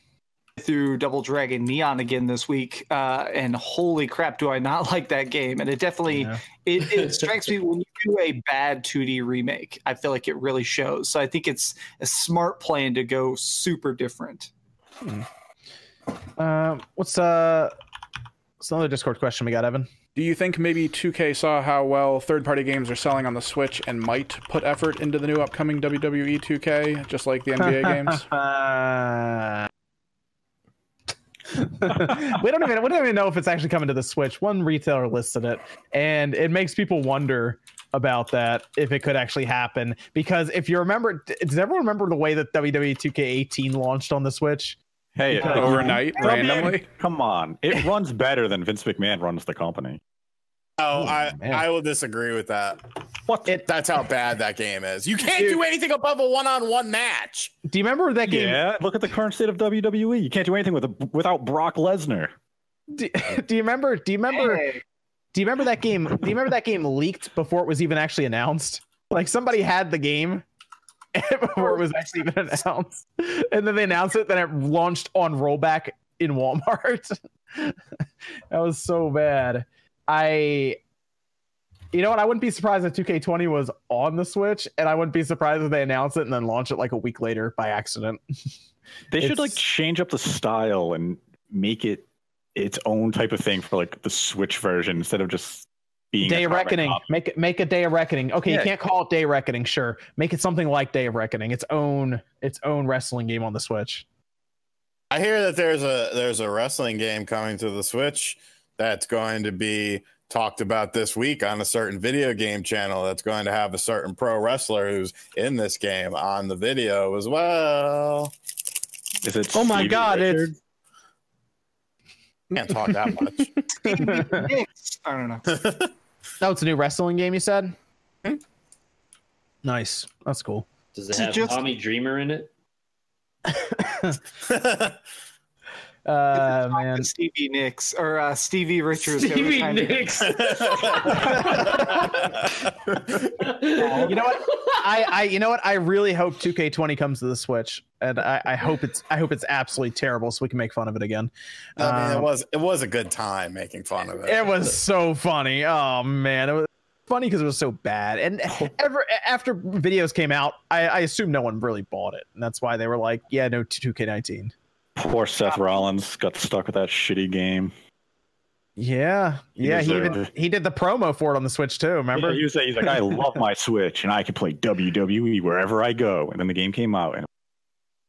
Through Double Dragon Neon again this week, uh, and holy crap, do I not like that game! And it definitely Yeah. it, it strikes me when you do a bad 2D remake, I feel like it really shows. So I think it's a smart plan to go super different. Um, what's uh, what's another Discord question we got, Evan? Do you think maybe 2K saw how well third-party games are selling on the Switch and might put effort into the new upcoming WWE 2K, just like the NBA games? We don't even we don't even know if it's actually coming to the Switch. One retailer listed it, and it makes people wonder about that if it could actually happen. Because if you remember, does everyone remember the way that WWE 2K18 launched on the Switch? Hey, Because- Overnight, randomly. Come on, it runs better than Vince McMahon runs the company. Oh, I man. I will disagree with that. What? It, That's how bad that game is. You can't do anything above a one-on-one match. do you remember that game? Yeah, look at the current state of WWE. You can't do anything with a, without Brock Lesnar. Do, do you remember? Do you remember? Hey, Do you remember that game? Do you remember that game leaked before it was even actually announced? Like somebody had the game before it was actually even announced, and then they announced it. Then it launched on rollback in Walmart. that was so bad. I, you know what? I wouldn't be surprised if 2K20 was on the Switch, and I wouldn't be surprised if they announce it and then launch it like a week later by accident. They should like change up the style and make it its own type of thing for like the Switch version instead of just being Day of Reckoning. copy. Make it make a Day of Reckoning. Okay, you can't call it Day of Reckoning, sure. Make it something like Day of Reckoning, its own its own wrestling game on the Switch. I hear that there's a there's a wrestling game coming to the Switch that's going to be talked about this week on a certain video game channel that's going to have a certain pro wrestler who's in this game on the video as well. Is it Oh my Stevie God, it's- Can't talk that much. I don't know. Oh, it's a new wrestling game, you said? Hmm. Nice. That's cool. Does it Is it have just- Tommy Dreamer in it? Uh man. Stevie Nicks or uh, Stevie Richards. Stevie Nicks. You know what? I, I you know what? I really hope 2K20 comes to the Switch. And I, I hope it's I hope it's absolutely terrible so we can make fun of it again. I mean, it Um, was it was a good time making fun of it. It was so funny. Oh man, it was funny because it was so bad. And ever after videos came out, I, I assume no one really bought it, and that's why they were like, "Yeah, no, two K nineteen. Poor Seth Rollins got stuck with that shitty game. Yeah, He yeah. He even it. he did the promo for it on the Switch too. Remember? He was, he's like, I love my Switch and I can play WWE wherever I go. And then the game came out and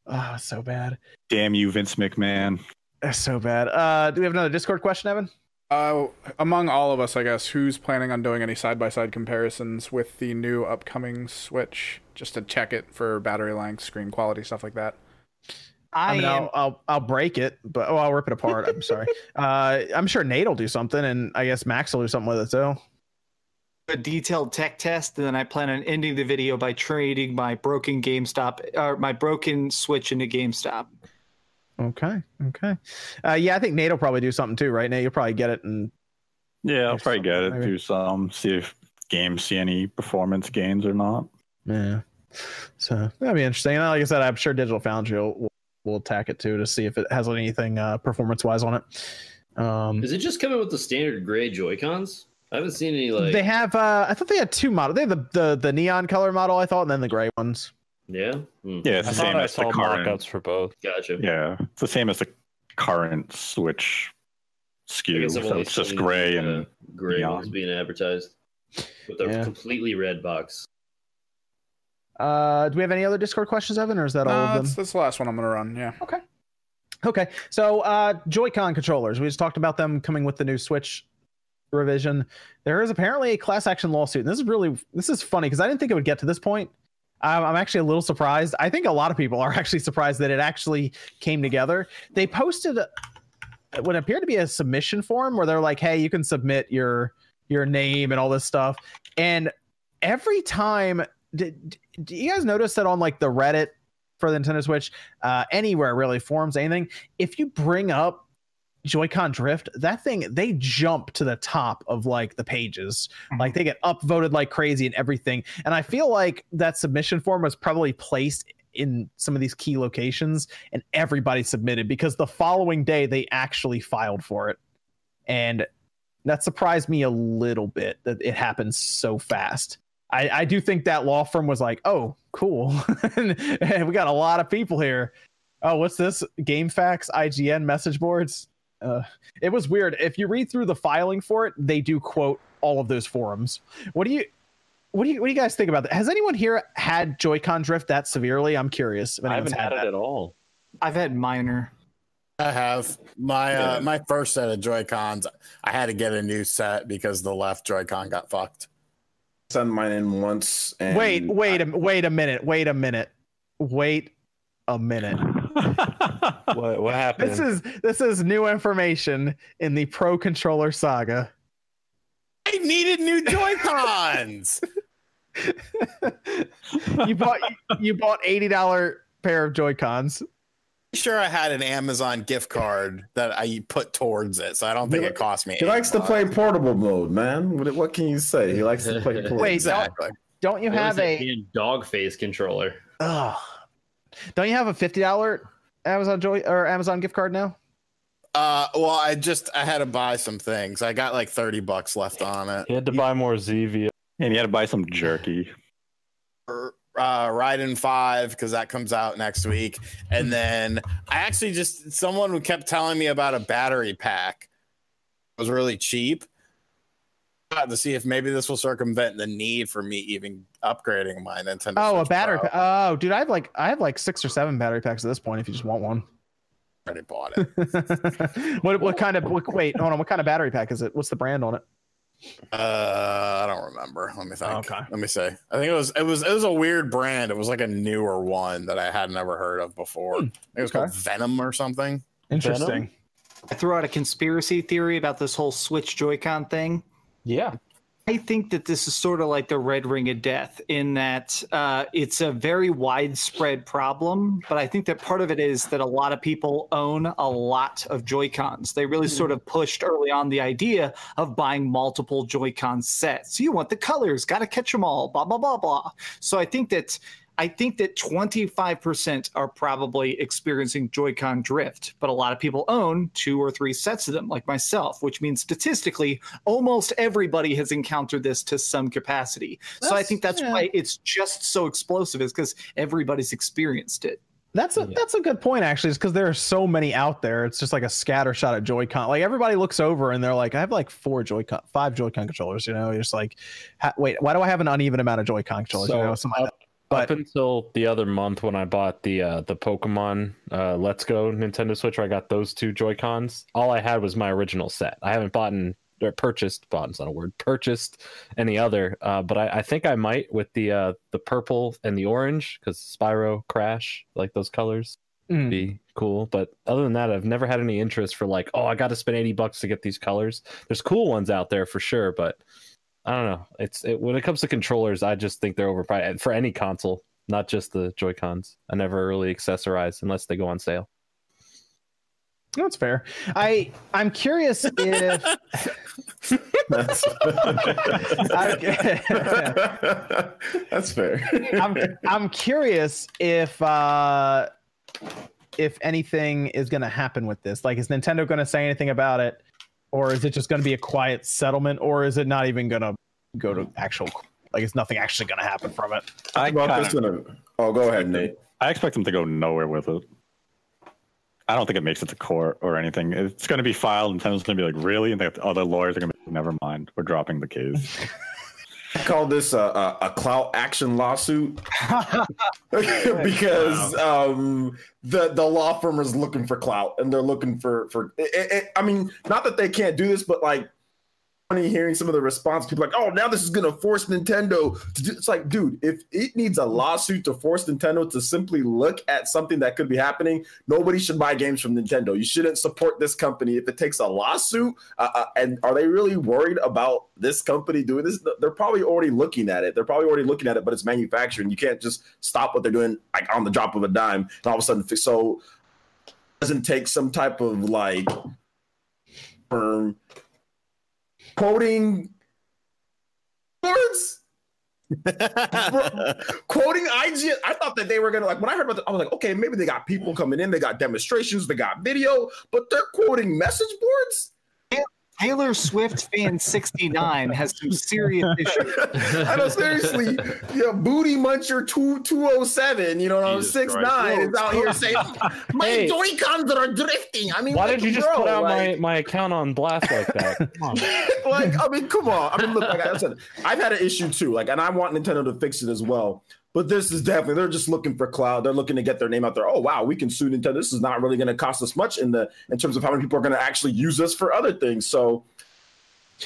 Oh, so bad. damn you, Vince McMahon. That's so bad. Uh, do we have another Discord question, Evan? Uh, among all of us, I guess, who's planning on doing any side-by-side comparisons with the new upcoming Switch, just to check it for battery length, screen quality, stuff like that? I, I mean, am. I'll, I'll I'll break it, but oh, I'll rip it apart. I'm sorry. Uh, I'm sure Nate will do something, and I guess Max will do something with it too. a detailed tech test, and then I plan on ending the video by trading my broken GameStop or my broken Switch into GameStop. Okay, okay. Uh, yeah, I think Nate will probably do something too, right? Nate, you'll probably get it and Yeah, I'll probably get it. maybe. Do some, see if games see any performance gains or not. Yeah. So that'd be interesting. And like I said, I'm sure Digital Foundry will, will, will attack it too to see if it has anything uh, performance wise on it. Um, Is it just coming with the standard gray Joy Cons? I haven't seen any like. they have, uh, I thought they had two models. They have the, the, the neon color model, I thought, and then the gray ones. yeah. Hmm, Yeah, it's I the thought same I as the current. mock-ups for both. Gotcha. Yeah, it's the same as the current Switch I SKU. So it's just gray and uh, gray neon. ones being advertised with a Yeah. completely red box. Uh, do we have any other Discord questions, Evan, or is that all Uh, of them? that's, that's the last one I'm gonna run. Yeah. Okay, Okay. so uh, Joy-Con controllers. We just talked about them coming with the new Switch revision. There is apparently a class action lawsuit, and this is really this is funny because I didn't think it would get to this point. Um, I'm actually a little surprised. I think a lot of people are actually surprised that it actually came together. They posted what appeared to be a submission form where they're like, "Hey, you can submit your your name and all this stuff." And every time, did, do you guys notice that on like the Reddit for the Nintendo Switch, uh, anywhere really, forums, anything, if you bring up Joy-Con Drift, that thing they jump to the top of like the pages. Like they get upvoted like crazy and everything. And I feel like that submission form was probably placed in some of these key locations and everybody submitted because the following day they actually filed for it. And that surprised me a little bit that it happened so fast. I, I do think that law firm was like, oh, cool. and we got a lot of people here. Oh, what's this? GameFAQs, IGN message boards. Uh, it was weird. If you read through the filing for it, they do quote all of those forums. What do you what do you what do you guys think about that? Has anyone here had Joy-Con drift that severely? I'm curious if I haven't had it that. at all. I've had minor. I have my uh, Yeah. my first set of Joy Cons. I had to get a new set because the left Joy Con got fucked. Send mine in once. And Wait, wait a wait a minute. Wait a minute. Wait a minute. What, what happened? This is this is new information in the Pro Controller saga. I needed new Joy Cons. you bought you bought eighty dollar pair of Joy Cons. Sure, I had an Amazon gift card that I put towards it, so I don't think it cost me. He likes to play portable mode, man. What, what can you say? He likes to play portable. Wait, Exactly. Don't you What have a dog face controller. Ugh. don't you have a fifty dollar Amazon Joy or Amazon gift card now? Uh, well, I just I had to buy some things. I got like thirty bucks left on it. He had to buy more Zevia. and you had to buy some jerky. Uh Raiden 5 because that comes out next week. And then I actually just someone who kept telling me about a battery pack. It was really cheap. To see if maybe this will circumvent the need for me even upgrading my Nintendo. Oh, a battery. Pro. Pa- oh, dude, I have like I have like six or seven battery packs at this point. If you just want one. I already bought it. what what kind of what, wait? Hold on. What kind of battery pack is it? What's the brand on it? Uh, I don't remember. Let me think. Okay. Let me say. I think it was it was it was a weird brand. It was like a newer one that I had never heard of before. I think it was okay. called Venom or something. Interesting. I threw out a conspiracy theory about this whole Switch Joy-Con thing. Yeah. I think that this is sort of like the red ring of death in that uh, it's a very widespread problem. But I think that part of it is that a lot of people own a lot of Joy Cons. They really sort of pushed early on the idea of buying multiple Joy Con sets. You want the colors, got to catch them all, blah, blah, blah, blah. So I think that. I think that 25% are probably experiencing Joy-Con drift, but a lot of people own two or three sets of them, like myself, which means statistically, almost everybody has encountered this to some capacity. so I think that's yeah. why it's just so explosive, is because everybody's experienced it. That's a that's a good point actually, is because there are so many out there. It's just like a scatter shot at Joy-Con. Like everybody looks over and they're like, I have like four Joy-Con, five Joy-Con controllers. You know, you're just like, wait, why do I have an uneven amount of Joy-Con controllers? you know, something like that. But- up until the other month when I bought the uh, the Pokemon uh, Let's Go Nintendo Switch, where I got those two Joy Cons. All I had was my original set. I haven't bought in, or purchased. Bought's not a word. Purchased any other, uh, but I, I think I might with the uh, the purple and the orange because Spyro Crash like those colors Mm. be cool. But other than that, I've never had any interest for like, oh, I got to spend eighty bucks to get these colors. There's cool ones out there for sure, but I don't know. It's it, when it comes to controllers, I just think they're overpriced for any console, not just the Joy Cons. I never really accessorize unless they go on sale. That's fair. I I'm curious if That's, I- That's fair. I'm I'm curious if uh if anything is going to happen with this. Like, is Nintendo going to say anything about it, or is it just going to be a quiet settlement, or is it not even going to go to actual? Like, is nothing actually going to happen from it? I, About kinda- this in a- oh, go ahead, Nate. I expect them to go nowhere with it. I don't think it makes it to court or anything. It's going to be filed, and Nintendo's going to be like, "Really?" And the other lawyers are going to be, "Never mind, we're dropping the case." I call this a, a, a clout action lawsuit because um, the the law firm is looking for clout and they're looking for for. It, it, I mean, not that they can't do this, but like funny hearing some of the response. People like, oh, now this is going to force Nintendo to do. It's like, dude, if it needs a lawsuit to force Nintendo to simply look at something that could be happening, nobody should buy games from Nintendo. You shouldn't support this company if it takes a lawsuit. Uh, uh, and are they really worried about this company doing this? They're probably already looking at it. They're probably already looking at it, but it's manufacturing. You can't just stop what they're doing like on the drop of a dime and all of a sudden. So doesn't take some type of like firm quoting words. quoting IG, I thought that they were gonna like when I heard about it, I was like, okay, maybe they got people coming in, they got demonstrations, they got video, but they're quoting message boards. Taylor Swift fan 69 has some serious issues. I know, seriously, yeah, booty muncher two, 207, you know, Jesus six Christ. nine is out here saying, my hey, Joy-Cons are drifting. I mean, why like, did you just put out like, my, my account on blast like that? like, I mean, come on. I mean, look, like I said, I've had an issue too, like, and I want Nintendo to fix it as well. But this is definitely they're just looking for cloud. They're looking to get their name out there. Oh wow, we can sue Nintendo. This is not really going to cost us much in the in terms of how many people are going to actually use us for other things. So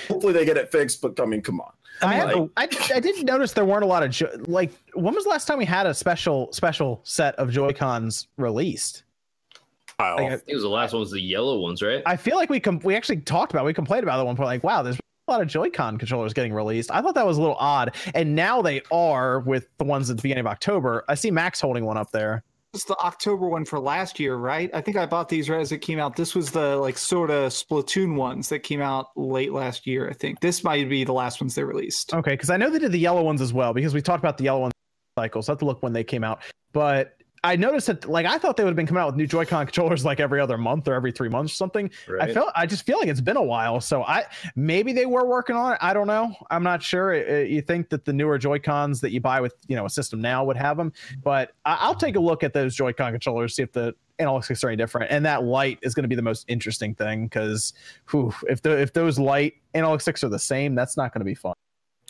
hopefully they get it fixed. But I mean, come on. I, mean, I, like, I, I didn't notice there weren't a lot of jo- like. When was the last time we had a special special set of Joy Cons released? Like, I think it was the last one was the yellow ones, right? I feel like we com- we actually talked about we complained about at one point like wow there's a lot of Joy-Con controllers getting released. I thought that was a little odd, and now they are with the ones at the beginning of October. I see Max holding one up there. It's the October one for last year, right? I think I bought these right as it came out. This was the like sort of Splatoon ones that came out late last year. I think this might be the last ones they released. Okay, because I know they did the yellow ones as well because we talked about the yellow ones cycles. I have to look when they came out, but I noticed that like I thought they would have been coming out with new Joy-Con controllers like every other month or every three months or something. Right. I felt I just feel like it's been a while. So I maybe they were working on it. I don't know. I'm not sure. It, it, you think that the newer Joy-Cons that you buy with you know a system now would have them, but I, will take a look at those Joy-Con controllers, see if the analog are any different. And that light is going to be the most interesting thing because if the if those light analog sticks are the same, that's not going to be fun.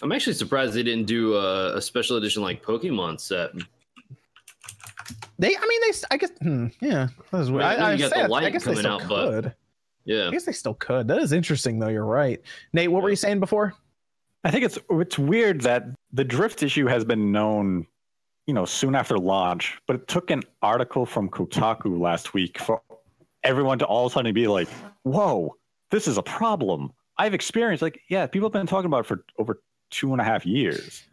I'm actually surprised they didn't do a, a special edition like Pokemon set. They, I mean, they. I guess, hmm, yeah. That is, I, I, I, say, I, guess they still out, could. But, yeah, I guess they still could. That is interesting, though. You're right, Nate. What yeah. were you saying before? I think it's it's weird that the drift issue has been known, you know, soon after launch, but it took an article from Kotaku last week for everyone to all of a sudden be like, "Whoa, this is a problem." I've experienced like, yeah, people have been talking about it for over two and a half years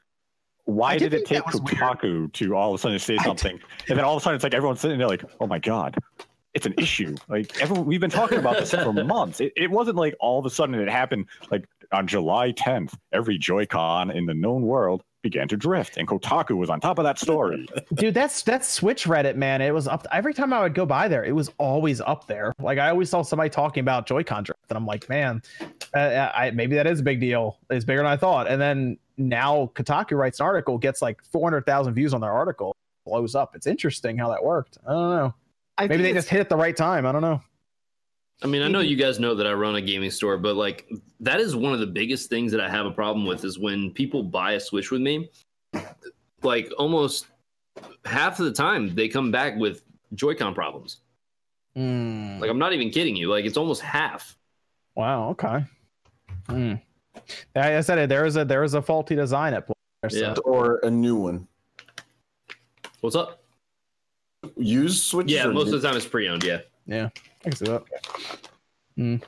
why did, did it take Kotaku to all of a sudden say something, and then all of a sudden it's like everyone's sitting there like, oh my god, it's an issue. Like everyone, we've been talking about this for months. It, it wasn't like all of a sudden it happened like on July 10th. Every Joy-Con in the known world began to drift, and Kotaku was on top of that story. Dude, that's that's Switch Reddit, man. It was up every time I would go by there. It was always up there. Like I always saw somebody talking about Joy-Con drift, and I'm like, man, uh, I, maybe that is a big deal. It's bigger than I thought. And then now Kotaku writes an article, gets like 400,000 views on their article, blows up. It's interesting how that worked. I don't know. I Maybe they just hit at the right time. I don't know. I mean, I know you guys know that I run a gaming store, but like that is one of the biggest things that I have a problem with is when people buy a Switch with me, like almost half of the time they come back with Joy-Con problems. Mm. Like I'm not even kidding you. Like it's almost half. Wow. Okay. Mm. I said it. There is a there is a faulty design at play. So. Yeah. Or a new one. What's up? Used switches. Yeah, most new? of the time it's pre-owned. Yeah. Yeah, I can see that. Mm.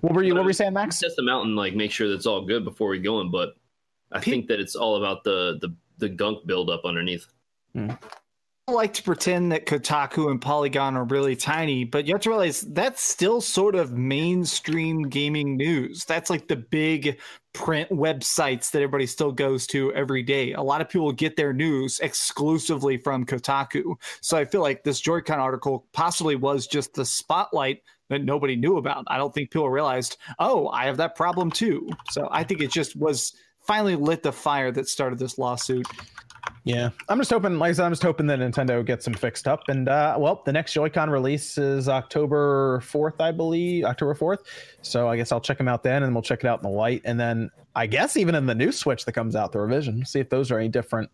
What were you? But what were you saying, Max? Test them out and like make sure that's all good before we go in. But I Pe- think that it's all about the the the gunk buildup underneath. Mm like to pretend that Kotaku and Polygon are really tiny, but you have to realize that's still sort of mainstream gaming news. That's like the big print websites that everybody still goes to every day. A lot of people get their news exclusively from Kotaku. So I feel like this Joy-Con article possibly was just the spotlight that nobody knew about. I don't think people realized, oh, I have that problem too. So I think it just was finally lit the fire that started this lawsuit. Yeah, I'm just hoping, like I said, I'm just hoping that Nintendo gets them fixed up. And uh, well, the next Joy-Con release is October 4th, I believe, October 4th. So I guess I'll check them out then, and we'll check it out in the light, and then I guess even in the new Switch that comes out, the revision, see if those are any different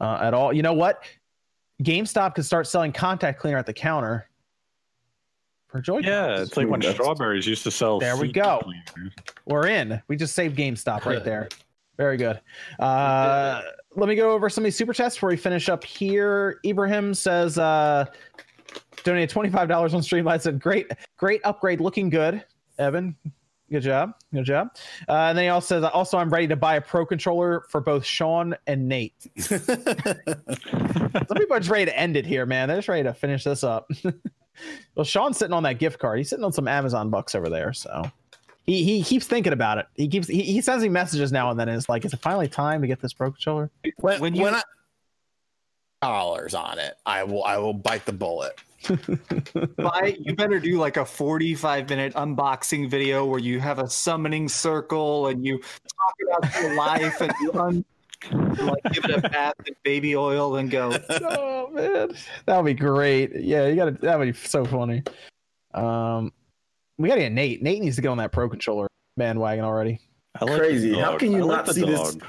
uh, at all. You know what? GameStop could start selling contact cleaner at the counter for Joy-Con. Yeah, it's like when That's- strawberries used to sell. There we go. cleaners. We're in. We just saved GameStop right there. Very good. Uh, let me go over some of these super chats before we finish up here. Ibrahim says, uh, donated $25 on Streamlight. Said, great, great upgrade. Looking good. Evan, good job. Good job. Uh, and then he also says, also, I'm ready to buy a pro controller for both Sean and Nate. Some people are just ready to end it here, man. They're just ready to finish this up. well, Sean's sitting on that gift card. He's sitting on some Amazon bucks over there. So he he keeps thinking about it. He keeps he, he sends me messages now and then. And it's like, is it finally time to get this pro controller? When, When you- when I dollars on it, I will I will bite the bullet. Buy, you better do like a 45 minute unboxing video where you have a summoning circle and you talk about your life and you un, like give it a bath in baby oil and go. oh man, that would be great. Yeah, you got to. That would be so funny. Um, we got to get Nate. Nate needs to get on that pro controller bandwagon already. I like Crazy. How can you I like not the see this- dog.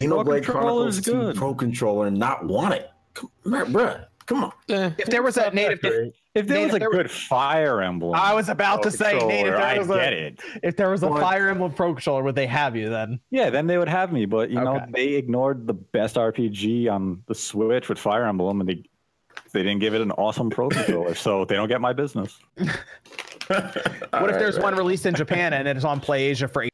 Xenoblade controller's Chronicles 2 good. Pro Controller and not want it. Come, bruh, come on. If there was a Nate, if, If there Nate, was a there- good Fire Emblem, I was about to say, Nate, if there I was get a it. if there was a What? Fire Emblem pro controller, would they have you then? Yeah, then they would have me. But you know, they ignored the best RPG on the Switch with Fire Emblem, and they they didn't give it an awesome pro controller, so they don't get my business. What if there's one released in Japan and it's on PlayAsia for?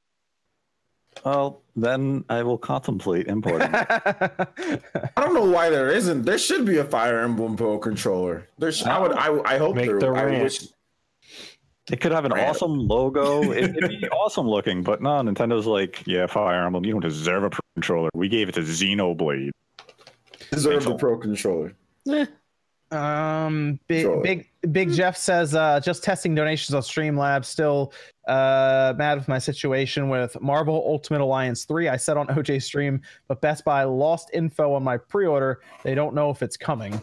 Well, then I will contemplate importing. I don't know why there isn't. There should be a Fire Emblem Pro controller. There's. I would. I, I hope Make there. the I rant. wish. It could have an Random. awesome logo. It, it'd be awesome looking, but no, Nintendo's like, yeah, Fire Emblem, you don't deserve a pro controller. We gave it to Xenoblade. Deserve the Pro controller. Eh. Um, big Sure. big big Jeff says uh, just testing donations on Streamlabs. Still uh, mad with my situation with Marvel Ultimate Alliance three. I said on OJ stream, but Best Buy lost info on my pre-order. They don't know if it's coming.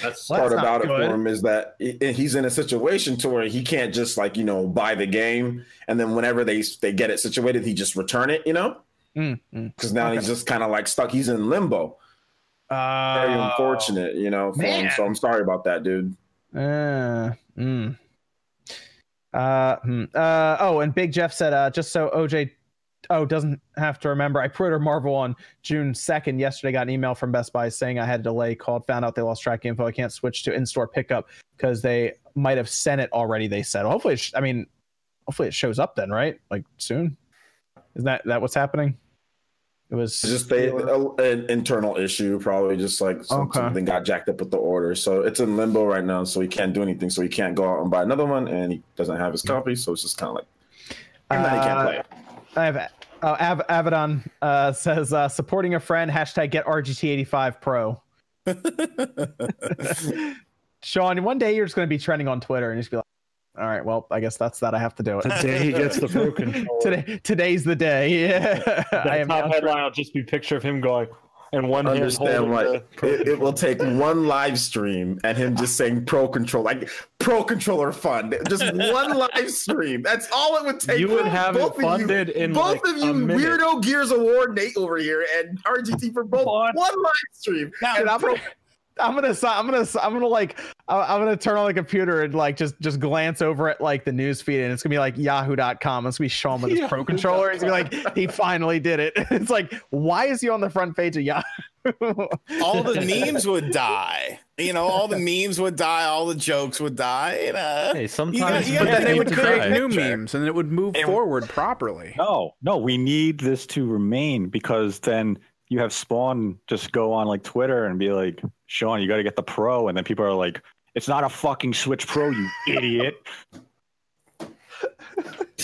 That's Well, part that's not about it for him is that he's in a situation to where he can't just like you know buy the game and then whenever they they get it situated he just return it you know Mm, mm. because now he's just kind of like stuck he's in limbo very Uh, unfortunate you know for him. so i'm sorry about that dude Uh, mm. Uh, hmm. uh, oh, and Big Jeff said, uh, just so OJ, oh, doesn't have to remember. I pre-ordered Marvel on June second. Yesterday, got an email from Best Buy saying I had a delay. Called, found out they lost track info. I can't switch to in-store pickup because they might have sent it already. They said. Hopefully, sh- I mean, hopefully it shows up then, right? Like soon. Is that that what's happening? It was just they, a- an internal issue probably just like some- Okay. something got jacked up with the order so it's in limbo right now so he can't do anything so he can't go out and buy another one and he doesn't have his copy so it's just kind of like and then he can't Uh, play it. I have oh, Av- Avedon uh, says uh, supporting a friend hashtag get RGT85 Pro. Sean, one day you're just going to be trending on Twitter and just be like, "All right, well, I guess that's that. I have to do it Today he gets the pro controller. Today, today's the day. Yeah, The I am. top headline will just be picture of him going and one understand holding like it, it will take one live stream and him just saying pro control like pro controller fund just one live stream that's all it would take You would have it Both of you- funded in both like of a you minute. weirdo gears of war nate over here and rgt for both one live stream Dude, And I'm pro- gonna, I'm gonna, I'm gonna, I'm gonna like, I- I'm gonna turn on the computer and like just, just glance over at like the news feed, and it's gonna be like Yahoo.com. It's gonna be Sean with his pro controller. He's gonna be like, he finally did it. It's like, why is he on the front page of Yahoo? all the memes would die. You know, all the memes would die. All the jokes would die. And, uh, Hey, sometimes you But gotta then they would create new memes and it would move forward properly. No, no, we need this to remain because then you have Spawn just go on like Twitter and be like, Sean, you got to get the Pro. And then people are like, it's not a fucking Switch Pro, you idiot.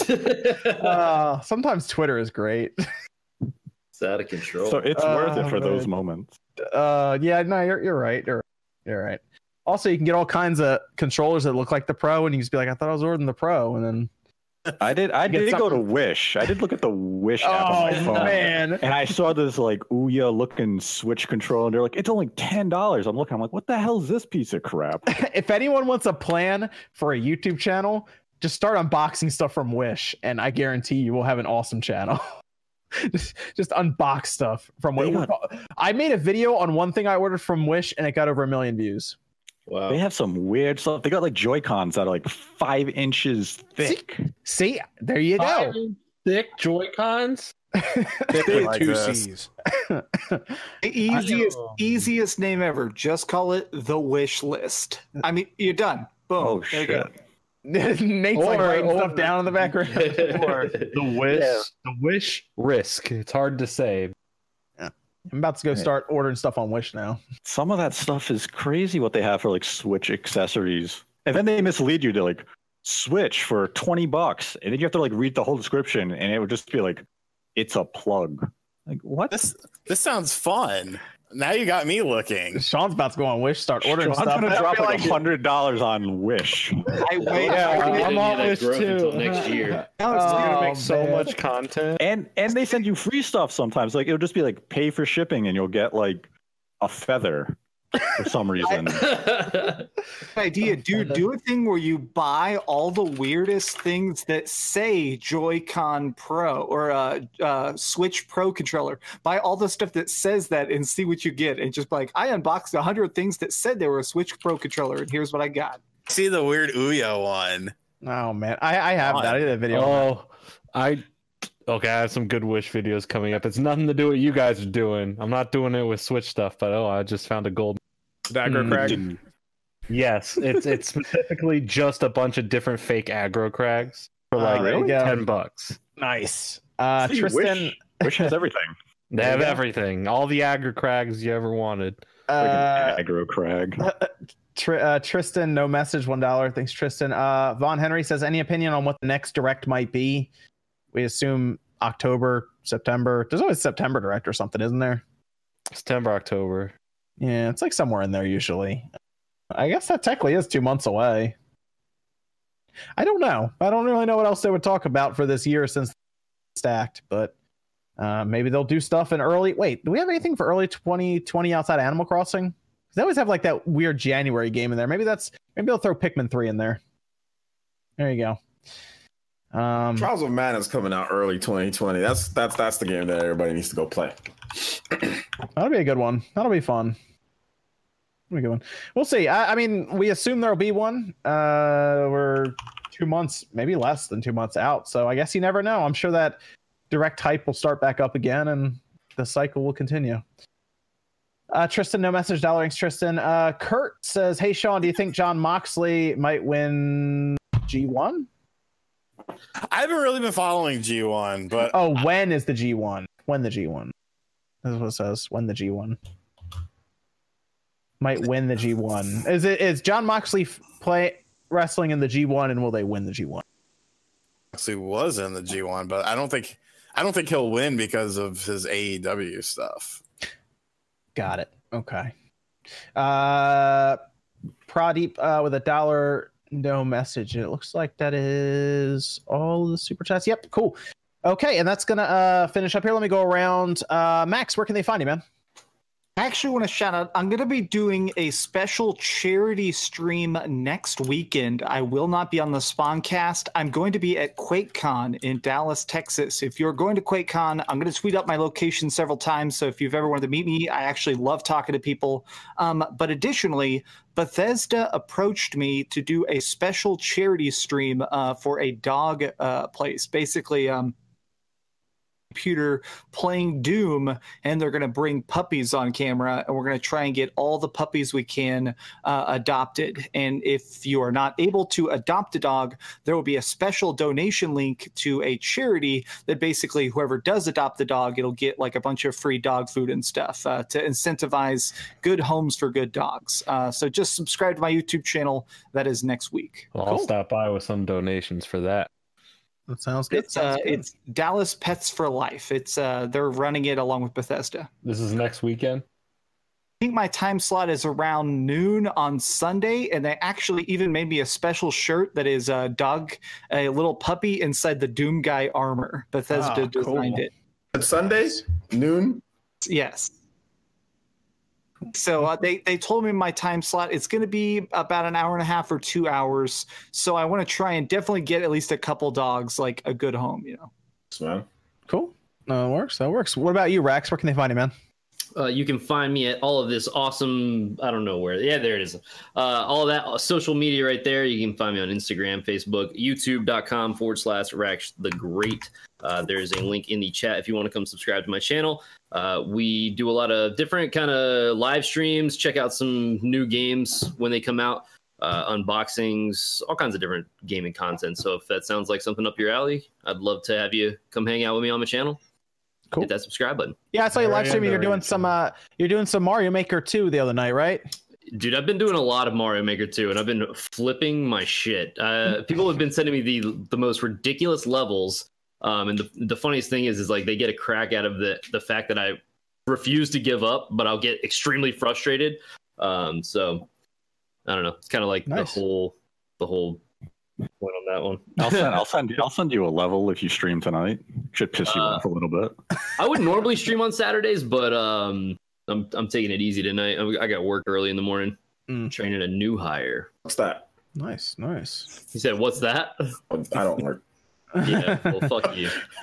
uh, sometimes Twitter is great. it's out of control. So it's worth it Oh, for those moments. Uh, yeah, no, you're you're right. You're you're right. Also, you can get all kinds of controllers that look like the Pro, and you can just be like, I thought I was ordering the Pro, and then I did. I did go to Wish. I did look at the Wish app on my Oh phone. man. And I saw this like Ouya looking Switch controller, and they're like, it's only ten dollars. I'm looking, I'm like, what the hell is this piece of crap? if anyone wants a plan for a YouTube channel, just start unboxing stuff from Wish, and I guarantee you will have an awesome channel. just, just unbox stuff from Wish. I made a video on one thing I ordered from Wish, and it got over a million views. Wow. They have some weird stuff. They got like Joy Cons that are like five inches thick. See, there you Five go. thick Joy Cons. Thick like two this. C's. The easiest easiest name ever. Just call it the wish list. I mean, you're done. Boom. Oh There you shit! go. Nate's like writing or- stuff down in the background. The wish, the wish risk. It's hard to say. I'm about to go start ordering stuff on Wish now. Some of that stuff is crazy. What they have for like Switch accessories, and then they mislead you to like Switch for twenty bucks, and then you have to like read the whole description, and it would just be like, it's a plug. Like what? This this sounds fun. Now you got me looking. Sean's about to go on Wish, start ordering stuff. I'm stuff. gonna drop like like- hundred dollars on Wish. I wait. Yeah, We're I'm on Wish too. until next year. Now it's You're time gonna Oh, make so man. much content. and and they send you free stuff sometimes. Like it'll just be like pay for shipping, and you'll get like a feather for some reason. idea, dude. Do a thing where you buy all the weirdest things that say Joy-Con Pro or uh, uh, Switch Pro controller. Buy all the stuff that says that and see what you get. And just be like, I unboxed a hundred things that said they were a Switch Pro controller, and here's what I got. See the weird Ouya one. Oh man, I, I have that. I did a video. on that. Oh, I okay. I have some good wish videos coming up. It's nothing to do what you guys are doing. I'm not doing it with Switch stuff, but oh, I just found a gold. Dagger Mm. Crag. Yes, it's it's specifically just a bunch of different fake aggro crags for like there you go. ten bucks. Nice. Uh, See, Tristan. Wish, Wish has everything. They have everything, all the aggro crags you ever wanted. Uh, Like an aggro crag. Tr- uh, Tristan, no message, one dollar. Thanks, Tristan. Uh, Von Henry says, any opinion on what the next direct might be? We assume October, September. There's always September direct or something, isn't there? September, October. Yeah, it's like somewhere in there usually. I guess that technically is two months away. I don't know. I don't really know what else they would talk about for this year since stacked, but uh, maybe they'll do stuff in early. Wait, do we have anything for early 2020 outside Animal Crossing? They always have like that weird January game in there. Maybe that's maybe they'll throw Pikmin 3 in there. There you go. Um, Trials of Mana is coming out early 2020. That's that's that's the game that everybody needs to go play. That'll be a good one. That'll be fun. That'll be a good one. We'll see. I, I mean, we assume there'll be one. Uh, we're two months, maybe less than two months out. So I guess you never know. I'm sure that direct hype will start back up again, and the cycle will continue. Uh, Tristan, no message. Dollar thanks, Tristan. Uh, Kurt says, "Hey Sean, do you think Jon Moxley might win G1? I haven't really been following G1, but Oh, when is the G1? When the G1? That's what it says. When the G1 might win the G1. Is it is Jon Moxley play wrestling in the G1 and will they win the G1? actually was in the G1, but I don't think I don't think he'll win because of his AEW stuff. Got it. Okay. Uh Pradeep uh with a dollar no message. It looks like that is all the super chats. Yep, cool. Okay, and that's gonna uh finish up here. Let me go around. Uh Max, where can they find you, man? I actually want to shout out. I'm going to be doing a special charity stream next weekend. I will not be on the Spawncast. I'm going to be at QuakeCon in Dallas, Texas. If you're going to QuakeCon, I'm going to tweet up my location several times. So if you've ever wanted to meet me, I actually love talking to people. Um, but additionally, Bethesda approached me to do a special charity stream uh, for a dog uh, place. Basically, um, computer playing Doom and they're going to bring puppies on camera and we're going to try and get all the puppies we can uh, adopted. And if you are not able to adopt a dog there will be a special donation link to a charity that basically whoever does adopt the dog it'll get like a bunch of free dog food and stuff uh, to incentivize good homes for good dogs. Uh, so just subscribe to my youtube channel. That is next week. Well, I'll stop by with some donations for that. That sounds good. it's uh, it's dallas pets for life it's uh, they're running it along with bethesda This is next weekend. I think my time slot is around noon on Sunday, and they actually even made me a special shirt that is a dog, a little puppy inside the Doom Guy armor. Bethesda Ah, cool. designed it. It's Sundays noon. Yes. So uh, they they told me my time slot it's going to be about an hour and a half or two hours. So I want to try and definitely get at least a couple dogs like a good home. You know. man. Cool. No, that works. That works. What about you, Rex? Where can they find you, man? Uh, you can find me at all of this awesome. I don't know where. Yeah, there it is. Uh, all of that uh, social media right there. You can find me on Instagram, Facebook, YouTube.com forward slash Rax the Great. Uh, there's a link in the chat if you want to come subscribe to my channel. Uh, we do a lot of different kind of live streams. Check out some new games when they come out. Uh, unboxings, all kinds of different gaming content. So if that sounds like something up your alley, I'd love to have you come hang out with me on my channel. Cool. Hit that subscribe button. Yeah, I saw you live streaming. You're doing some. Uh, you're doing some Mario Maker 2 the other night, right? Dude, I've been doing a lot of Mario Maker 2, and I've been flipping my shit. Uh, people have been sending me the the most ridiculous levels, um, and the the funniest thing is, is like they get a crack out of the the fact that I refuse to give up, but I'll get extremely frustrated. Um, so I don't know. It's kind of like Nice. the whole the whole point on that one. I'll send I'll send I'll send you a level if you stream tonight. Should piss you Uh, off a little bit. I would normally stream on Saturdays, but um, I'm I'm taking it easy tonight. I I got work early in the morning, Mm. training a new hire. What's that? Nice, nice. He said, "What's that?" I don't work. Yeah, well, fuck you.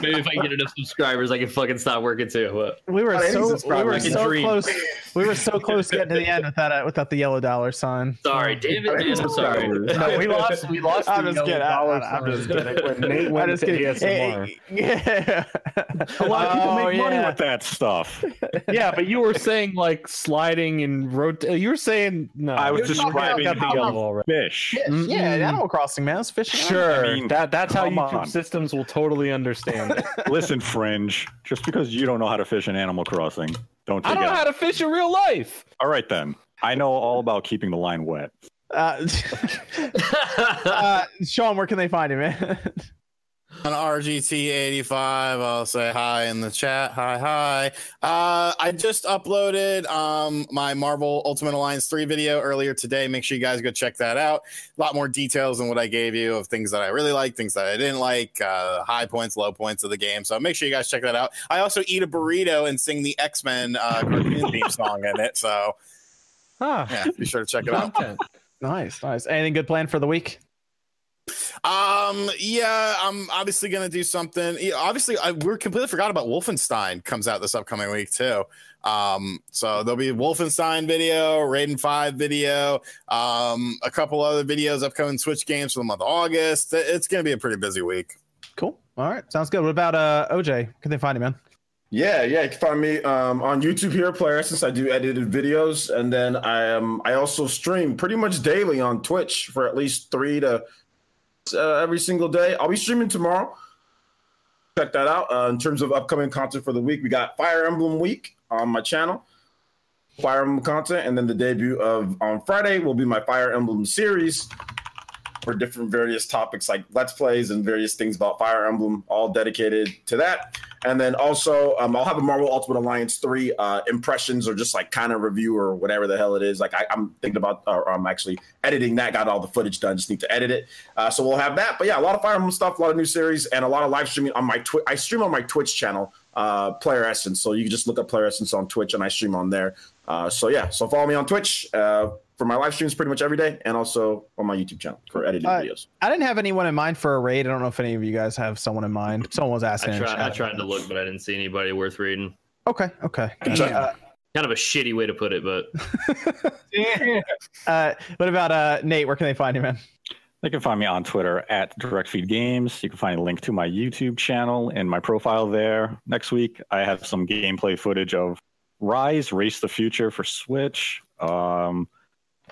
Maybe if I get enough subscribers, I can fucking stop working too. But We were Not so we were so Dream. close. We were so close getting to the end without a, without the yellow dollar sign. sorry, damn it, man. I'm sorry. No, we lost. We lost. I'm the just kidding. yellow I- dollar I'm just sign kidding. When Nate I'm went just to kidding. ASMR. Hey, yeah. A lot of people Oh, make money with that stuff. yeah, but you were saying like sliding and rot. Uh, you were saying no. I was you were describing about the how- yellow already. Fish. Yeah, Animal Crossing, man. It's fishing. Sure, I mean, that that's how YouTube on. systems will totally understand it. Listen, Fringe. Just because you don't know how to fish in Animal Crossing, don't you? I don't it. know how to fish in real life. All right then. I know all about keeping the line wet. Uh, uh, Sean, where can they find you, man? On RGT85, I'll say hi in the chat. Hi, hi. Uh, I just uploaded um, my Marvel Ultimate Alliance 3 video earlier today. Make sure you guys go check that out. A lot more details than what I gave you of things that I really like, things that I didn't like, uh, high points, low points of the game. So make sure you guys check that out. I also eat a burrito and sing the X Men uh, theme song in it. So Huh. yeah, be sure to check it out. Nice, nice. Anything good planned for the week? Um, yeah, I'm obviously gonna do something. Yeah, obviously, I we're completely forgot about Wolfenstein comes out this upcoming week too. Um, so there'll be Wolfenstein video, Raiden Five video, um, a couple other videos, upcoming Switch games for the month of August. It's gonna be a pretty busy week. Cool. All right, sounds good. What about uh OJ? Can they find you, man? Yeah, yeah, you can find me um, on YouTube here, Player Essence I do edited videos, and then I um, I also stream pretty much daily on Twitch for at least three to uh, every single day. I'll be streaming tomorrow. Check that out. Uh, in terms of upcoming content for the week, we got Fire Emblem Week on my channel. Fire Emblem content, and then the debut of on Friday will be my Fire Emblem series for different various topics like Let's Plays and various things about Fire Emblem, all dedicated to that. And then also, um, I'll have a Marvel Ultimate Alliance 3 uh, impressions or just like kind of review or whatever the hell it is. Like, I, I'm thinking about, or I'm actually editing that, got all the footage done, just need to edit it. Uh, so we'll have that. But yeah, a lot of Fire Emblem stuff, a lot of new series, and a lot of live streaming on my Twitch. I stream on my Twitch channel, uh, Player Essence. So you can just look up Player Essence on Twitch and I stream on there. Uh, so yeah, so follow me on Twitch uh, for my live streams pretty much every day and also on my YouTube channel for edited Uh, videos. I didn't have anyone in mind for a raid. I don't know if any of you guys have someone in mind. Someone was asking. I in tried, I tried to look, but I didn't see anybody worth reading. Okay, okay. Good job. Uh, Kind of a shitty way to put it, but uh, what about uh, Nate? Where can they find you, man? They can find me on Twitter at DirectFeed Games. You can find a link to my YouTube channel and my profile there. Next week, I have some gameplay footage of Rise Race the Future for Switch, um,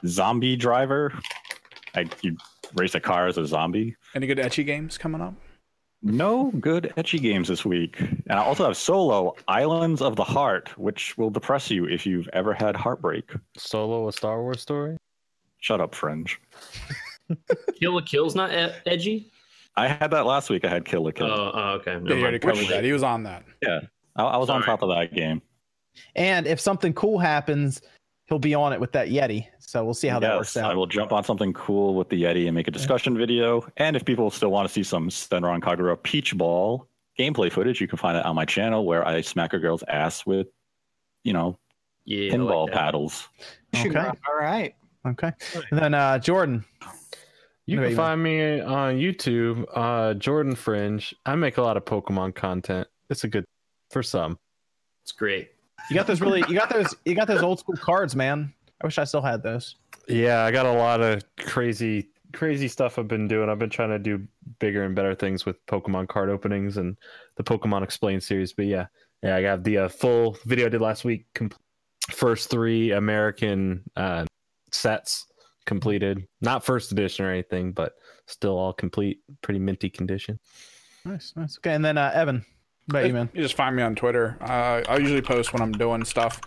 Zombie Driver. I, you race a car as a zombie. Any good etchy games coming up? No good etchy games this week. And I also have Solo Islands of the Heart, which will depress you if you've ever had heartbreak. Solo, a Star Wars story. Shut up, Fringe. Kill la Kill's not e- edgy. I had that last week. I had Kill la Oh, Kill. oh, oh okay. Yeah, Never you already mind. covered that. He was on that. I, I was on Sorry. top of that game. And if something cool happens, he'll be on it with that Yeti. So we'll see how that works out. Yes, I will jump on something cool with the Yeti and make a discussion video. And if people still want to see some Senran Kagura Peach Ball gameplay footage, you can find it on my channel where I smack a girl's ass with, you know, Yeah, pinball like paddles. Okay. All right. Okay. And then uh, Jordan. You can find me on YouTube, uh, Jordan Fringe. I make a lot of Pokemon content. It's a good for some. It's great. You got those really you got those you got those old school cards, man. I wish I still had those. Yeah, I got a lot of crazy, crazy stuff I've been doing. I've been trying to do bigger and better things with Pokemon card openings and the Pokemon Explained series. But yeah, yeah, I got the uh, full video I did last week. Com- first three American uh, sets completed. Not first edition or anything, but still all complete. Pretty minty condition. Nice, nice. Okay, and then uh, Evan. You, man? You just find me on Twitter. Uh, I usually post when I'm doing stuff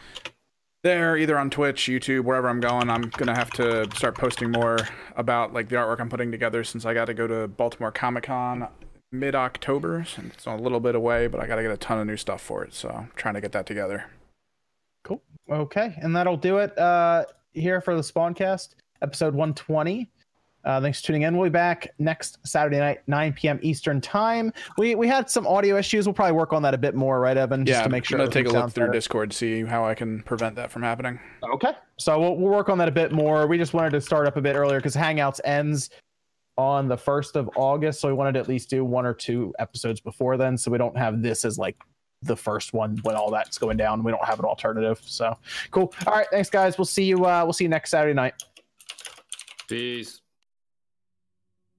there, either on Twitch, YouTube, wherever I'm going. I'm gonna have to start posting more about like the artwork I'm putting together since I got to go to Baltimore Comic Con mid October. and It's a little bit away, but I got to get a ton of new stuff for it. So I'm trying to get that together. Cool. Okay, and that'll do it uh, here for the Spawncast, episode 120. Uh, thanks for tuning in. We'll be back next Saturday night, 9 p.m. Eastern time. We we had some audio issues. We'll probably work on that a bit more, right, Evan? Just yeah, to make sure. I'm gonna take a everything look through better. Discord, see how I can prevent that from happening. Okay. So we'll, we'll work on that a bit more. We just wanted to start up a bit earlier because Hangouts ends on the 1st of August. So we wanted to at least do one or two episodes before then. So we don't have this as like the first one when all that's going down. We don't have an alternative. So cool. All right. Thanks, guys. We'll see you. Uh, we'll see you next Saturday night. Peace.